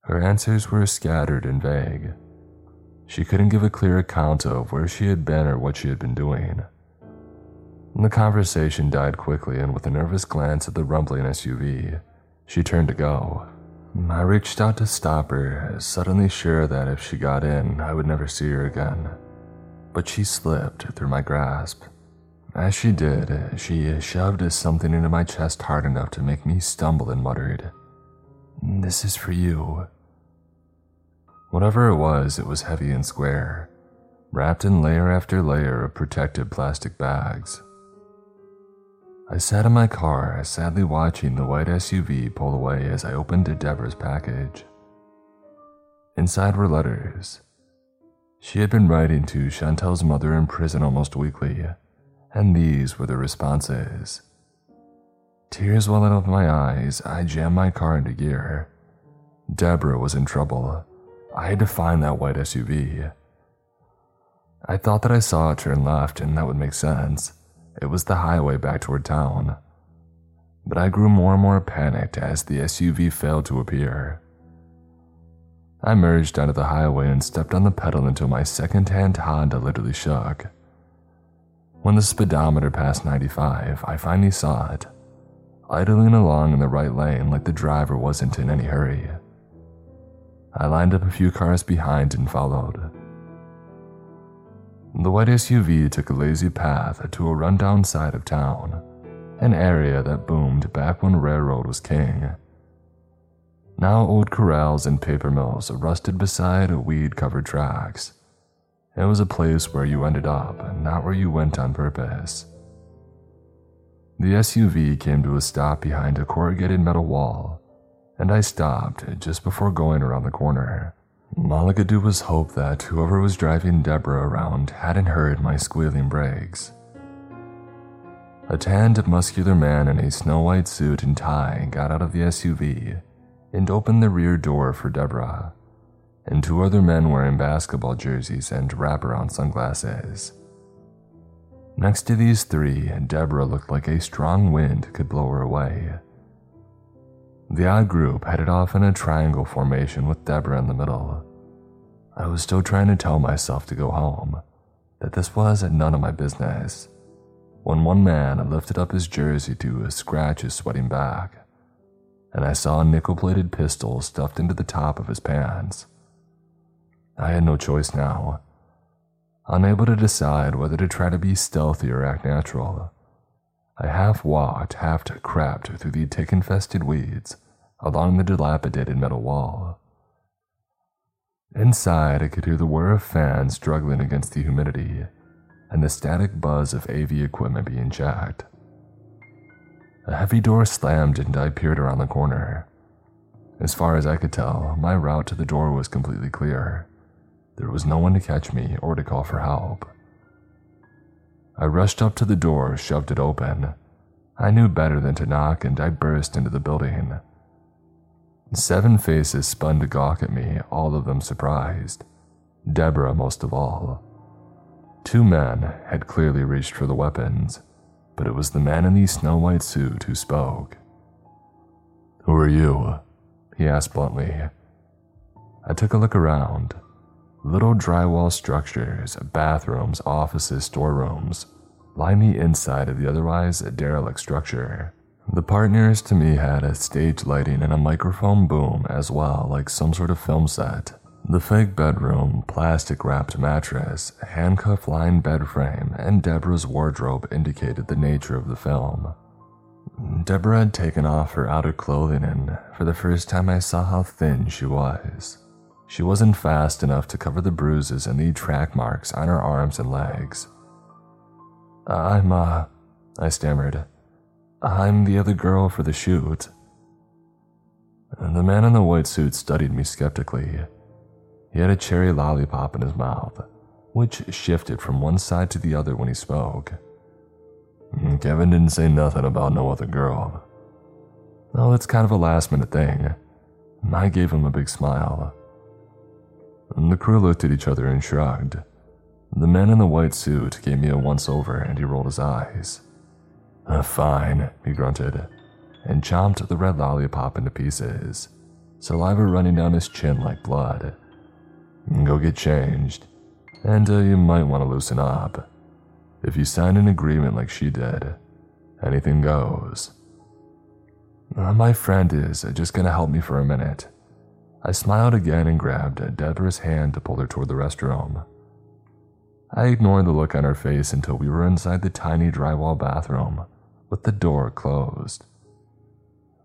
her answers were scattered and vague. She couldn't give a clear account of where she had been or what she had been doing. The conversation died quickly, and with a nervous glance at the rumbling SUV, she turned to go. I reached out to stop her, suddenly sure that if she got in, I would never see her again. But she slipped through my grasp. As she did, she shoved something into my chest hard enough to make me stumble and muttered, This is for you. Whatever it was, it was heavy and square, wrapped in layer after layer of protective plastic bags. I sat in my car, sadly watching the white SUV pull away as I opened Deborah's package. Inside were letters. She had been writing to Chantel's mother in prison almost weekly, and these were the responses. Tears welling up my eyes, I jammed my car into gear. Deborah was in trouble. I had to find that white SUV. I thought that I saw it turn left, and that would make sense. It was the highway back toward town. But I grew more and more panicked as the SUV failed to appear. I merged onto the highway and stepped on the pedal until my second hand Honda literally shook. When the speedometer passed 95, I finally saw it, idling along in the right lane like the driver wasn't in any hurry. I lined up a few cars behind and followed. The white SUV took a lazy path to a rundown side of town, an area that boomed back when railroad was king. Now old corrals and paper mills rusted beside weed covered tracks. It was a place where you ended up, not where you went on purpose. The SUV came to a stop behind a corrugated metal wall and I stopped just before going around the corner. All I could do was hope that whoever was driving Deborah around hadn't heard my squealing brakes. A tanned, muscular man in a snow white suit and tie got out of the SUV and opened the rear door for Deborah and two other men wearing basketball jerseys and wraparound sunglasses. Next to these three, Deborah looked like a strong wind could blow her away. The odd group headed off in a triangle formation with Deborah in the middle. I was still trying to tell myself to go home, that this was none of my business, when one man lifted up his jersey to scratch his sweating back, and I saw a nickel plated pistol stuffed into the top of his pants. I had no choice now. Unable to decide whether to try to be stealthy or act natural, I half walked, half crept through the tick infested weeds along the dilapidated metal wall. Inside, I could hear the whir of fans struggling against the humidity and the static buzz of AV equipment being jacked. A heavy door slammed and I peered around the corner. As far as I could tell, my route to the door was completely clear. There was no one to catch me or to call for help. I rushed up to the door, shoved it open. I knew better than to knock, and I burst into the building. Seven faces spun to gawk at me, all of them surprised. Deborah, most of all. Two men had clearly reached for the weapons, but it was the man in the snow white suit who spoke. Who are you? he asked bluntly. I took a look around. Little drywall structures, bathrooms, offices, storerooms line the inside of the otherwise derelict structure. The part nearest to me had a stage lighting and a microphone boom as well, like some sort of film set. The fake bedroom, plastic wrapped mattress, handcuff lined bed frame, and Deborah's wardrobe indicated the nature of the film. Deborah had taken off her outer clothing, and for the first time I saw how thin she was. She wasn't fast enough to cover the bruises and the track marks on her arms and legs. I'm, uh, I stammered. I'm the other girl for the shoot. The man in the white suit studied me skeptically. He had a cherry lollipop in his mouth, which shifted from one side to the other when he spoke. Kevin didn't say nothing about no other girl. Oh, it's kind of a last minute thing. I gave him a big smile. The crew looked at each other and shrugged. The man in the white suit gave me a once over and he rolled his eyes. Uh, fine, he grunted, and chomped the red lollipop into pieces, saliva running down his chin like blood. Go get changed, and uh, you might want to loosen up. If you sign an agreement like she did, anything goes. Uh, my friend is just gonna help me for a minute. I smiled again and grabbed Deborah's hand to pull her toward the restroom. I ignored the look on her face until we were inside the tiny drywall bathroom with the door closed.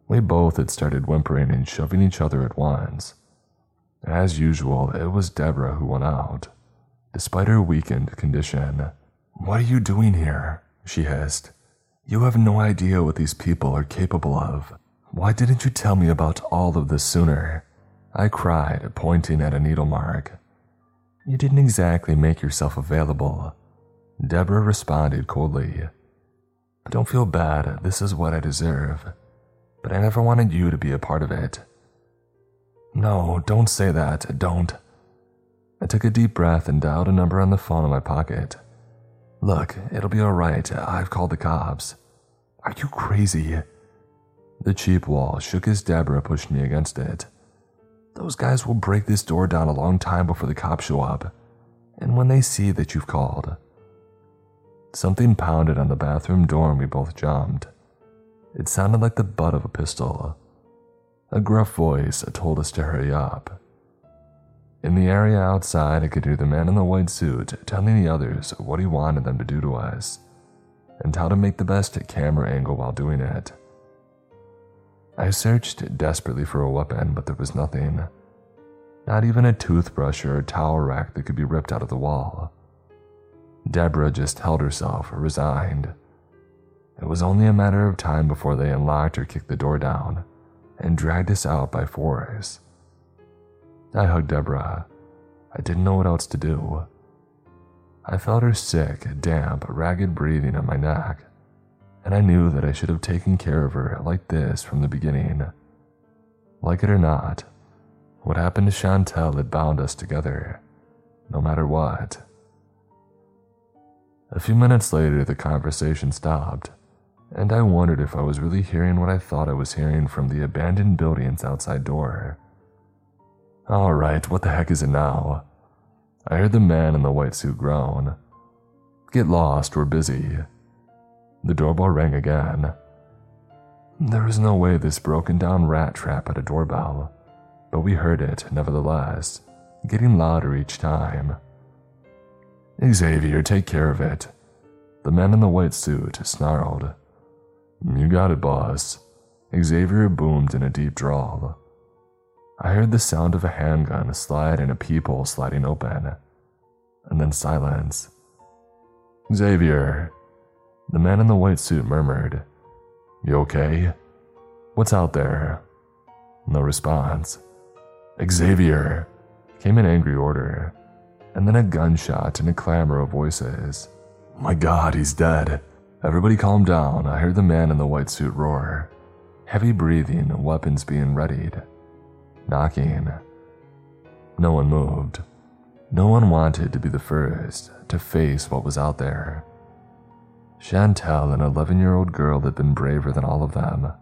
We both had started whimpering and shoving each other at once. As usual, it was Deborah who went out, despite her weakened condition. What are you doing here? she hissed. You have no idea what these people are capable of. Why didn't you tell me about all of this sooner? I cried, pointing at a needle mark. You didn't exactly make yourself available. Deborah responded coldly. Don't feel bad, this is what I deserve. But I never wanted you to be a part of it. No, don't say that, don't. I took a deep breath and dialed a number on the phone in my pocket. Look, it'll be alright, I've called the cops. Are you crazy? The cheap wall shook as Deborah pushed me against it. Those guys will break this door down a long time before the cops show up. And when they see that you've called. Something pounded on the bathroom door and we both jumped. It sounded like the butt of a pistol. A gruff voice told us to hurry up. In the area outside, I could hear the man in the white suit telling the others what he wanted them to do to us and how to make the best camera angle while doing it. I searched desperately for a weapon, but there was nothing. Not even a toothbrush or a towel rack that could be ripped out of the wall. Deborah just held herself, resigned. It was only a matter of time before they unlocked or kicked the door down and dragged us out by force. I hugged Deborah. I didn't know what else to do. I felt her sick, damp, ragged breathing on my neck and I knew that I should have taken care of her like this from the beginning. Like it or not, what happened to Chantel had bound us together, no matter what. A few minutes later, the conversation stopped, and I wondered if I was really hearing what I thought I was hearing from the abandoned building's outside door. Alright, what the heck is it now? I heard the man in the white suit groan. Get lost, we're busy. The doorbell rang again. There was no way this broken down rat trap had a doorbell, but we heard it nevertheless, getting louder each time. Xavier, take care of it. The man in the white suit snarled. You got it, boss. Xavier boomed in a deep drawl. I heard the sound of a handgun slide and a peephole sliding open, and then silence. Xavier, the man in the white suit murmured, You okay? What's out there? No response. Xavier, came an angry order, and then a gunshot and a clamor of voices. My god, he's dead. Everybody calm down. I heard the man in the white suit roar. Heavy breathing, weapons being readied. Knocking. No one moved. No one wanted to be the first to face what was out there. Chantel, an 11 year old girl, had been braver than all of them.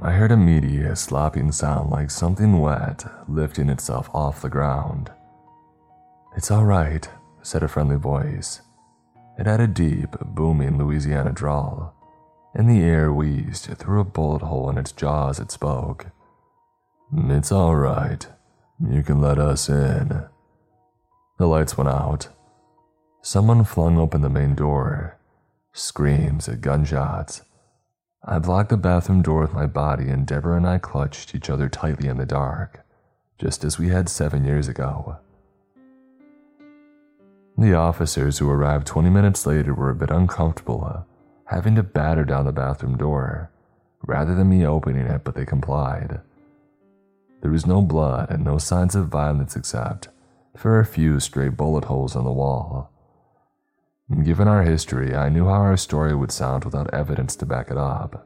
I heard a meaty, slopping sound like something wet lifting itself off the ground. It's all right, said a friendly voice. It had a deep, booming Louisiana drawl, and the air wheezed through a bullet hole in its jaw as it spoke. It's all right. You can let us in. The lights went out. Someone flung open the main door. Screams, and gunshots. I blocked the bathroom door with my body, and Deborah and I clutched each other tightly in the dark, just as we had seven years ago. The officers who arrived 20 minutes later were a bit uncomfortable, uh, having to batter down the bathroom door, rather than me opening it, but they complied. There was no blood and no signs of violence except for a few stray bullet holes on the wall. Given our history, I knew how our story would sound without evidence to back it up.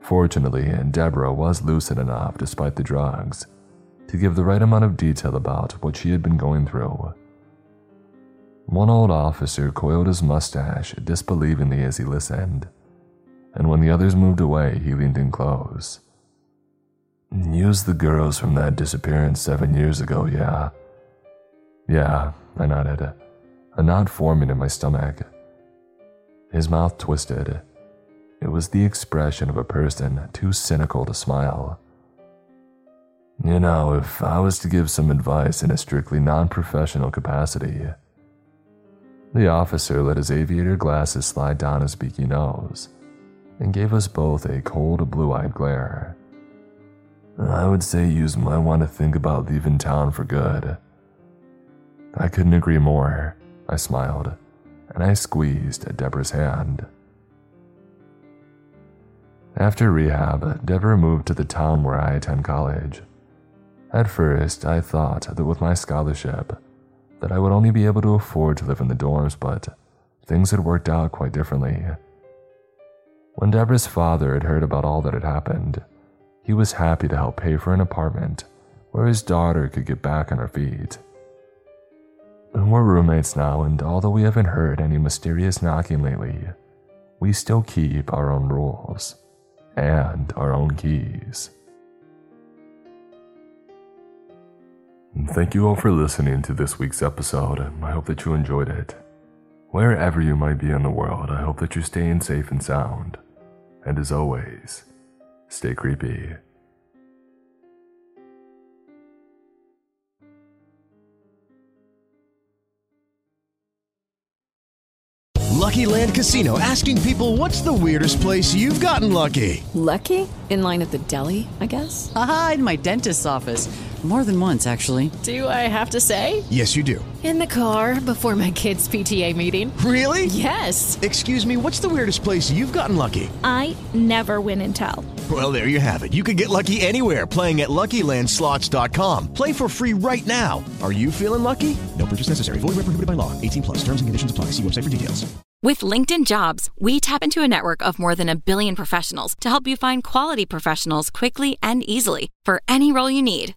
Fortunately, Deborah was lucid enough, despite the drugs, to give the right amount of detail about what she had been going through. One old officer coiled his mustache disbelievingly as he listened, and when the others moved away, he leaned in close. Use the girls from that disappearance seven years ago, yeah? Yeah, I nodded a knot forming in my stomach. His mouth twisted. It was the expression of a person too cynical to smile. You know, if I was to give some advice in a strictly non professional capacity, the officer let his aviator glasses slide down his beaky nose and gave us both a cold, blue eyed glare. I would say you might want to think about leaving town for good. I couldn't agree more. I smiled, and I squeezed Deborah's hand. After rehab, Deborah moved to the town where I attend college. At first, I thought that with my scholarship, that I would only be able to afford to live in the dorms, but things had worked out quite differently. When Deborah's father had heard about all that had happened, he was happy to help pay for an apartment where his daughter could get back on her feet. We're roommates now, and although we haven't heard any mysterious knocking lately, we still keep our own rules and our own keys. Thank you all for listening to this week's episode. I hope that you enjoyed it. Wherever you might be in the world, I hope that you're staying safe and sound. And as always, stay creepy. Lucky Land Casino asking people what's the weirdest place you've gotten lucky? Lucky? In line at the deli, I guess? Aha, in my dentist's office. More than once, actually. Do I have to say? Yes, you do. In the car before my kids' PTA meeting. Really? Yes. Excuse me, what's the weirdest place you've gotten lucky? I never win and tell. Well, there you have it. You can get lucky anywhere playing at LuckyLandSlots.com. Play for free right now. Are you feeling lucky? No purchase necessary. Void where prohibited by law. 18 plus. Terms and conditions apply. See website for details. With LinkedIn Jobs, we tap into a network of more than a billion professionals to help you find quality professionals quickly and easily for any role you need.